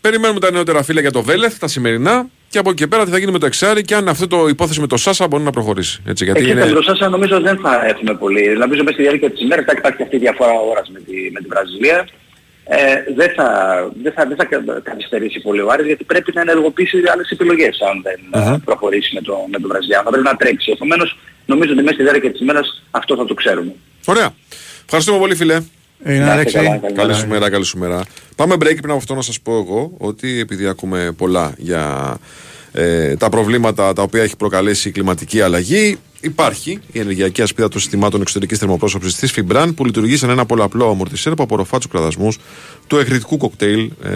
S1: Περιμένουμε τα νεότερα φίλα για το Βέλεθ, τα σημερινά. Και από εκεί και πέρα τι θα γίνει με το εξάρι και αν αυτό το υπόθεση με το Σάσα μπορεί να προχωρήσει. Έτσι, γιατί
S11: Εκεί
S1: είναι...
S11: τα μπροστά σας νομίζω δεν θα έχουμε πολύ. Νομίζω μέσα στη διάρκεια της ημέρας θα υπάρχει αυτή η διαφορά ώρας με τη, με τη Βραζιλία. Ε, δεν, θα, δεν, θα, δεν θα κα- καθυστερήσει πολύ ο Άρης γιατί πρέπει να ενεργοποιήσει άλλες επιλογές αν δεν ε, προχωρήσει με το, με το Βραζιλιάνο. Θα πρέπει να τρέξει. Επομένως νομίζω ότι μέσα στη διάρκεια της ημέρας αυτό θα το ξέρουμε.
S1: Ωραία. Ευχαριστούμε πολύ, φιλέ.
S2: Είναι
S11: Να είστε
S2: Αλέξη.
S11: καλά, καλή
S1: Καλή
S11: μέρα.
S1: σου μέρα, καλή σου μέρα. Πάμε break πριν από αυτό να σας πω εγώ ότι επειδή ακούμε πολλά για ε, τα προβλήματα τα οποία έχει προκαλέσει η κλιματική αλλαγή υπάρχει η ενεργειακή ασπίδα των συστημάτων εξωτερικής θερμοπρόσωψης της Fibran που λειτουργεί σαν ένα πολλαπλό αμορτισέρ που απορροφά τους κραδασμούς του εκρητικού κοκτέιλ ε,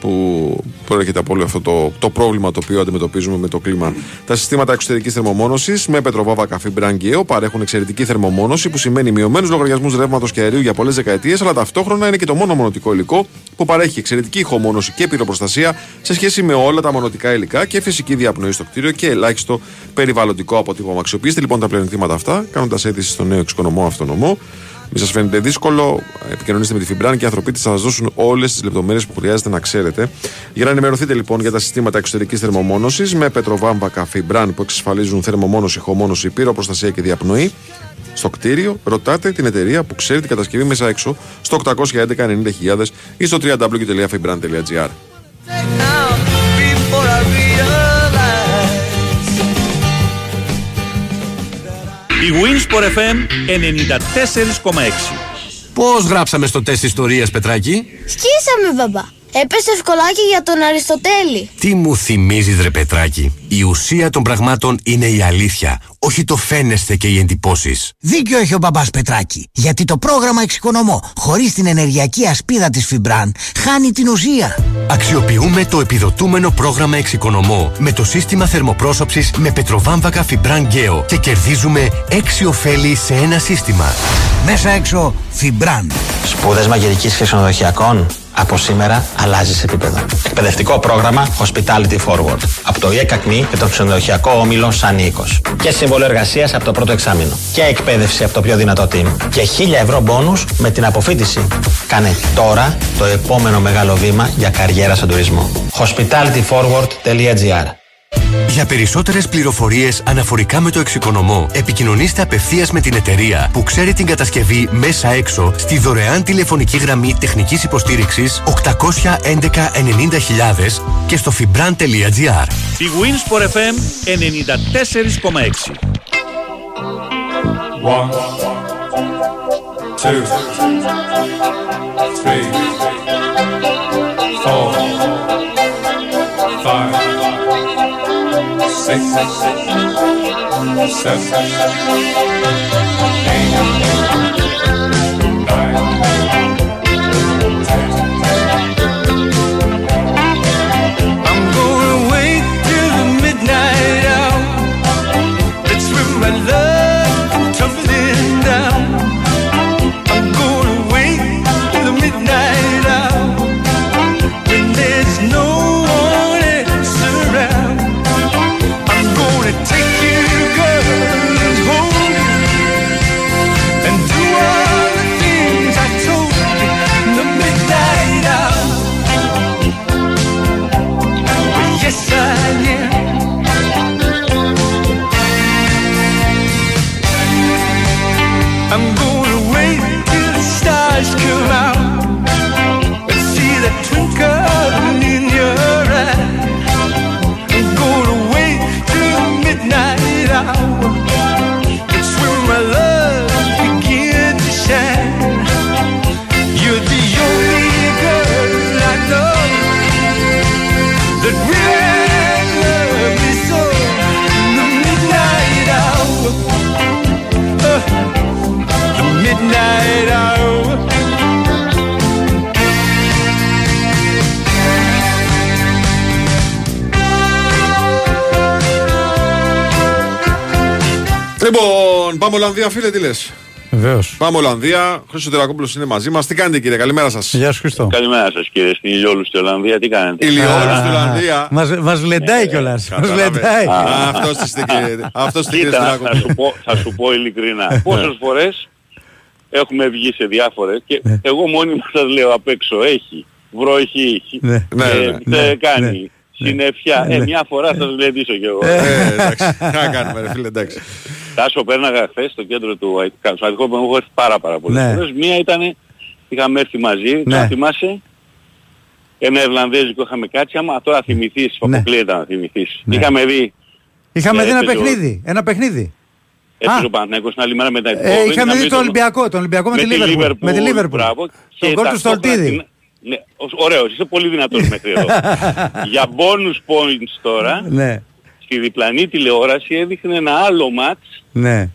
S1: που προέρχεται από όλο αυτό το, το πρόβλημα το οποίο αντιμετωπίζουμε με το κλίμα. Τα συστήματα εξωτερικής θερμομόνωσης με πετροβάβακα Fibran και ΕΟ παρέχουν εξαιρετική θερμομόνωση που σημαίνει μειωμένους λογαριασμούς ρεύματος και αερίου για πολλές δεκαετίες, αλλά ταυτόχρονα είναι και το μόνο μονοτικό υλικό που παρέχει εξαιρετική ηχομόνωση και πυροπροστασία σε σχέση με όλα τα μονοτικά υλικά και φυσική διαπνοή στο κτίριο και ελάχιστο περιβαλλοντικό αποτύπωμα. Αξιοποιήστε λοιπόν τα πλεονεκτήματα αυτά, κάνοντας αίτηση στο νέο εξοικονομό αυτονομό. Μην σας φαίνεται δύσκολο, επικοινωνήστε με τη Fibran και οι ανθρωπίτε θα σας δώσουν όλες τις λεπτομέρειες που χρειάζεται να ξέρετε. Για να ενημερωθείτε λοιπόν για τα συστήματα εξωτερικής θερμομόνωσης με πετροβάμβακα Fibran που εξασφαλίζουν θερμομόνωση, ηχομόνωση, πυροπροστασία και διαπνοή, στο κτίριο, ρωτάτε την εταιρεία που ξέρει την κατασκευή μέσα έξω στο 811 90.000 ή στο www.fibran.gr.
S15: Η Winsport FM 94,6.
S22: Πώς γράψαμε στο τεστ ιστορίας, Πετράκη;
S24: Σκίσαμε, μπαμπά. Έπεσε ευκολάκι για τον Αριστοτέλη.
S22: Τι μου θυμίζεις ρε Πετράκη; Η ουσία των πραγμάτων είναι η αλήθεια. Όχι το φαίνεστε και οι εντυπώσεις.
S25: Δίκιο έχει ο μπαμπάς Πετράκη. Γιατί το πρόγραμμα Εξοικονομώ χωρίς την ενεργειακή ασπίδα της Φιμπραν χάνει την ουσία.
S6: Αξιοποιούμε το επιδοτούμενο πρόγραμμα Εξοικονομώ με το σύστημα θερμοπρόσωψης με πετροβάμβακα Φιμπραν Γκέο και κερδίζουμε 6 ωφέλη σε ένα σύστημα.
S25: Μέσα έξω Φιμπραν.
S26: Σπούδες μαγειρικής και ξενοδοχειακών. Από σήμερα αλλάζεις επίπεδο. Εκπαιδευτικό πρόγραμμα Hospitality Forward. Από το ΙΕΚΑΚΜΗ και το ξενοδοχειακό όμιλο Σαν Νίκος. Και σύμβολο εργασίας από το πρώτο εξάμεινο. Και εκπαίδευση από το πιο δυνατό team. Και 1000 ευρώ μπόνους με την αποφύτιση. Κάνε τώρα το επόμενο μεγάλο βήμα για καριέρα στον τουρισμό. hospitalityforward.gr
S6: Για περισσότερες πληροφορίες αναφορικά με το εξοικονομώ, επικοινωνήστε απευθείας με την εταιρεία που ξέρει την κατασκευή μέσα έξω στη δωρεάν τηλεφωνική γραμμή τεχνικής υποστήριξης 811 90.000 και στο fibran.gr.
S15: Η Winsport FM 94,6.
S10: One, two, three, four, five, six, seven,
S1: πάμε Ολλανδία, φίλε, τι λες;
S2: Βεβαίως.
S1: Πάμε Ολλανδία. Χρήστο Τερακόπουλος είναι μαζί μας. Τι κάνετε, κύριε, καλημέρα σας.
S2: Γεια σου Χριστό.
S27: Καλημέρα σας κύριε, στην Ηλιόλου στη Ολλανδία, τι κάνετε;
S1: Ηλιόλου στην Ολλανδία.
S2: Μας, μας λεντάει κιόλας. Μας λεντάει.
S1: Αυτός είστε, κύριε. Αυτός είστε, κύριε
S27: Κοίτα, θα
S1: Τερακόπουλο.
S27: σου, πω, θα σου πω ειλικρινά. Πόσες φορές έχουμε βγει σε διάφορες και εγώ μόνοι μας σας λέω απ' έξω έχει, βροχή έχει,
S2: Ναι.
S1: Ναι,
S27: ε,
S1: ναι,
S27: τε- κάνει. Συνέφια.
S2: Ναι,
S27: Ε,
S2: ναι.
S27: μια φορά θα το γλεντήσω κι εγώ.
S1: Ε, εντάξει. Τι να κάνουμε, ρε φίλε, εντάξει.
S27: Τάσο πέρναγα χθες στο κέντρο του ΑΕΤΚΑ. Στο Αττικό που έχω έρθει πάρα πάρα πολλές
S2: Ναι.
S27: φορές. Μία ήταν, είχαμε έρθει μαζί,
S2: Ναι.
S27: να θυμάσαι, ένα Ιρλανδέζικο είχαμε κάτσει, άμα τώρα θυμηθείς,
S2: Ναι.
S27: αποκλείεται να θυμηθείς.
S2: Ναι.
S27: Είχαμε δει,
S2: Είχαμε
S27: Ε,
S2: δει ένα
S27: έπαιζε ο-
S2: παιχνίδι. Ένα παιχνίδι.
S27: έπαιζε ο Παναθηναϊκός την άλλη μέρα με τα
S2: Ε, είχαμε δει τον Ολυμπιακό. Τον Ολυμπιακό με τη Λίβερπουλ. Με τη Λίβερπουλ.
S27: Μπράβο.
S2: Τον
S27: Και
S2: γκολ του
S27: ταυτόχρονα
S2: Στολτίδη.
S27: την- Ναι, ως- ωραίος, είσαι πολύ δυνατός μέχρι εδώ. Για bonus points τώρα,
S2: Ναι,
S27: στη διπλανή τηλεόραση έδειχνε ένα άλλο ματς
S2: ναι.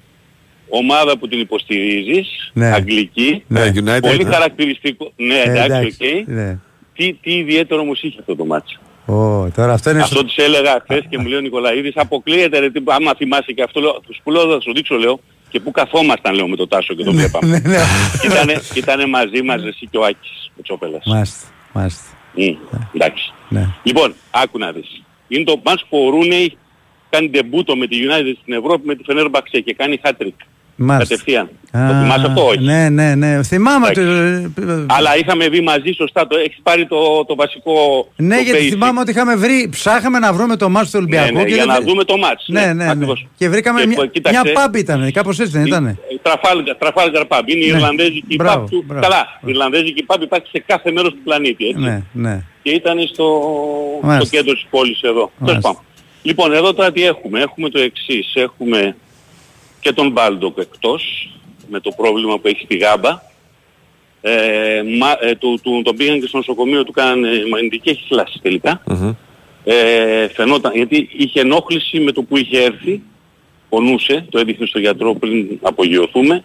S27: ομάδα που την υποστηρίζεις,
S2: Ναι.
S27: αγγλική,
S1: Ναι, United.
S27: πολύ
S1: ναι.
S27: χαρακτηριστικό. Ναι,
S2: Ε,
S27: εντάξει, οκ.
S2: Ναι.
S27: Τι, τι ιδιαίτερο όμως είχε αυτό το ματς.
S2: Ω, τώρα αυτό είναι...
S27: Αυτό της έλεγα χθες και μου λέει ο Νικολαίδης, αποκλείεται ρε, τι, άμα θυμάσαι και αυτό, λέω, τους που λέω θα σου δείξω, λέω, και πού καθόμασταν, λέω, με το Τάσο και το βλέπαμε.
S2: Ναι, ναι.
S27: ήτανε, ήτανε μαζί μας εσύ και ο Άκης, ο Τσόπελας.
S2: Μάλιστα, μάλιστα.
S27: Μμ, εντάξει.
S2: Ναι.
S27: Λοιπόν, άκου να δεις. Είναι το μάτς που ο Ρούνεϊ κάνει ντεμπούτο με τη United στην Ευρώπη με τη Fenerbahce και κάνει hat-trick.
S2: Μάλιστα.
S27: Κατευθείαν.
S2: Α,
S27: Το θυμάσαι αυτό, όχι;
S2: Ναι, ναι, ναι. Θυμάμαι το...
S27: Αλλά είχαμε δει μαζί σωστά, το, έχεις πάρει το, το βασικό
S2: Ναι,
S27: το
S2: γιατί
S27: basic.
S2: θυμάμαι ότι είχαμε βρει, ψάχαμε να βρούμε το μάτς του Ολυμπιακού.
S27: Ναι, ναι,
S2: και
S27: για
S2: δεν-
S27: να δούμε το μάτς.
S2: Ναι, ναι, ναι.
S27: ακριβώς.
S2: Και βρήκαμε
S27: Και,
S2: μια,
S27: κοίταξε,
S2: μια pub ήταν, κάπως έτσι δεν ήταν.
S27: Τραφάλγα, Τραφάλγαρ Pub. Είναι η
S2: Ναι.
S27: Ιρλανδέζικη
S2: Μπράβο,
S27: pub του.
S2: μπράβο.
S27: Καλά, η Ιρλανδέζικη pub υπάρχει σε κάθε μέρος του πλανήτη. Έτσι.
S2: Ναι, ναι.
S27: Και ήταν στο, στο
S2: Μάλιστα.
S27: κέντρο της πόλης εδώ. Τέλος
S2: Μάλιστα.
S27: πάντων. Λοιπόν, εδώ τώρα τι έχουμε. Έχουμε το εξής. Έχουμε και τον Μπάλντοκ εκτός με το πρόβλημα που έχει στη γάμπα. Ε, μα, ε, του, του, τον πήγαν και στο νοσοκομείο, του κάνανε μαγνητική, έχει θλάση τελικά. Ε, φαινόταν, γιατί είχε ενόχληση με το που είχε έρθει, πονούσε, το έδειχνε στο γιατρό πριν απογειωθούμε.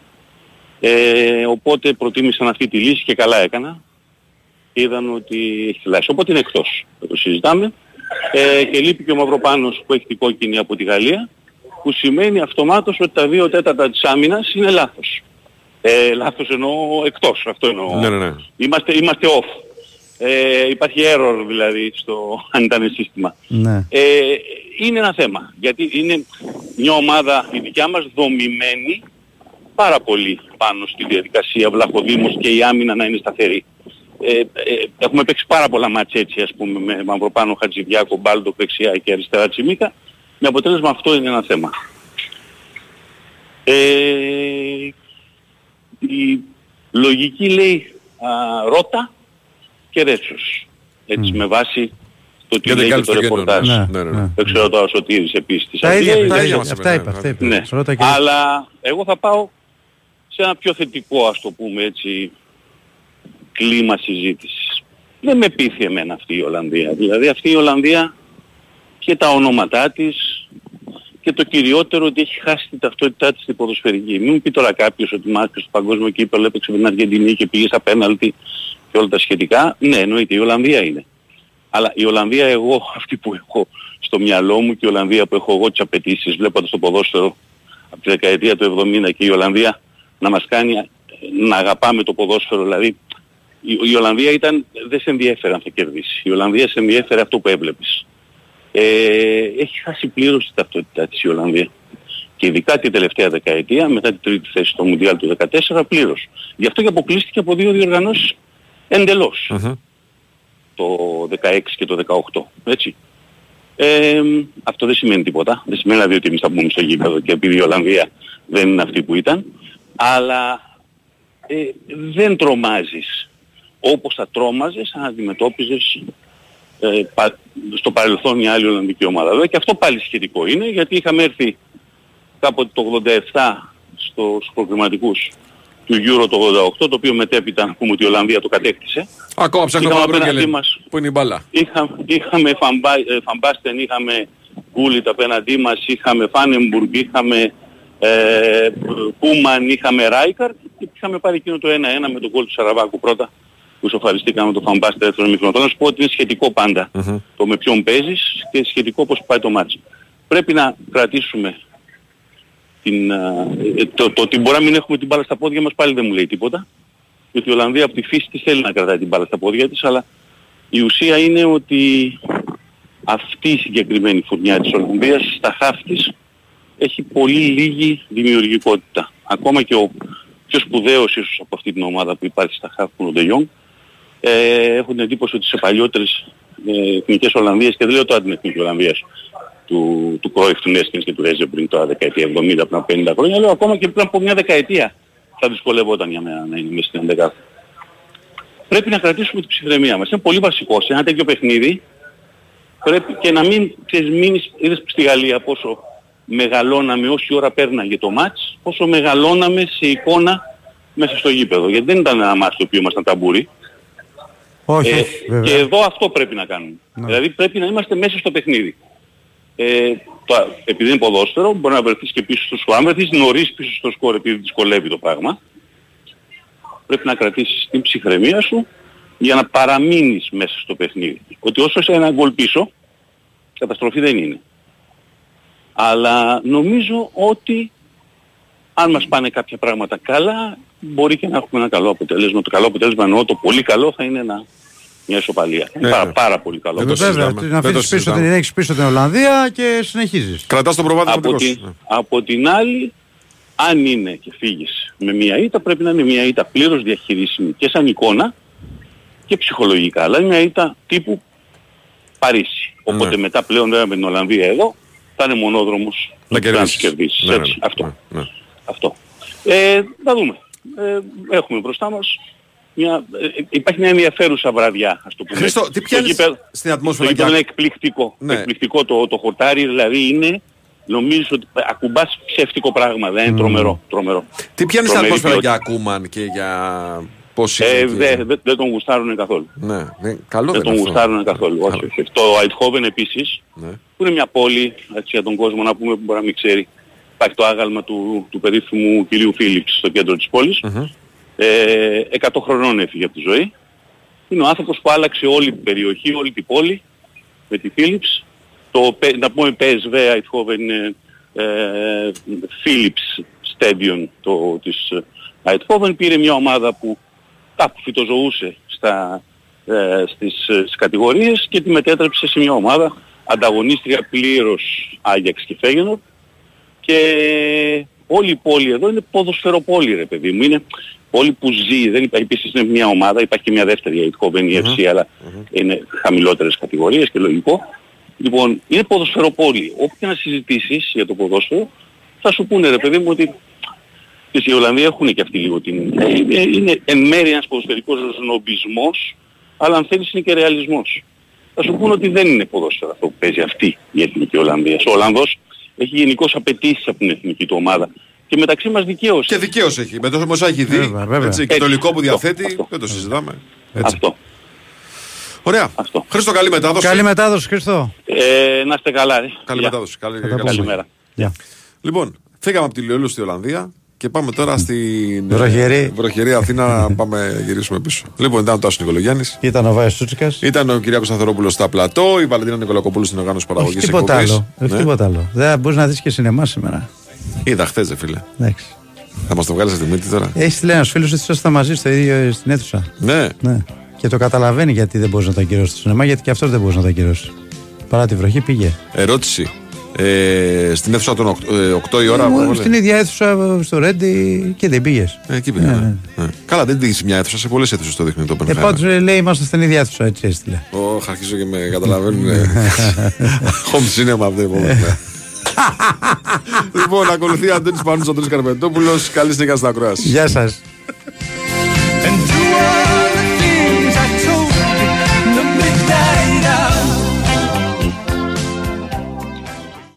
S27: Ε, οπότε προτίμησαν αυτή τη λύση και καλά έκαναν. Είδαν ότι έχει θλάση. Οπότε είναι εκτός, δεν το συζητάμε. Ε, και λείπει και ο Μαυροπάνος που έχει την κόκκινη από τη Γαλλία, που σημαίνει αυτομάτως ότι τα δύο τέταρτα της άμυνας είναι λάθος. Ε, λάθος εννοώ εκτός, αυτό εννοώ.
S1: Ναι, ναι, ναι.
S27: Είμαστε, είμαστε off. Ε, υπάρχει error δηλαδή στο αν ήταν σύστημα.
S2: Ναι.
S27: Ε, είναι ένα θέμα. Γιατί είναι μια ομάδα η δικιά μας δομημένη πάρα πολύ πάνω στη διαδικασία Βλαχοδήμος και η άμυνα να είναι σταθερή. Ε, ε, έχουμε παίξει πάρα πολλά μάτια έτσι ας πούμε με Μαυροπάνο, Χατζηδιάκο, Μπάλτο, δεξιά και αριστερά Τσιμίκα. Με αποτέλεσμα αυτό είναι ένα θέμα. Ε, η λογική λέει α, Ρότα και Ρέτσος. Έτσι με βάση το τι
S1: Και δεν
S27: λέει και
S1: κάνεις
S27: το
S1: το κέντρο,
S27: ρεπορτάζ.
S1: ναι. Ναι, ναι, ναι.
S27: Δεν ξέρω τώρα ο Σωτήρης επίσης. της
S2: Τα
S27: Αγγλίας.
S2: ίδια, τα
S1: ίδια
S2: ίδια,
S1: μας
S2: αυτά
S1: είπε,
S2: είπα,
S1: ναι,
S2: αυτά είπα.
S27: Ναι.
S2: Ρώτα και-
S27: Αλλά εγώ θα πάω σε ένα πιο θετικό ας το πούμε έτσι κλίμα συζήτησης. Δεν με πείθει εμένα αυτή η Ολλανδία. Δηλαδή αυτή η Ολλανδία και τα ονόματά της και το κυριότερο ότι έχει χάσει την ταυτότητά της στην ποδοσφαιρική. Μην μου πει τώρα κάποιος ότι μάθησε στο παγκόσμιο κύπελο έπαιξε με την Αργεντινή και πήγε στα πέναλτι και όλα τα σχετικά. Ναι, εννοείται η Ολλανδία είναι. Αλλά η Ολλανδία εγώ, αυτή που έχω στο μυαλό μου και η Ολλανδία που έχω εγώ τις απαιτήσεις βλέποντας το ποδόσφαιρο από τη δεκαετία του 70 και η Ολλανδία να μας κάνει ε, να αγαπάμε το ποδόσφαιρο. Δηλαδή η, η Ολλανδία ήταν, δεν σε ενδιέφερε αν θα κερδίσεις. Η Ολλανδία σε ενδιέφερε αυτό που έβλεπες. Ε, έχει χάσει πλήρως την ταυτότητά της η Ολλανδία. Και ειδικά την τελευταία δεκαετία, μετά την τρίτη θέση στο Μουντιάλ του 2014, πλήρως. Γι' αυτό και αποκλείστηκε από δύο διοργανώσεις εντελώς. Το 16 και το 18. Έτσι. Ε, αυτό δεν σημαίνει τίποτα. Δεν σημαίνει δηλαδή ότι εμείς θα μπούμε στο γήπεδο και επειδή η Ολλανδία δεν είναι αυτή που ήταν. Αλλά ε, δεν τρομάζεις όπως θα τρόμαζες αν αντιμετώπιζες ε, πα- στο παρελθόν μια άλλη Ολλανδική ομάδα. Βέβαια και αυτό πάλι σχετικό είναι γιατί είχαμε έρθει κάποτε το 87 στο, στους προκριματικούς του Euro το 88 το οποίο μετέπειτα να πούμε ότι η Ολλανδία το κατέκτησε.
S1: Ακόμα ψάχνω
S27: Είχαμε
S1: τον
S27: απέναντί
S1: Μπρούγκελ.
S27: μας
S1: Πού είναι η μπάλα.
S27: Είχα, είχαμε Φαμπά, ε, Φαμπάστεν, είχαμε Γκούλιτ απέναντί μας, είχαμε Φάνεμπουργκ, είχαμε ε, Κούμαν, είχαμε Ράικαρ και είχαμε πάρει εκείνο το 1-1 με τον γκολ του Σαραβάκου πρώτα που σοφαριστήκαμε το Φαμπάστεν δεύτερο μικρό. Θέλω να σου πω ότι είναι σχετικό πάντα το με ποιον παίζεις και σχετικό πώς πάει το μάτσο. Πρέπει να κρατήσουμε την, ε, το, το ότι μπορεί να μην έχουμε την μπάλα στα πόδια μας πάλι δεν μου λέει τίποτα. Γιατί η Ολλανδία από τη φύση της θέλει να κρατάει την μπάλα στα πόδια της, αλλά η ουσία είναι ότι αυτή η συγκεκριμένη φουρνιά της Ολλανδίας στα χάφ της έχει πολύ λίγη δημιουργικότητα. Ακόμα και ο πιο σπουδαίος ίσως από αυτή την ομάδα που υπάρχει στα χάφ που είναι ο De Jong, ε, έχουν την εντύπωση ότι σε παλιότερες ε, εθνικές Ολλανδίες και δεν λέω τώρα την εθνική Ολλανδίας του, του Κρόιφ, του Νέσκινς και του Ρέζε πριν τώρα δεκαετία 70 πριν από 50 χρόνια, λέω ακόμα και πριν από μια δεκαετία θα δυσκολευόταν για μένα να είναι μέσα στην 11. Πρέπει να κρατήσουμε την ψυχραιμία μας. Είναι πολύ βασικό σε ένα τέτοιο παιχνίδι πρέπει και να μην ξέρεις, μείνεις, είδες στη Γαλλία πόσο μεγαλώναμε όση ώρα πέρναγε το μάτς, πόσο μεγαλώναμε σε εικόνα μέσα στο γήπεδο. Γιατί δεν ήταν ένα μάτς το οποίο ήμασταν ταμπούρι.
S2: Όχι,
S27: Ε,
S2: όχι, βέβαια.
S27: και εδώ αυτό πρέπει να κάνουμε. Δηλαδή πρέπει να είμαστε μέσα στο παιχνίδι. Ε, το, επειδή είναι ποδόσφαιρο, μπορεί να βρεθείς και πίσω στο σκορ. Αν βρεθείς νωρίς πίσω στο σκορ επειδή δυσκολεύει το πράγμα, πρέπει να κρατήσεις την ψυχραιμία σου για να παραμείνεις μέσα στο παιχνίδι. Ότι όσο είσαι ένα γκολ πίσω, καταστροφή δεν είναι. Αλλά νομίζω ότι αν μας πάνε κάποια πράγματα καλά, μπορεί και να έχουμε ένα καλό αποτέλεσμα. Το καλό αποτέλεσμα εννοώ το πολύ καλό θα είναι ένα, μια ισοπαλία.
S1: Ναι,
S27: πάρα,
S1: ναι.
S27: πάρα πολύ καλό.
S2: Ε, Βέβαια, να αφήσεις πίσω, την, έχεις πίσω την Ολλανδία και συνεχίζεις.
S1: Κρατάς τον προβάδισμα
S27: από,
S1: δικό
S27: την,
S1: σου.
S27: από την άλλη, αν είναι και φύγεις με μια ήττα, πρέπει να είναι μια ήττα πλήρως διαχειρίσιμη και σαν εικόνα και ψυχολογικά. Αλλά είναι μια ήττα τύπου Παρίσι. Οπότε μετά πλέον βέβαια με την Ολλανδία εδώ θα είναι μονόδρομος
S1: Να
S27: να
S1: κερδίσεις.
S27: τους κερδίσεις.
S1: Ναι,
S27: Έτσι,
S1: ναι,
S27: αυτό.
S1: ναι.
S27: αυτό. Ε, θα δούμε. Ε, έχουμε μπροστά μας μια, ε, υπάρχει μια ενδιαφέρουσα βραδιά, ας το πούμε.
S1: Χρήστο,
S27: έτσι.
S1: τι
S27: Το
S1: πιάνεις
S27: γήπεδο-
S1: στην ατμόσφαιρα
S27: Το γήπεδο
S1: για-
S27: είναι εκπληκτικό.
S1: Ναι.
S27: Εκπληκτικό το, το χορτάρι, δηλαδή είναι, νομίζω ότι ακουμπάς ψεύτικο πράγμα, δεν είναι τρομερό. τρομερό.
S1: Τι πιάνεις στην
S27: Τρομερή
S1: ατμόσφαιρα
S27: ποιότητα.
S1: για Ακούμαν και για πώς είναι.
S27: Ε,
S1: εκεί;
S27: δεν δε, δεν τον γουστάρουν καθόλου.
S1: Ναι, ναι, καλό
S27: δεν
S1: δεν
S27: τον
S1: είναι αυτό.
S27: γουστάρουν καθόλου. Όχι, όχι. Το Eindhoven επίσης,
S1: Ναι.
S27: που είναι μια πόλη, έτσι για τον κόσμο να πούμε που μπορεί να μην ξέρει, υπάρχει το άγαλμα του, του περίφημου κυρίου Φίλιπς στο κέντρο της πόλης. Ε, 100 χρονών έφυγε από τη ζωή. Είναι ο άνθρωπος που άλλαξε όλη την περιοχή, όλη την πόλη με τη Philips. Το, πε- να πούμε PSV Eindhoven είναι ε, Philips Stadium το, της ε, Eindhoven. Πήρε μια ομάδα που κάπου φυτοζωούσε στα, ε, στις, ε, στις κατηγορίες και τη μετέτρεψε σε μια ομάδα ανταγωνίστρια πλήρως Άγιαξ και Φέγενορ και όλη η πόλη εδώ είναι ποδοσφαιροπόλη ρε παιδί μου. Είναι πόλη που ζει. Δεν υπάρχει, επίσης είναι μια ομάδα, υπάρχει και μια δεύτερη η Eindhoven, η FC, αλλά είναι χαμηλότερες κατηγορίες και λογικό. Λοιπόν, είναι ποδοσφαιροπόλη. Όπου και να συζητήσεις για το ποδόσφαιρο, θα σου πούνε ρε παιδί μου ότι και οι Ολλανδοί έχουν και αυτοί λίγο την... Είναι, είναι εν μέρει ένας ποδοσφαιρικός νομπισμός, αλλά αν θέλεις είναι και ρεαλισμός. Θα σου πούνε ότι δεν είναι ποδόσφαιρο αυτό που παίζει αυτή η εθνική Ολλανδίας. Ο Ολλανδός έχει γενικώς απαιτήσεις από την εθνική του ομάδα. Και μεταξύ μας δικαίως.
S1: Και δικαίως έχει. Με το όσα έχει δει.
S2: Βέβαια, βέβαια.
S1: Έτσι, και το
S27: Έτσι,
S1: υλικό που
S27: αυτό,
S1: διαθέτει,
S27: αυτό.
S1: δεν το συζητάμε. Έτσι.
S27: Αυτό.
S1: Ωραία. Χρήστο, καλή μετάδοση.
S2: Καλή μετάδοση, Χριστό.
S27: Ε, να είστε καλά. ρε.
S1: Καλή
S27: Γεια.
S1: μετάδοση. Καλή,
S2: τα πούμε.
S27: Καλημέρα.
S2: Γεια.
S1: Λοιπόν, φύγαμε από τη Λιόλου στη Ολλανδία και πάμε τώρα στην
S2: Βροχερή.
S1: βροχερή Αθήνα να πάμε γυρίσουμε πίσω. Λοιπόν, ήταν ο Τάσος Νικολογιάννης.
S2: Ήταν ο Βάιος Τσούτσικας.
S1: Ήταν ο Κυριάκος Σταθερόπουλο στα πλατό, η Βαλεντίνα Νικολακοπούλου στην οργάνωση
S2: Όχι
S1: παραγωγής
S2: τίποτα άλλο. Όχι τίποτα άλλο. Δεν μπορείς να δεις και σινεμά σήμερα.
S1: Είδα χθες, δε φίλε.
S2: Εντάξει.
S1: Θα μας το βγάλεις στη μύτη τώρα;
S2: Έχει λέει ένα φίλος ότι ήσασταν μαζί στο ίδιο στην αίθουσα.
S1: Ναι.
S2: Ναι. Και το καταλαβαίνει γιατί δεν μπορείς να το ακυρώσεις το σινεμά, γιατί και αυτός δεν μπορείς να το ακυρώσεις. Παρά τη βροχή πήγε.
S1: Ερώτηση. Ε, στην αίθουσα των 8, η ώρα.
S2: Μου,
S1: που
S2: στην ίδια αίθουσα στο Ρέντι και δεν πήγες.
S1: Ε, εκεί πήγα. ναι. Ναι. Καλά, δεν δείχνει μια αίθουσα, σε πολλές αίθουσες το δείχνει το
S2: Ε,
S1: Oppenheimer.
S2: πάντως λέει είμαστε στην ίδια αίθουσα, έτσι έστειλε.
S1: Ωχ, αρχίζω και με καταλαβαίνουν. ε. Home cinema αυτό επόμενο. λοιπόν, ακολουθεί Αντώνης Πανούς, Αντώνης Καρπετόπουλος. Καλή συνέχεια στην ακρόαση.
S2: Γεια σας.